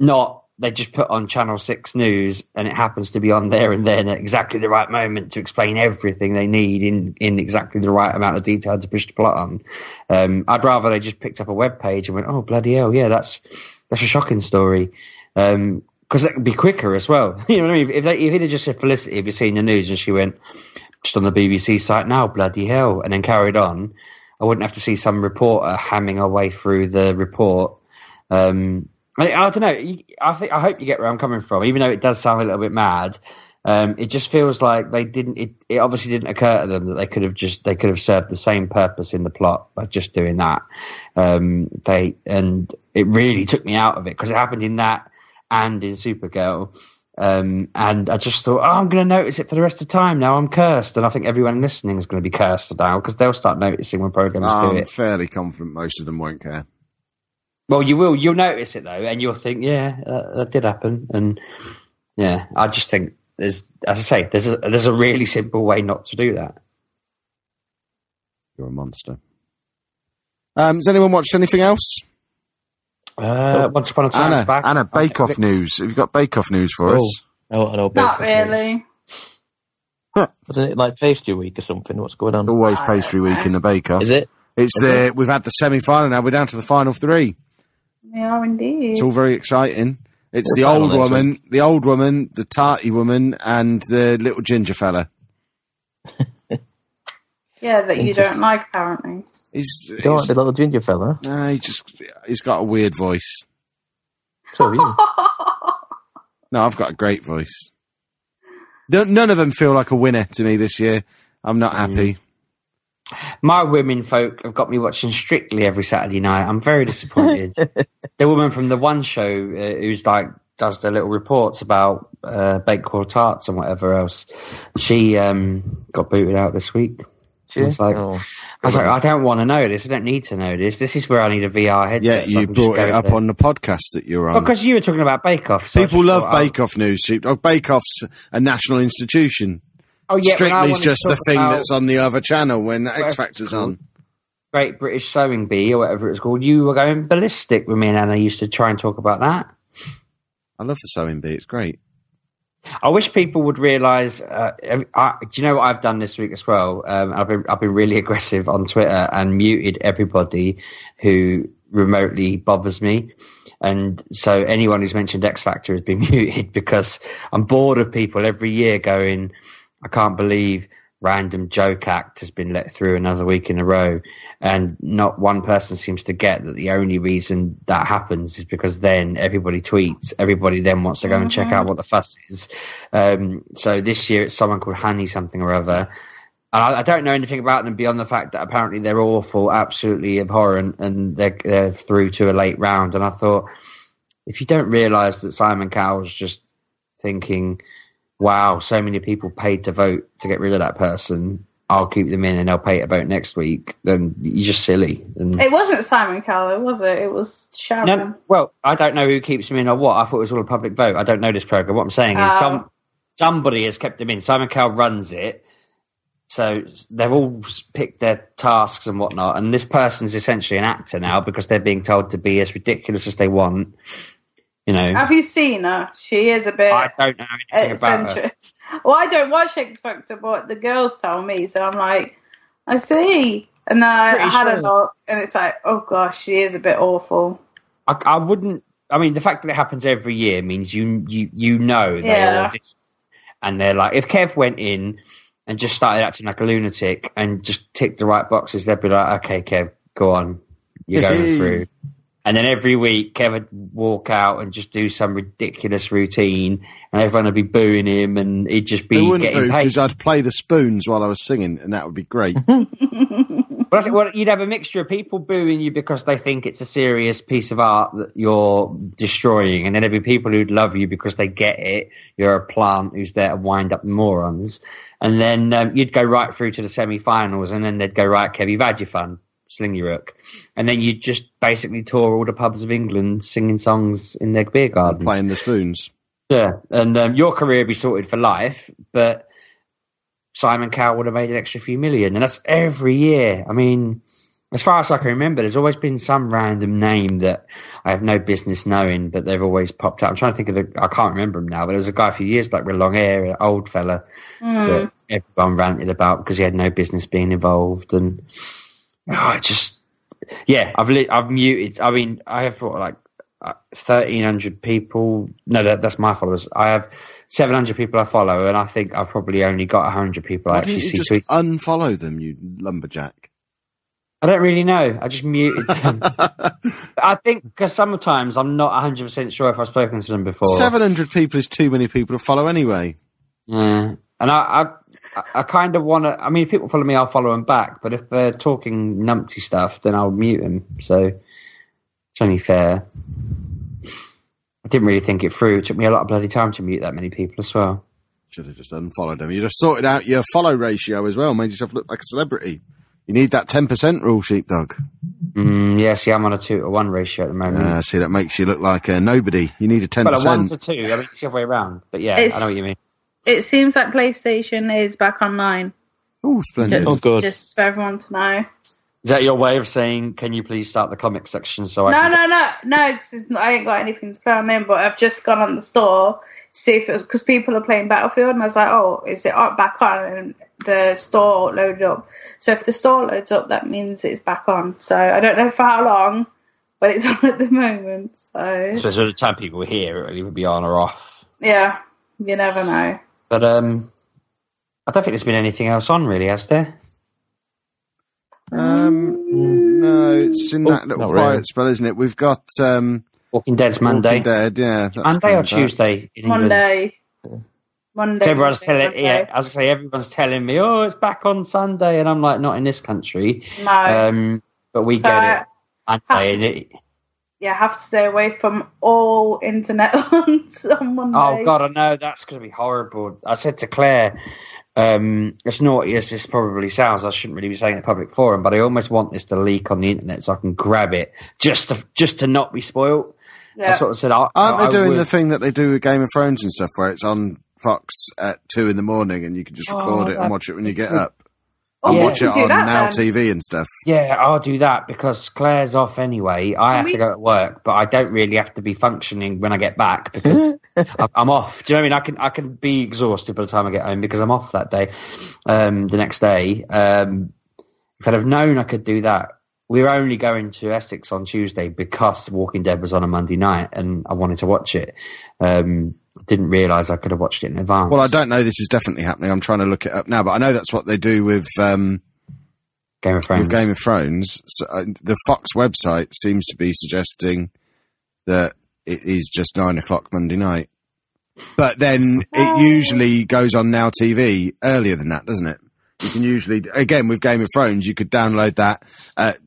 Not they just put on Channel 6 News and it happens to be on there and then at exactly the right moment to explain everything they need in, in exactly the right amount of detail to push the plot on. Um, I'd rather they just picked up a web page and went, oh, bloody hell, yeah, that's, that's a shocking story. Um, because that would be quicker as well. You know what I mean? If they, if have just said Felicity, if you seen the news and she went just on the BBC site now, bloody hell, and then carried on, I wouldn't have to see some reporter hamming her way through the report. Um, I, I don't know. I think I hope you get where I'm coming from, even though it does sound a little bit mad. Um, it just feels like they didn't. It, it obviously didn't occur to them that they could have just they could have served the same purpose in the plot by just doing that. Um, they and it really took me out of it because it happened in that and in Supergirl. Um, and I just thought, oh, I'm going to notice it for the rest of time. Now I'm cursed, and I think everyone listening is going to be cursed now because they'll start noticing when programs do I'm it. fairly confident most of them won't care. Well, you will. You'll notice it though, and you'll think, yeah, that, that did happen. And yeah, I just think there's, as I say, there's a there's a really simple way not to do that. You're a monster. Um, has anyone watched anything else? Uh, once upon a time Anna, back, Anna, Bake Off news. Have you got Bake Off news for Oh. us? I want to Not Bake Off news. really. Wasn't it like pastry week or something? What's going on? Always pastry week in the Bake Off. Is it? It's Is the we've had the semi final now. We're down to the final three. We are indeed. It's all very exciting. It's What's the old on next woman, the old woman, the tarty woman, and the little ginger fella. Yeah, that you don't like apparently. He's, You don't like he's the little ginger fella? nah, he just he's got a weird voice. So you. No, I've got a great voice. No- None of them feel like a winner to me this year. I'm not happy. My women folk have got me watching Strictly every Saturday night. I'm very disappointed. the woman from the one show uh, who's like does the little reports about uh, Bakewell tarts and whatever else, she um, got booted out this week. She It's like- oh. I was like, I don't want to know this. I don't need to know this. This is where I need a VR Yeah, headset. so you brought it up there. on the podcast that you're on. because you were talking about Bake Off. so People love oh, Bake Off news. Oh, Bake Off's a national institution. Oh, yeah, Strictly's just the thing about that's on the other channel when X Factor's on. Great British Sewing Bee or whatever it's called. You were going ballistic with me and Anna used to try and talk about that. I love the sewing bee. It's great. I wish people would realise. Uh, I, do you know what I've done this week as well? Um, I've been I've been really aggressive on Twitter and muted everybody who remotely bothers me. And so anyone who's mentioned X Factor has been muted because I'm bored of people every year going, I can't believe random joke act has been let through another week in a row. And not one person seems to get that the only reason that happens is because then everybody tweets. Everybody then wants to go and check out what the fuss is. Um, so this year it's someone called Honey something or other. And I, I don't know anything about them beyond the fact that apparently they're awful, absolutely abhorrent, and they're, they're through to a late round. And I thought, if you don't realise that Simon Cowell's just thinking, wow, so many people paid to vote to get rid of that person, I'll keep them in and they'll pay to vote next week, then you're just silly. And It wasn't Simon Cowell, was it? It was Sharon. no, well, I don't know who keeps them in or what. I thought it was all a public vote. I don't know this program. What I'm saying is Oh. some somebody has kept them in. Simon Cowell runs it. So they've all picked their tasks and whatnot, and this person's essentially an actor now because they're being told to be as ridiculous as they want. You know, Have you seen her? She is a bit I don't know anything about her. eccentric. Well, I don't watch X Factor, but the girls tell me, so I'm like, I see. And then I, Pretty had sure. a look, and it's like, oh gosh, she is a bit awful. I, I wouldn't. I mean, the fact that it happens every year means you you you know they Yeah. audition, and they're like, if Kev went in and just started acting like a lunatic and just ticked the right boxes, they'd be like, okay, Kev, go on, you're going through. And then every week, Kev would walk out and just do some ridiculous routine, and everyone would be booing him, and he'd just They be wouldn't getting do paid. because I'd play the spoons while I was singing, and that would be great. Well, that's- well, you'd have a mixture of people booing you because they think it's a serious piece of art that you're destroying, and then there'd be people who'd love you because they get it. You're a plant who's there to wind up morons, and then um, you'd go right through to the semi-finals, and then they'd go right, Kev, you've had your fun, sling your rook, and then you'd just basically tour all the pubs of England singing songs in their beer gardens. playing the spoons. Yeah, and um, your career would be sorted for life, but Simon Cowell would have made an extra few million, and that's every year. I mean, as far as I can remember, there's always been some random name that I have no business knowing, but they've always popped up. I'm trying to think of the, I can't remember him now, but there was a guy a few years back with long hair, an old fella that everyone ranted about because he had no business being involved, and oh, it just yeah, I've lit, I've muted. I mean, I have what, like uh, thirteen hundred people. No, that, that's my followers. I have seven hundred people I follow, and I think I've probably only got hundred people I actually see just tweets. unfollow them, you lumberjack? I don't really know. I just muted them. I think because sometimes I'm not hundred percent sure if I've spoken to them before. Seven hundred people is too many people to follow anyway. Yeah, and I, I, I kind of want to. I mean, if people follow me, I'll follow them back. But if they're talking numpty stuff, then I'll mute them. So it's only fair. I didn't really think it through. It took me a lot of bloody time to mute that many people as well. Should have just unfollowed them. You'd have sorted out your follow ratio as well, made yourself look like a celebrity. You need that ten percent rule, sheepdog. Mm, yeah, see, I'm on a two to one ratio at the moment. Uh, see, that makes you look like a nobody. You need a ten well, a one percent. to two. I mean, it's the other way around. But yeah, It's- I know what you mean. It seems like PlayStation is back online. Oh, splendid! Oh, good. Just for everyone to know. Is that your way of saying, can you please start the comic section so I No, can no, no, no, because I ain't got anything to film in, but I've just gone on the store to see if it was because people are playing Battlefield, and I was like, oh, is it up back on? And the store loaded up. So if the store loads up, that means it's back on. So I don't know for how long, but it's on at the moment. So Especially by the time people hear it, it would be on or off. yeah, you never know. But um, I don't think there's been anything else on really, has there? Um, no, it's in Oh, that little not quiet really. spell, isn't it? We've got um, Walking Dead's Monday. Walking Dead, yeah. that's Monday or. Tuesday in England? Monday. Monday. So everyone's Monday, telling, yeah, Monday. I was gonna say everyone's telling me, oh, it's back on Sunday, and I'm like, not in this country. No. Um, but we So, get it Monday, and it, yeah, have to stay away from all internet on, on Monday. oh god, I know that's gonna be horrible. I said to Claire, um, as naughty as this probably sounds, I shouldn't really be saying it in a public forum, but I almost want this to leak on the internet so I can grab it just to just to not be spoiled. I Yeah. sort of said, I, Aren't I they doing would- the thing that they do with Game of Thrones and stuff, where it's on Fox at two in the morning and you can just Oh, record it and watch it when you get up? Oh, And Yeah. watch it on that Now then. TV and stuff. Yeah, I'll do that because Claire's off anyway. I Can have we- to go to work, but I don't really have to be functioning when I get back because I- I'm off. Do you know what I mean? I can I can be exhausted by the time I get home because I'm off that day, um, the next day. Um, if I'd have known I could do that, we were only going to Essex on Tuesday because Walking Dead was on a Monday night and I wanted to watch it. Um, didn't realise I could have watched it in advance. Well, I don't know this is definitely happening. I'm trying to look it up now, but I know that's what they do with um, Game of Thrones. with Game of Thrones. So, uh, the Fox website seems to be suggesting that it is just nine o'clock Monday night. But then it usually goes on Now TV earlier than that, doesn't it? You can usually, again, with Game of Thrones, you could download that at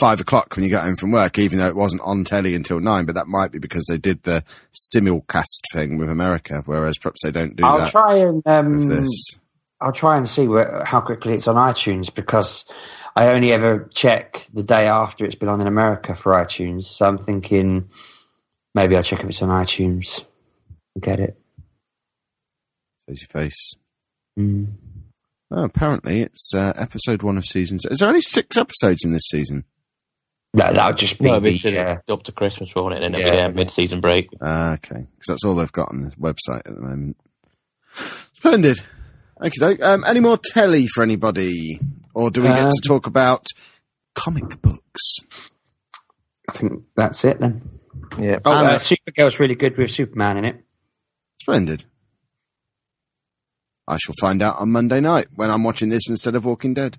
five o'clock when you get home from work, even though it wasn't on telly until nine. But that might be because they did the simulcast thing with America, whereas perhaps they don't do I'll that try and um. I'll try and see where, how quickly it's on iTunes because I only ever check the day after it's been on in America for iTunes. So I'm thinking maybe I'll check if it's on iTunes. Get it? Face your face. Mm. Oh, apparently it's uh, episode one of season. Is there only six episodes in this season? No, that would just be No, the, it's uh, up to Christmas, won't it? And then Yeah. it'll be their mid-season break. Ah, okay, because that's all they've got on the website at the moment. Splendid. Okay, doke. Um, any more telly for anybody, or do we get Um, to talk about comic books? I think that's it then. Yeah. Oh, And, uh, uh, Supergirl's really good with Superman in it. Splendid. I shall find out on Monday night when I'm watching this instead of Walking Dead.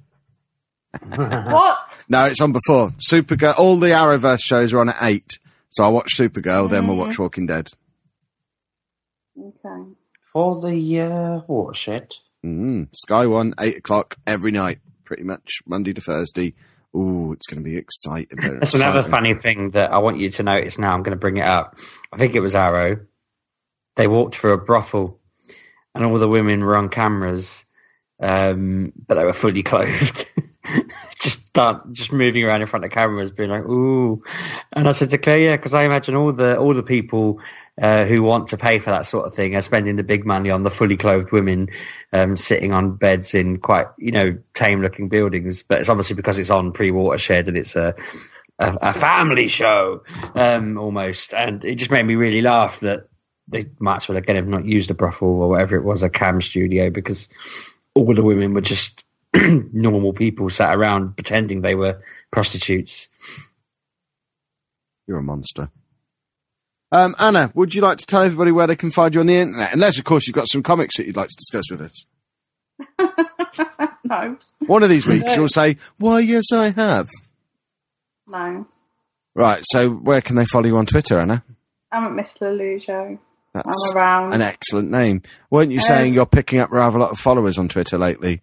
What? No, it's on before. Supergirl. All the Arrowverse shows are on at eight, so I'll watch Supergirl, then we'll watch Walking Dead. Okay. For the uh, watershed. Mm, Sky One, eight o'clock every night, pretty much Monday to Thursday. Ooh, it's going to be exciting. very That's another funny thing that I want you to notice now. I'm going to bring it up. I think it was Arrow. They walked through a brothel, and all the women were on cameras, um, but they were fully clothed. just start, just moving around in front of cameras, being like, "Ooh!" And I said to Claire, "Yeah," because I imagine all the all the people uh, who want to pay for that sort of thing are spending the big money on the fully clothed women um, sitting on beds in quite you know tame looking buildings. But it's obviously because it's on pre watershed and it's a a, a family show um, almost, and it just made me really laugh that they might as well again have not used a brothel or whatever it was, a cam studio, because all the women were just normal people sat around pretending they were prostitutes. You're a monster. Um, Anna, would you like to tell everybody where they can find you on the internet? Unless, of course, you've got some comics that you'd like to discuss with us. No. One of these weeks, No. you'll say, "Why, yes, I have." No. Right. So, where can they follow you on Twitter, Anna? I'm at Miss Lelujo. That's I'm around. an excellent name. Weren't you Yes. saying you're picking up rather a lot of followers on Twitter lately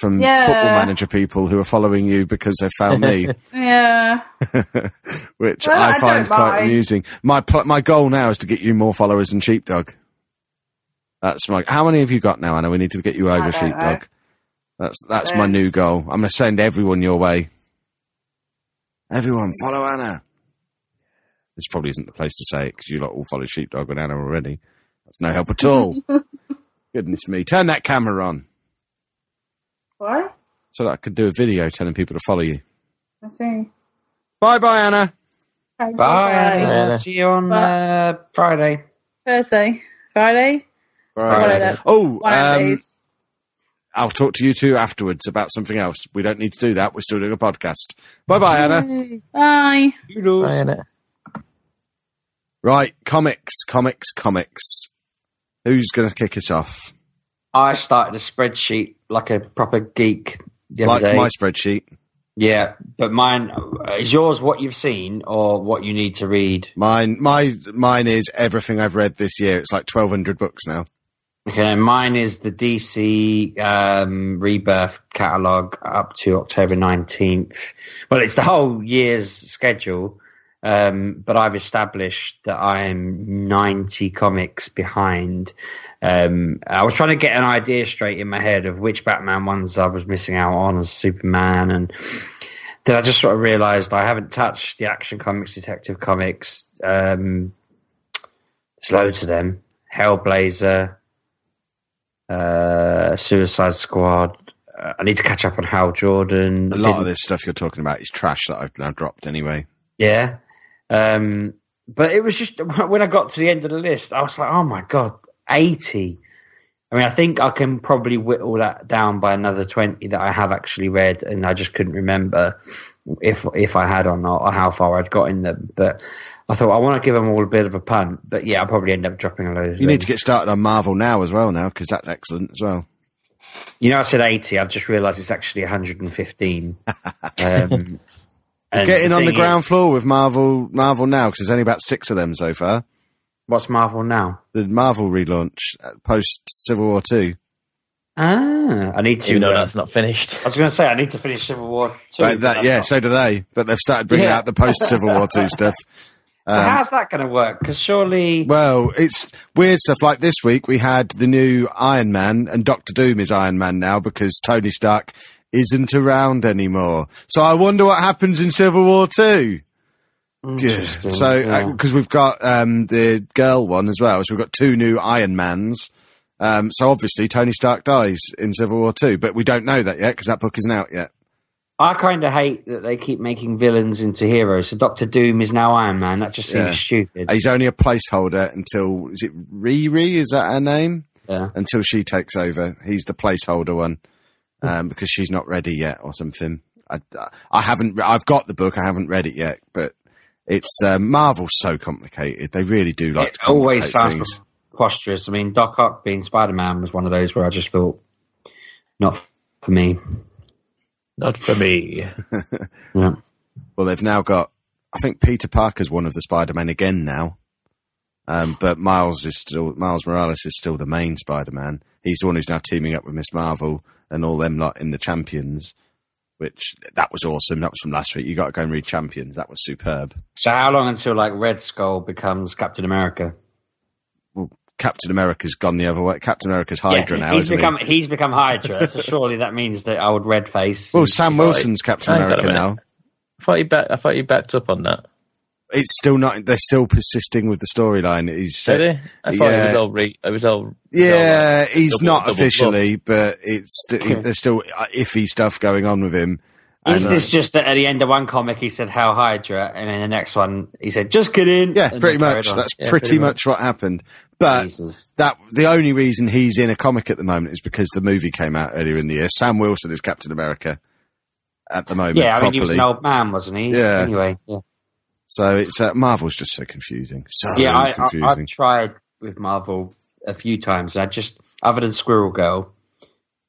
from Yeah. football manager people who are following you because they found me, Yeah. which Well, I I find don't quite mind. amusing. My pl- my goal now is to get you more followers than Sheepdog. That's my. How many have you got now, Anna? We need to get you over don't know. Sheepdog. That's that's my Um, new goal. I'm going to send everyone your way. Everyone, follow Anna. This probably isn't the place to say it because you lot all follow Sheepdog and Anna already. That's no help at all. Goodness me. Turn that camera on What? so that I could do a video telling people to follow you. I see. Bye bye, Anna. Okay, Bye. Annie. Bye. See you on Bye. uh, Friday. Thursday. Friday? Friday. Friday. Oh, One of um. I'll talk to you two afterwards about something else. We don't need to do that. We're still doing a podcast. Bye bye, Anna. Bye. Toodles. Bye, innit? Right, comics, comics, comics. Who's going to kick us off? I started a spreadsheet like a proper geek the other Like day. my spreadsheet. Yeah, but mine is yours. What you've seen or what you need to read? Mine, my, mine is everything I've read this year. It's like twelve hundred books now. Okay, mine is the DC um, Rebirth catalog up to October nineteenth. Well, it's the whole year's schedule, um, but I've established that I'm ninety comics behind. Um, I was trying to get an idea straight in my head of which Batman ones I was missing out on as Superman, and then I just sort of realised I haven't touched the Action Comics, Detective Comics. Um, there's loads of them. Hellblazer, uh, Suicide Squad. Uh, I need to catch up on Hal Jordan. A lot of this stuff you're talking about is trash that I've now dropped anyway. Yeah. Um, but it was just when I got to the end of the list, I was like, oh my God, 80. I mean, I think I can probably whittle that down by another 20 that I have actually read, and I just couldn't remember if if I had or not, or how far I'd got in them. But I thought I want to give them all a bit of a punt. But yeah, I'll probably end up dropping a load. You need to get started on Marvel now as well now because that's excellent as well. You know, I said 80. I've just realised it's actually 115. um, and Getting on the ground is- floor with Marvel, Marvel now because there's only about six of them so far. What's Marvel now? The Marvel relaunch post Civil War Two. Ah, I need to. Even though uh, that's not finished. I was going to say I need to finish Civil War two. Right, but that, that's yeah, not- so do they. But they've started bringing Yeah. out the post Civil War Two stuff. So Um, how's that going to work? Because surely, Well, it's weird stuff. Like this week, we had the new Iron Man, and Doctor Doom is Iron Man now because Tony Stark isn't around anymore. So I wonder what happens in Civil War Two. Interesting, So yeah. because we've got um, the girl one as well, so we've got two new Iron Mans. Um, so obviously Tony Stark dies in Civil War Two, but we don't know that yet because that book isn't out yet. I kind of hate that they keep making villains into heroes. So Doctor Doom is now Iron Man. That just seems Yeah. stupid. He's only a placeholder until is it Riri? Is that her name? Yeah. until she takes over. He's the placeholder one um, because she's not ready yet or something. I, I haven't. I've got the book. I haven't read it yet, but it's um, Marvel's so complicated. They really do like it to always complicate sounds things. preposterous. I mean, Doc Ock being Spider Man was one of those where I just thought, not for me. Not for me. Yeah. Well, they've now got. I think Peter Parker's one of the Spider-Man again now, um, but Miles is still Miles Morales is still the main Spider-Man. He's the one who's now teaming up with Miss Marvel and all them lot in the Champions. Which that was awesome. That was from last week. You got to go and read Champions. That was superb. So how long until like Red Skull becomes Captain America? Captain America's gone the other way. Captain America's Hydra now, he's isn't become he? he's become Hydra. so surely that means that old Red Face. Well, Sam Wilson's Captain Hang on a America now. I thought you back. I thought you backed up on that. It's still not. They're still persisting with the storyline. He's Did he? I thought it Yeah. was all. Re- it was all. Yeah, it was all, like, he's double- not double officially, but it's there's still uh, iffy stuff going on with him. Is And, uh, this just that at the end of one comic he said "Hail Hydra" and in the next one he said "Just kidding"? yeah, pretty much. That's Yeah, pretty pretty much what happened. But Jesus. that the only reason he's in a comic at the moment is because the movie came out earlier in the year. Sam Wilson is Captain America at the moment. Yeah, I mean properly. he was an old man, wasn't he? Yeah. Anyway, yeah. So it's uh, Marvel's just so confusing. So yeah, I, I, confusing. I've tried with Marvel a few times. I just, other than Squirrel Girl,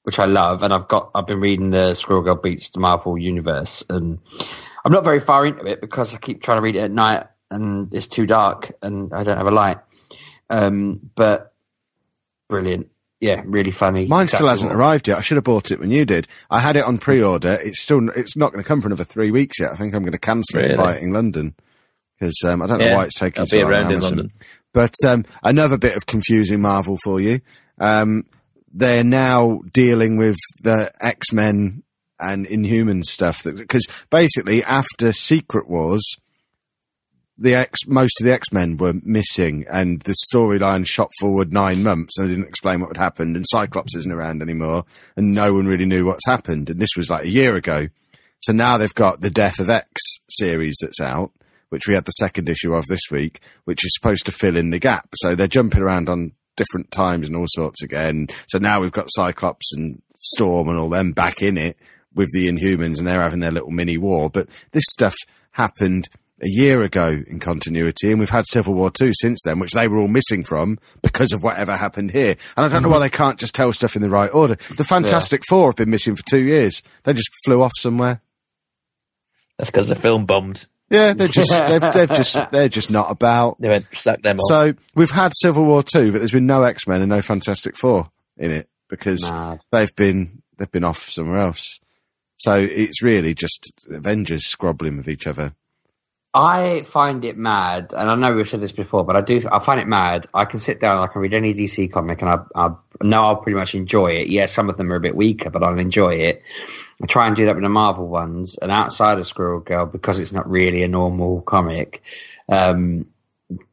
which I love, and I've got, I've been reading the Squirrel Girl beats the Marvel universe, and I'm not very far into it because I keep trying to read it at night, and it's too dark, and I don't have a light. Um, but brilliant, yeah, really funny. Mine still hasn't arrived yet. I should have bought it when you did. I had it on pre-order. It's still. It's not going to come for another three weeks yet. I think I'm going to cancel it and Really? buy it in London because um, I don't know Yeah, why it's taking so long Amazon. But um, another bit of confusing Marvel for you. Um, they're now dealing with the X Men and Inhuman stuff because basically after Secret Wars, the X most of the X Men were missing, and the storyline shot forward nine months, and they didn't explain what had happened. And Cyclops isn't around anymore, and no one really knew what's happened. And this was like a year ago. So now they've got the Death of X series that's out, which we had the second issue of this week, which is supposed to fill in the gap. So they're jumping around on different times and all sorts again. So now we've got Cyclops and Storm and all them back in it with the Inhumans, and they're having their little mini war. But this stuff happened a year ago in continuity, and we've had Civil War two since then, which they were all missing from because of whatever happened here. And I don't know why they can't just tell stuff in the right order. The Fantastic Four have been missing for two years. They just flew off somewhere. That's because the film bombed. Yeah, they're just they've, they've just they're just not about. They went sack them off. So we've had Civil War two, but there's been no X Men and no Fantastic Four in it because Mad. they've been they've been off somewhere else. So it's really just Avengers squabbling with each other. I find it mad, and I know we've said this before, but I do. I find it mad. I can sit down, I can read any DC comic, and I, I know I'll pretty much enjoy it. Yeah, some of them are a bit weaker, but I'll enjoy it. I try and do that with the Marvel ones, and outside of Squirrel Girl, because it's not really a normal comic. Um,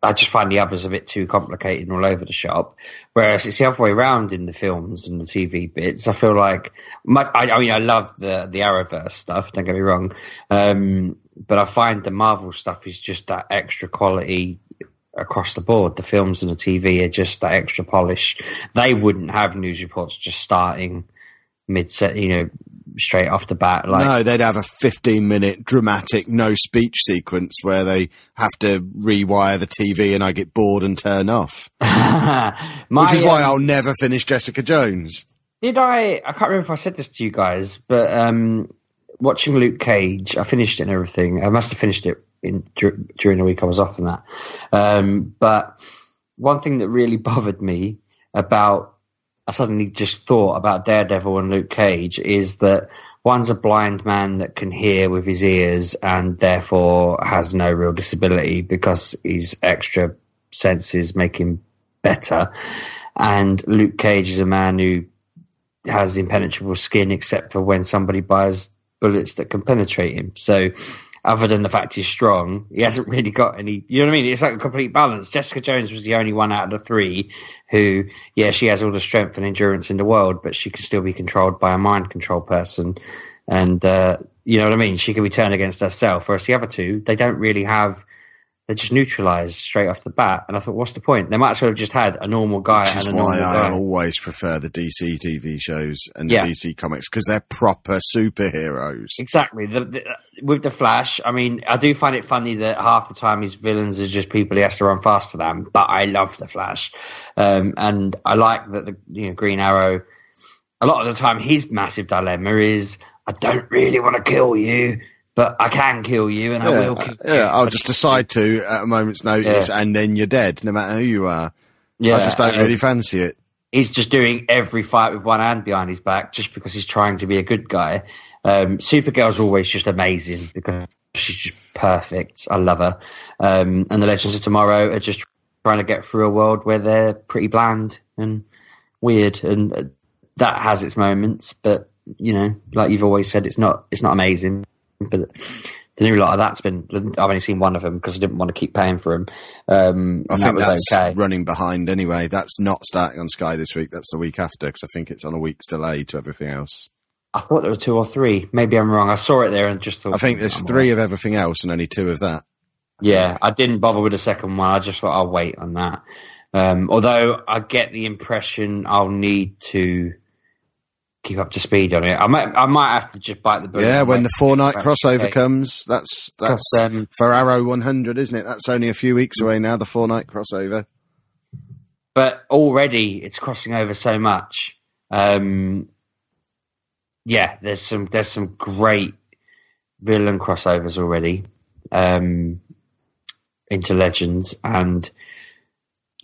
I just find the others a bit too complicated and all over the shop. Whereas it's the other way around in the films and the TV bits. I feel like, my, I, I mean, I love the the Arrowverse stuff. Don't get me wrong, um, but I find the Marvel stuff is just that extra quality across the board. The films and the TV are just that extra polish. They wouldn't have news reports just starting mid set, you know, straight off the bat. Like, no, they'd have a 15 minute dramatic no speech sequence where they have to rewire the TV and I get bored and turn off. My, Which is why um, I'll never finish Jessica Jones. Did I? I can't remember if I said this to you guys, but um, watching Luke Cage, I finished it and everything. I must have finished it in dur- during the week I was off and that. Um, but one thing that really bothered me about, I suddenly just thought about Daredevil and Luke Cage is that one's a blind man that can hear with his ears and therefore has no real disability because his extra senses make him better. And Luke Cage is a man who has impenetrable skin except for when somebody buys bullets that can penetrate him. So other than the fact he's strong, he hasn't really got any you know what I mean? It's like a complete balance. Jessica Jones was the only one out of the three who, yeah, she has all the strength and endurance in the world, but she can still be controlled by a mind control person. And uh, you know what I mean? She can be turned against herself. Whereas the other two, they don't really have they're just neutralized straight off the bat. And I thought, what's the point? They might as well have just had a normal guy Which and is a normal why I guy. always prefer the DC TV shows and Yeah. the DC comics because they're proper superheroes. Exactly. The, the, with the Flash, I mean, I do find it funny that half the time his villains are just people he has to run faster than. But I love the Flash, um, and I like that the you know Green Arrow. A lot of the time, his massive dilemma is I don't really want to kill you, but I can kill you, and I will kill you. yeah, I'll just decide to at a moment's notice, and then you're dead, no matter who you are. yeah, I just don't really fancy it. he's just doing every fight with one hand behind his back just because he's trying to be a good guy. Um, Supergirl's always just amazing because she's just perfect. I love her. Um, and the Legends of Tomorrow are just trying to get through a world where they're pretty bland and weird, and that has its moments. But you know, like you've always said, it's not it's not amazing. But the new lot of that's been. I've only seen one of them because I didn't want to keep paying for them. Um, I think that was that's okay. running behind anyway. That's not starting on Sky this week. That's the week after because I think it's on a week's delay to everything else. I thought there were two or three. Maybe I'm wrong. I saw it there and just thought. I think there's I'm three of everything else and only two of that. Yeah, I didn't bother with the second one. I just thought I'll wait on that. Um, although I get the impression I'll need to keep up to speed on it. I might, I might have to just bite the bullet. Yeah, when the four night crossover Okay. comes, that's that's um, for Arrow 100, isn't it? That's only a few weeks away now. The four night crossover. but already it's crossing over so much. Um, yeah, there's some there's some great villain crossovers already um, into Legends, and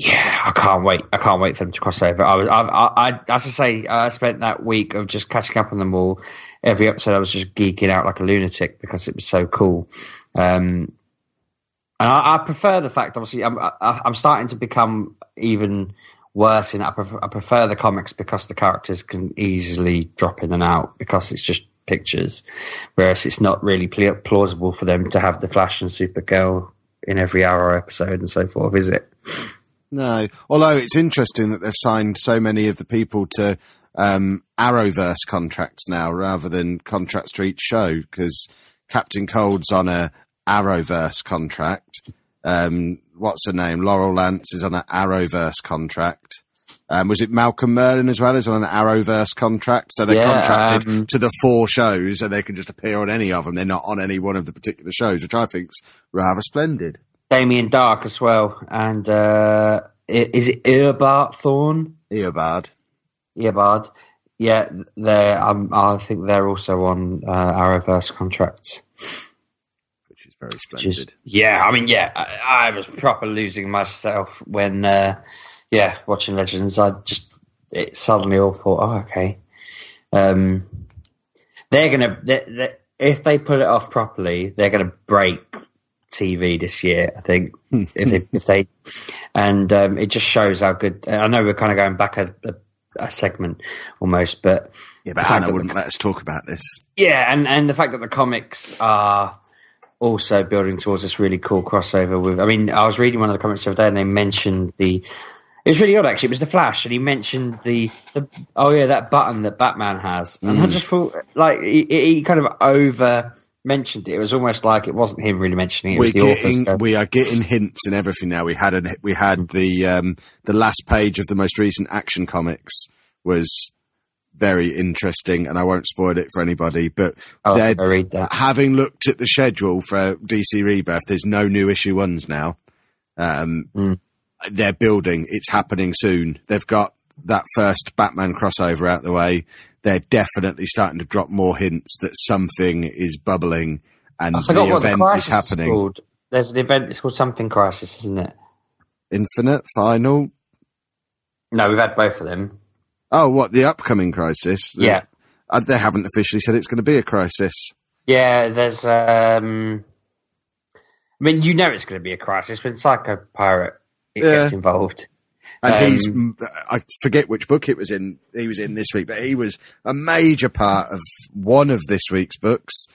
yeah, I can't wait. I can't wait for them to cross over. I was, I, I, I as I say, I spent that week of just catching up on them all. Every episode, I was just geeking out like a lunatic because it was so cool. Um, and I, I prefer the fact, obviously, I'm, I, I'm starting to become even worse in I prefer, I prefer the comics because the characters can easily drop in and out because it's just pictures, whereas it's not really pl- plausible for them to have the Flash and Supergirl in every hour episode and so forth, is it? No, although it's interesting that they've signed so many of the people to um, Arrowverse contracts now rather than contracts to each show because Captain Cold's on a Arrowverse contract. Um, what's her name? Laurel Lance is on an Arrowverse contract. Um, was it Malcolm Merlyn as well? Is on an Arrowverse contract, so they're Yeah, contracted um, to the four shows, and they can just appear on any of them. They're not on any one of the particular shows, which I think's rather splendid. Damien Darhk as well, and uh, is it Eobard Thawne? Eobard. Eobard. Yeah, they're. Um, I think they're also on uh, Arrowverse contracts. which is very splendid. Just, yeah, I mean, yeah, I, I was proper losing myself when, uh, yeah, watching Legends. I just it suddenly all thought, oh, okay, um, they're gonna they they if they put it off properly, they're gonna break TV this year. I think hmm. if they if they and um, it just shows how good. Uh, I know we're kind of going back a, a, a segment almost, but yeah, but Hannah wouldn't the- let us talk about this. yeah, and and the fact that the comics are also building towards this really cool crossover with. I mean, I was reading one of the comics the other day, and they mentioned the. It was really odd, actually. It was the Flash, and he mentioned the, the oh yeah, that button that Batman has, and I hmm. just thought like he, he kind of over mentioned it. It was almost like it wasn't him really mentioning it. It We're was the getting, we are getting hints and everything now. We had a, we had the um, the last page of the most recent Action Comics was very interesting, and I won't spoil it for anybody. But oh, having looked at the schedule for DC Rebirth, there's no new issue ones now. Um, Mm. They're building; it's happening soon. They've got that first Batman crossover out the way. They're definitely starting to drop more hints that something is bubbling and the the event crisis is happening. called. There's an event. It's called something crisis, isn't it? Infinite Final. No, we've had both of them. Oh, what the upcoming crisis? The- Yeah. uh, they haven't officially said it's going to be a crisis. Yeah, there's. um I mean, you know it's going to be a crisis when Psycho Pirate it Yeah. gets involved. And Um, he's, I forget which book it was in, he was in this week, but he was a major part of one of this week's books.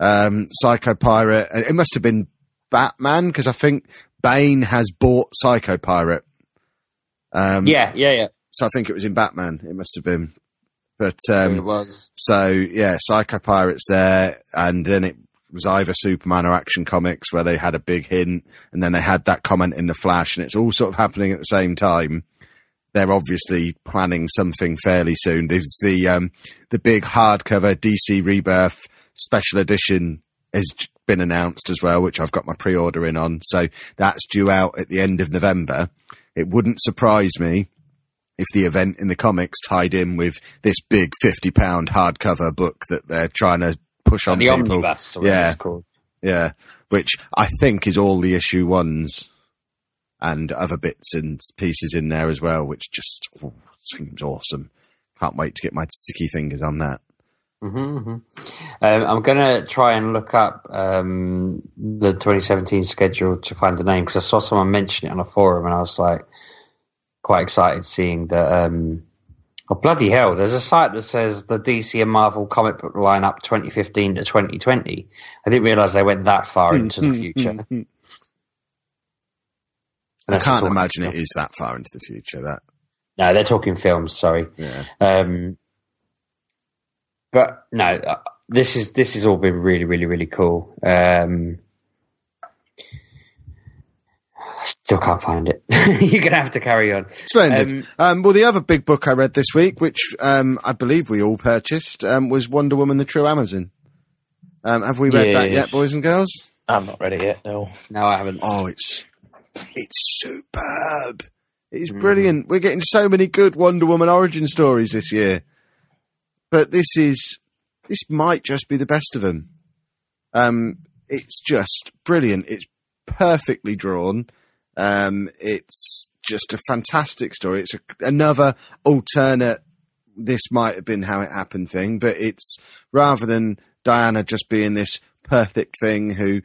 Um, Psycho Pirate, and it must have been Batman, because I think Bane has bought Psycho Pirate. Um, Yeah, yeah, yeah. So I think it was in Batman, it must have been. But, it um, was. so yeah, Psycho Pirate's there, and then it was either Superman or Action Comics where they had a big hint, and then they had that comment in the Flash, and it's all sort of happening at the same time. They're obviously planning something fairly soon. There's the um, the big hardcover DC Rebirth special edition has been announced as well, which I've got my pre-order in on. So that's due out at the end of November. It wouldn't surprise me if the event in the comics tied in with this big fifty pound hardcover book that they're trying to push on the people. omnibus, or Yeah. called. Yeah, which I think is all the issue ones and other bits and pieces in there as well, which just oh, seems awesome. Can't wait to get my sticky fingers on that. hmm hmm Um, I'm going to try and look up um, the 2017 schedule to find the name because I saw someone mention it on a forum and I was like quite excited seeing that. Um, oh, bloody hell. There's a site that says the DC and Marvel comic book lineup 2015 to 2020. I didn't realize they went that far into the future. I can't imagine it is that far into the future. That No, they're talking films, sorry. yeah, Um, but no, uh, this is this has all been really, really, really cool. Um, I still can't find it. You're gonna have to carry on. splendid. Um, well, the other big book I read this week, which um, I believe we all purchased, um, was Wonder Woman: The True Amazon. Um, have we read that yet, boys and girls? I'm not ready yet. No. No, I haven't. Oh, it's it's superb. It's brilliant. We're getting so many good Wonder Woman origin stories this year. But this is this might just be the best of them. Um, it's just brilliant. It's perfectly drawn. Um, it's just a fantastic story. It's a, another alternate. This might have been how it happened thing, but it's rather than Diana just being this perfect thing who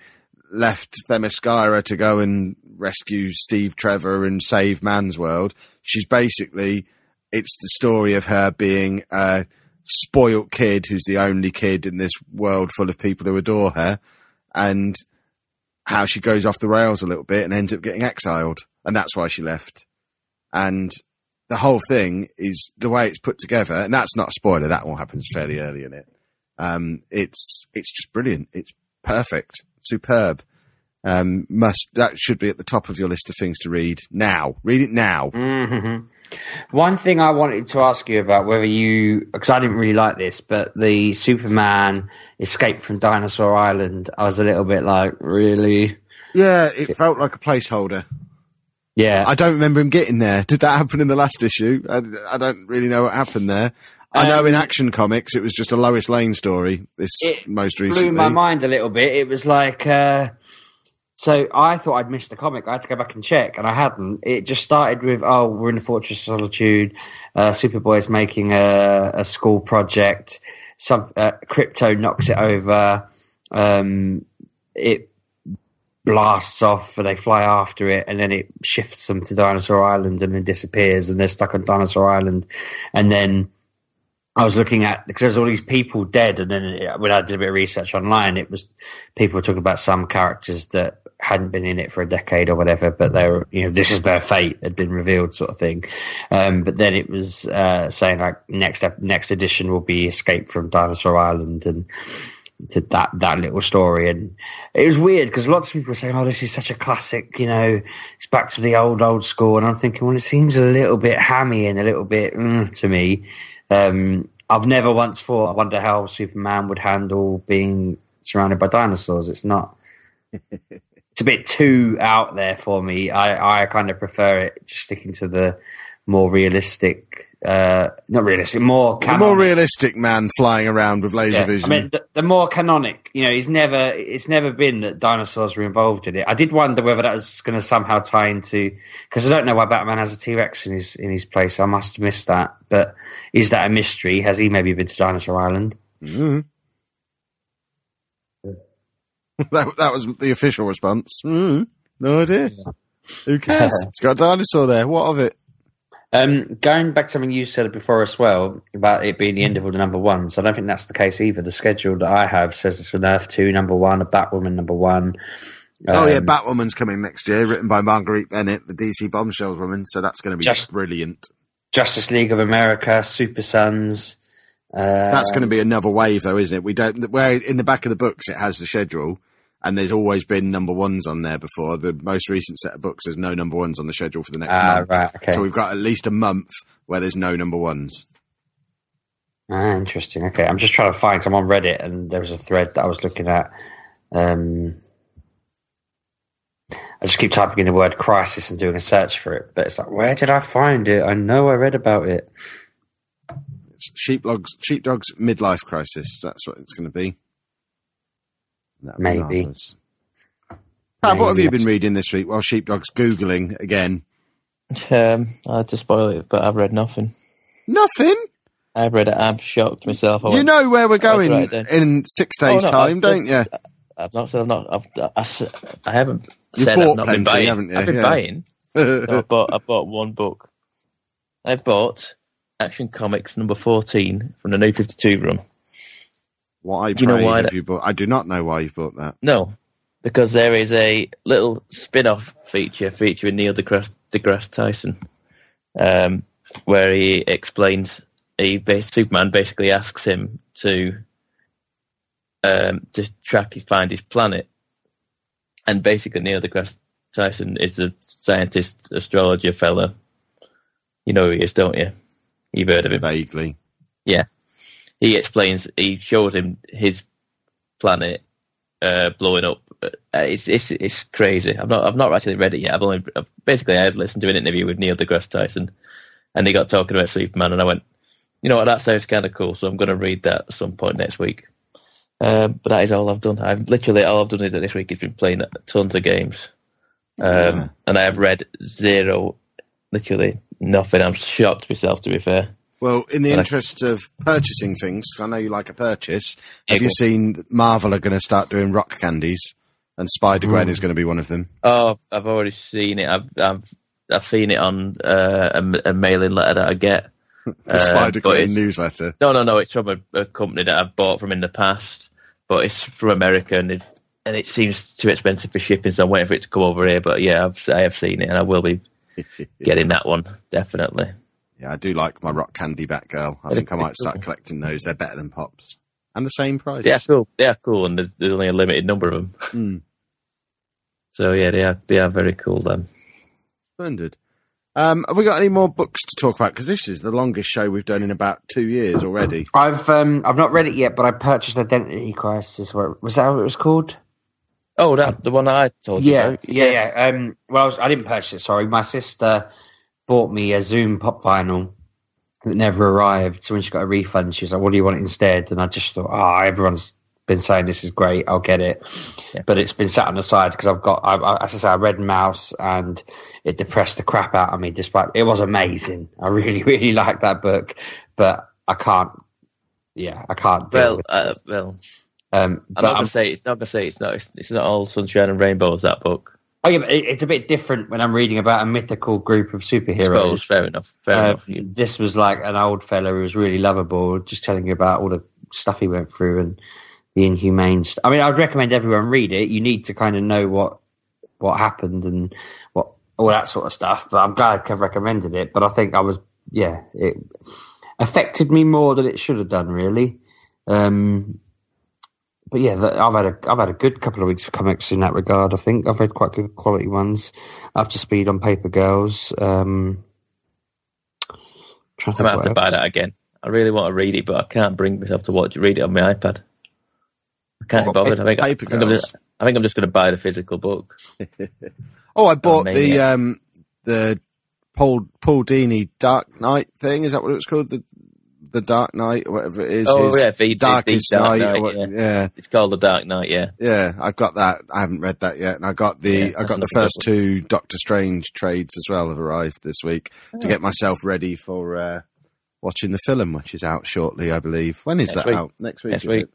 left Themyscira to go and rescue Steve Trevor and save Man's World. She's basically, it's the story of her being a spoilt kid who's the only kid in this world full of people who adore her and how she goes off the rails a little bit and ends up getting exiled. And that's why she left. And the whole thing is the way it's put together. And that's not a spoiler. That all happens fairly early in it. Um, it's, it's just brilliant. It's perfect, superb. Um, must that should be at the top of your list of things to read now. Read it now. hmm One thing I wanted to ask you about whether you, because I didn't really like this, but the Superman escape from Dinosaur Island, I was a little bit like, really? Yeah, it felt like a placeholder. Yeah. I don't remember him getting there. Did that happen in the last issue? I, I don't really know what happened there. I know Um, in Action Comics it was just a Lois Lane story. This It most recently. blew my mind a little bit. It was like, uh, so I thought I'd missed the comic. I had to go back and check, and I hadn't. It just started with, oh, we're in the Fortress of Solitude. Uh, is making a, a school project. Some uh, Krypto knocks it over. Um, it blasts off, and they fly after it, and then it shifts them to Dinosaur Island, and then disappears, and they're stuck on Dinosaur Island, and then. I was looking at because there's all these people dead, and then it, when I did a bit of research online, it was people were talking about some characters that hadn't been in it for a decade or whatever, but they were, you know, this is their fate had been revealed, sort of thing. Um, but then it was uh, saying like next next edition will be Escape from Dinosaur Island and that that little story, and it was weird because lots of people were saying, "Oh, this is such a classic," you know, it's back to the old old school, and I'm thinking, well, it seems a little bit hammy and a little bit mm, to me. Um, I've never once thought, I wonder how Superman would handle being surrounded by dinosaurs. It's not. it's a bit too out there for me. I, I kind of prefer it just sticking to the more realistic, uh, not realistic, more canonic. more realistic man flying around with laser Yeah, vision. I mean, the, the more canonic, you know, he's never, it's never been that dinosaurs were involved in it. I did wonder whether that was going to somehow tie into, because I don't know why Batman has a T Rex in his in his place. I must have missed that. But is that a mystery? Has he maybe been to Dinosaur Island? Mm. that, that was the official response. Mm. No idea. Who cares? it's got a dinosaur there. What of it? Um, going back to something you said before as well about it being the end of all the number ones, I don't think that's the case either. The schedule that I have says it's an Earth two number one, a Batwoman number one. oh yeah, Um, Batwoman's coming next year, written by Marguerite Bennett, the DC Bombshells woman. So that's going to be Just- brilliant. Justice League of America, Super Sons. Uh, That's going to be another wave, though, isn't it? We don't. Where in the back of the books it has the schedule, and there's always been number ones on there before. The most recent set of books, there's no number ones on the schedule for the next Ah, month. right, okay. So we've got at least a month where there's no number ones. Ah, interesting. Okay, I'm just trying to find. I'm on Reddit, and there was a thread that I was looking at. Um, I just keep typing in the word crisis and doing a search for it, but it's like, where did I find it? I know I read about it. It's Sheepdogs, Sheepdog's midlife crisis. That's what it's going to be. That'd Maybe. marvellous. Pat, what have Maybe. you been reading this week? While Sheepdog's googling again. Um, I had to spoil it, but I've read nothing. Nothing. I've read it. I'm shocked myself. I You went, know where we're going write it down. in six days' Oh, no, time, I've- don't you? I've not said I've not. I've, I, s- I haven't You've said I've not been buying. haven't you? I've been Yeah. buying. No, I bought. I bought one book. I bought Action Comics number fourteen from the New Fifty Two run. Why? Do you know why that- you bought? I do not know why you've bought that. No, because there is a little spin-off feature featuring Neil deGrasse, deGrasse Tyson, um, where he explains. He Superman basically asks him to um, to track and find his planet, and basically Neil deGrasse Tyson is a scientist, astrologer fella. You know who he is, don't you? You've heard of him Vaguely. He explains he shows him his planet uh, blowing up. Uh, it's it's it's crazy. I've not I've not actually read it yet. I've only I've, basically I had listened to an interview with Neil deGrasse Tyson, and he got talking about Superman, and I went, you know what, that sounds kind of cool. So I'm going to read that at some point next week. Um, but that is all I've done. I've literally all I've done is that this week has been playing tons of games, um, Yeah. and I have read zero, literally nothing. I'm shocked myself, to be fair. Well, in the interest of purchasing things, I know you like a purchase. Have you seen Marvel are going to start doing rock candies, and Spider Gwen Mm. is going to be one of them. Oh, I've already seen it. I've I've I've seen it on uh, a, a mailing letter that I get. The Uh, Spider Gwen newsletter. No, no, no. It's from a, a company that I've bought from in the past, but it's from America and it and it seems too expensive for shipping. So I'm waiting for it to come over here. But yeah, I've I have seen it and I will be getting that one definitely. Yeah, I do like my rock candy Batgirl. I think I might start collecting those. They're better than pops, and the same price. Yeah, cool. They are cool, and there's, there's only a limited number of them. Mm, So yeah, they are they are very cool. Then splendid. Um, have we got any more books to talk about? Because this is the longest show we've done in about two years already. I've um, I've not read it yet, but I purchased Identity Crisis. What was that? What it was called? oh, that the one I told you Yeah, about. yeah, yeah. Um, well, I, was, I didn't purchase it. Sorry, my sister bought me a Zoom pop vinyl that never arrived. So when she got a refund, she was like, "What do you want instead?" And I just thought, "Ah, everyone's been saying this is great. I'll get it." Yeah. But it's been sat on the side because I've got, I, I, as I say, I read Maus and it depressed the crap out of me. Despite it was amazing, I really, really liked that book, but I can't. Yeah, I can't. deal Well, with uh, well, um, I'm but not I'm gonna say it's not gonna say it's not. It's, it's not all sunshine and rainbows. That book. Oh yeah, but it's a bit different when I'm reading about a mythical group of superheroes. suppose. Fair enough. Fair Uh, enough. You- this was like an old fella who was really lovable, just telling you about all the stuff he went through and the inhumane stuff. I mean, I'd recommend everyone read it. You need to kind of know what what happened and what all that sort of stuff. But I'm glad Kev recommended it. But I think I was, yeah, it affected me more than it should have done, really. Um, but yeah, I've had a I've had a good couple of weeks of comics in that regard. I think I've read quite good quality ones, up to speed on Paper Girls. Um, I to might think have to what buy that again. I really want to read it, but I can't bring myself to watch read it on my iPad. I can't be What, bothered. I think, I Paper think, I'm Girls? just, I think I'm just going to buy the physical book. Oh, I bought the um the Paul Paul Dini Dark Knight thing. Is that what it was called? The the Dark Knight, or whatever it is. Oh his yeah, the, the, Darkest the Dark Night. Knight, what- yeah. yeah. It's called the Dark Knight. Yeah, Yeah, I've got that. I haven't read that yet, and I got the Yeah, I got the first good two Doctor Strange trades as well have arrived this week to Oh. get myself ready for uh, watching the film, which is out shortly, I believe. When is Next that week. out? Next week. Next is week. It?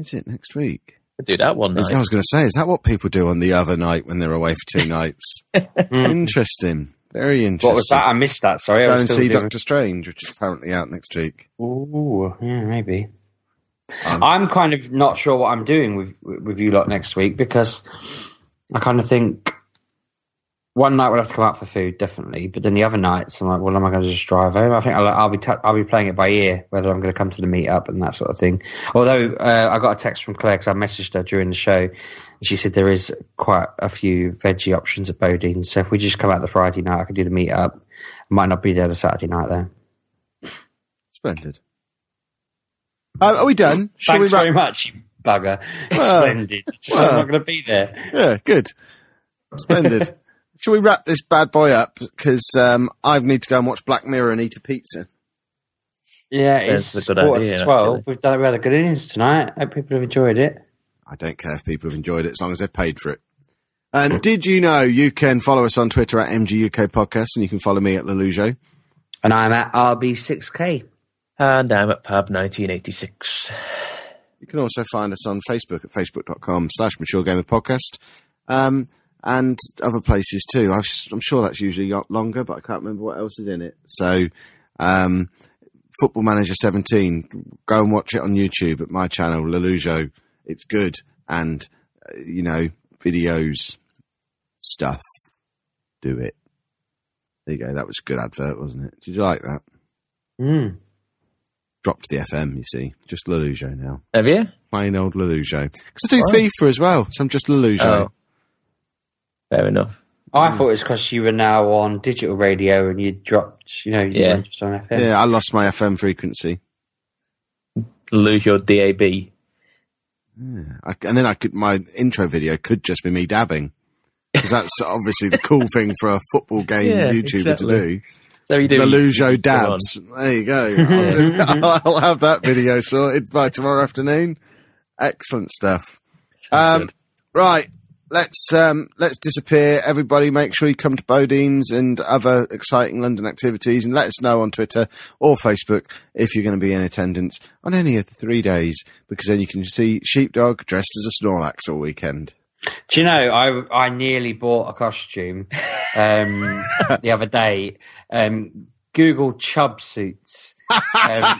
Is it next week? Could do that one night. I was going to say, is that what people do on the other night when they're away for two nights? interesting. Very interesting. What was that? I missed that. Sorry, I Go and see doing- Doctor Strange, which is apparently out next week. Ooh, yeah, maybe. Um, I'm kind of not sure what I'm doing with with you lot next week because I kind of think one night we'll have to come out for food, definitely. But then the other nights, I'm like, well, am I going to just drive home? I think I'll, I'll be t- I'll be playing it by ear, whether I'm going to come to the meetup and that sort of thing. Although uh, I got a text from Claire because I messaged her during the show, she said there is quite a few veggie options at Bodean. So if we just come out the Friday night, I could do the meetup. I might not be there the Saturday night though. Splendid. Uh, are we done? Shall Thanks we wrap? very much, you bugger. Well, Splendid. Just well. I'm not going to be there. Yeah, good. Splendid. Shall we wrap this bad boy up? Because um, I need to go and watch Black Mirror and eat a pizza. Yeah, Sounds it's a good quarter idea, to twelve. actually. We've done we had a good innings tonight. I Hope people have enjoyed it. I don't care if people have enjoyed it as long as they've paid for it. And did you know you can follow us on Twitter at MGUK Podcast and you can follow me at Lelujo? And I'm at RB6K. And I'm at Pub 1986. You can also find us on Facebook at facebook.com slash mature gamer podcast. Um, and other places too. I've, I'm sure that's usually longer, but I can't remember what else is in it. So, um, Football Manager 17, go and watch it on YouTube at my channel, Lelujo. It's good. And, uh, you know, videos, stuff. Do it. There you go. That was a good advert, wasn't it? Did you like that? Mm. Dropped the FM, you see. Just Lelujo now. Have you? Plain old Lelujo. Because I do Right. FIFA as well, so I'm just Lelujo. Oh. Fair enough. I thought it was because you were now on digital radio and you dropped, you know, you Yeah. just on FM. Yeah, I lost my FM frequency. Lose your DAB. I, and then I could, my intro video could just be me dabbing. Because that's obviously the cool thing for a football game Yeah, YouTuber exactly. to do. There you do. Lelujo Go dabs. There you go. I'll, do- I'll have that video sorted by tomorrow afternoon. Excellent stuff. Um, right. Let's um, let's disappear. Everybody, make sure you come to Bodean's and other exciting London activities, and let us know on Twitter or Facebook if you're going to be in attendance on any of the three days, because then you can see Sheepdog dressed as a Snorlax all weekend. Do you know, I I nearly bought a costume um, the other day. Um, Google chub suits. Um,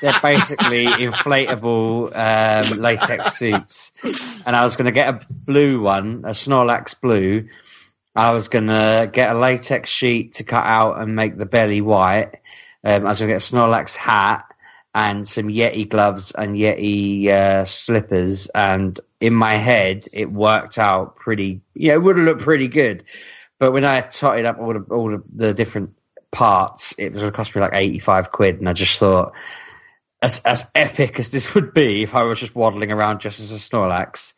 they're basically inflatable um, latex suits, and I was going to get a blue one, a Snorlax blue. I was going to get a latex sheet to cut out and make the belly white. Um, I was going to get a Snorlax hat and some Yeti gloves and Yeti uh, slippers. And in my head, it worked out pretty. Yeah, it would have looked pretty good. But when I totted up all the, all the different parts, it was going to cost me like eighty-five quid, and I just thought. As, as epic as this would be if I was just waddling around just as a Snorlax,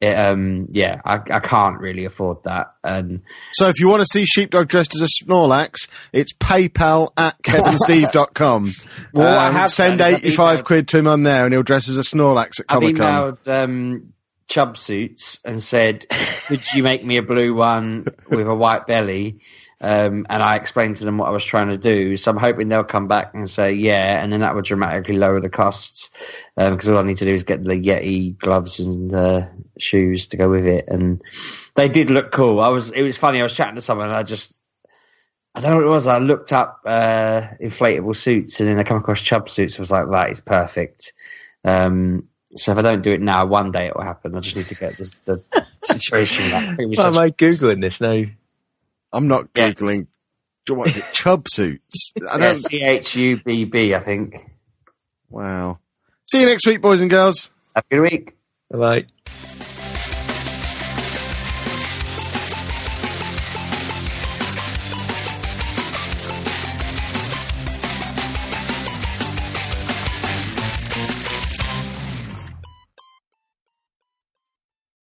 it, um, yeah, I, I can't really afford that. And So if you want to see Sheepdog dressed as a Snorlax, it's PayPal at kevinsteve.com. Well, I Um, send 85 emailed- quid to him on there and he'll dress as a Snorlax at I've Comic Con. emailed um, Chub Suits and said, "Could you make me a blue one with a white belly?" Um, and I explained to them what I was trying to do. So I'm hoping they'll come back and say, "Yeah," and then that would dramatically lower the costs because all I need to do is get the Yeti gloves and uh, shoes to go with it. And they did look cool. I was. It was funny. I was chatting to someone and I just. I don't know what it was. I looked up uh, inflatable suits and then I come across chub suits. I was like, that is perfect. Um, so if I don't do it now, one day it will happen. I just need to get the, the situation right. I think we Why am I googling this now? I'm not Yeah. Googling, what is it, chub suits? I don't, C H U B B, I think. wow. See you next week, boys and girls. Have a good week. Bye bye.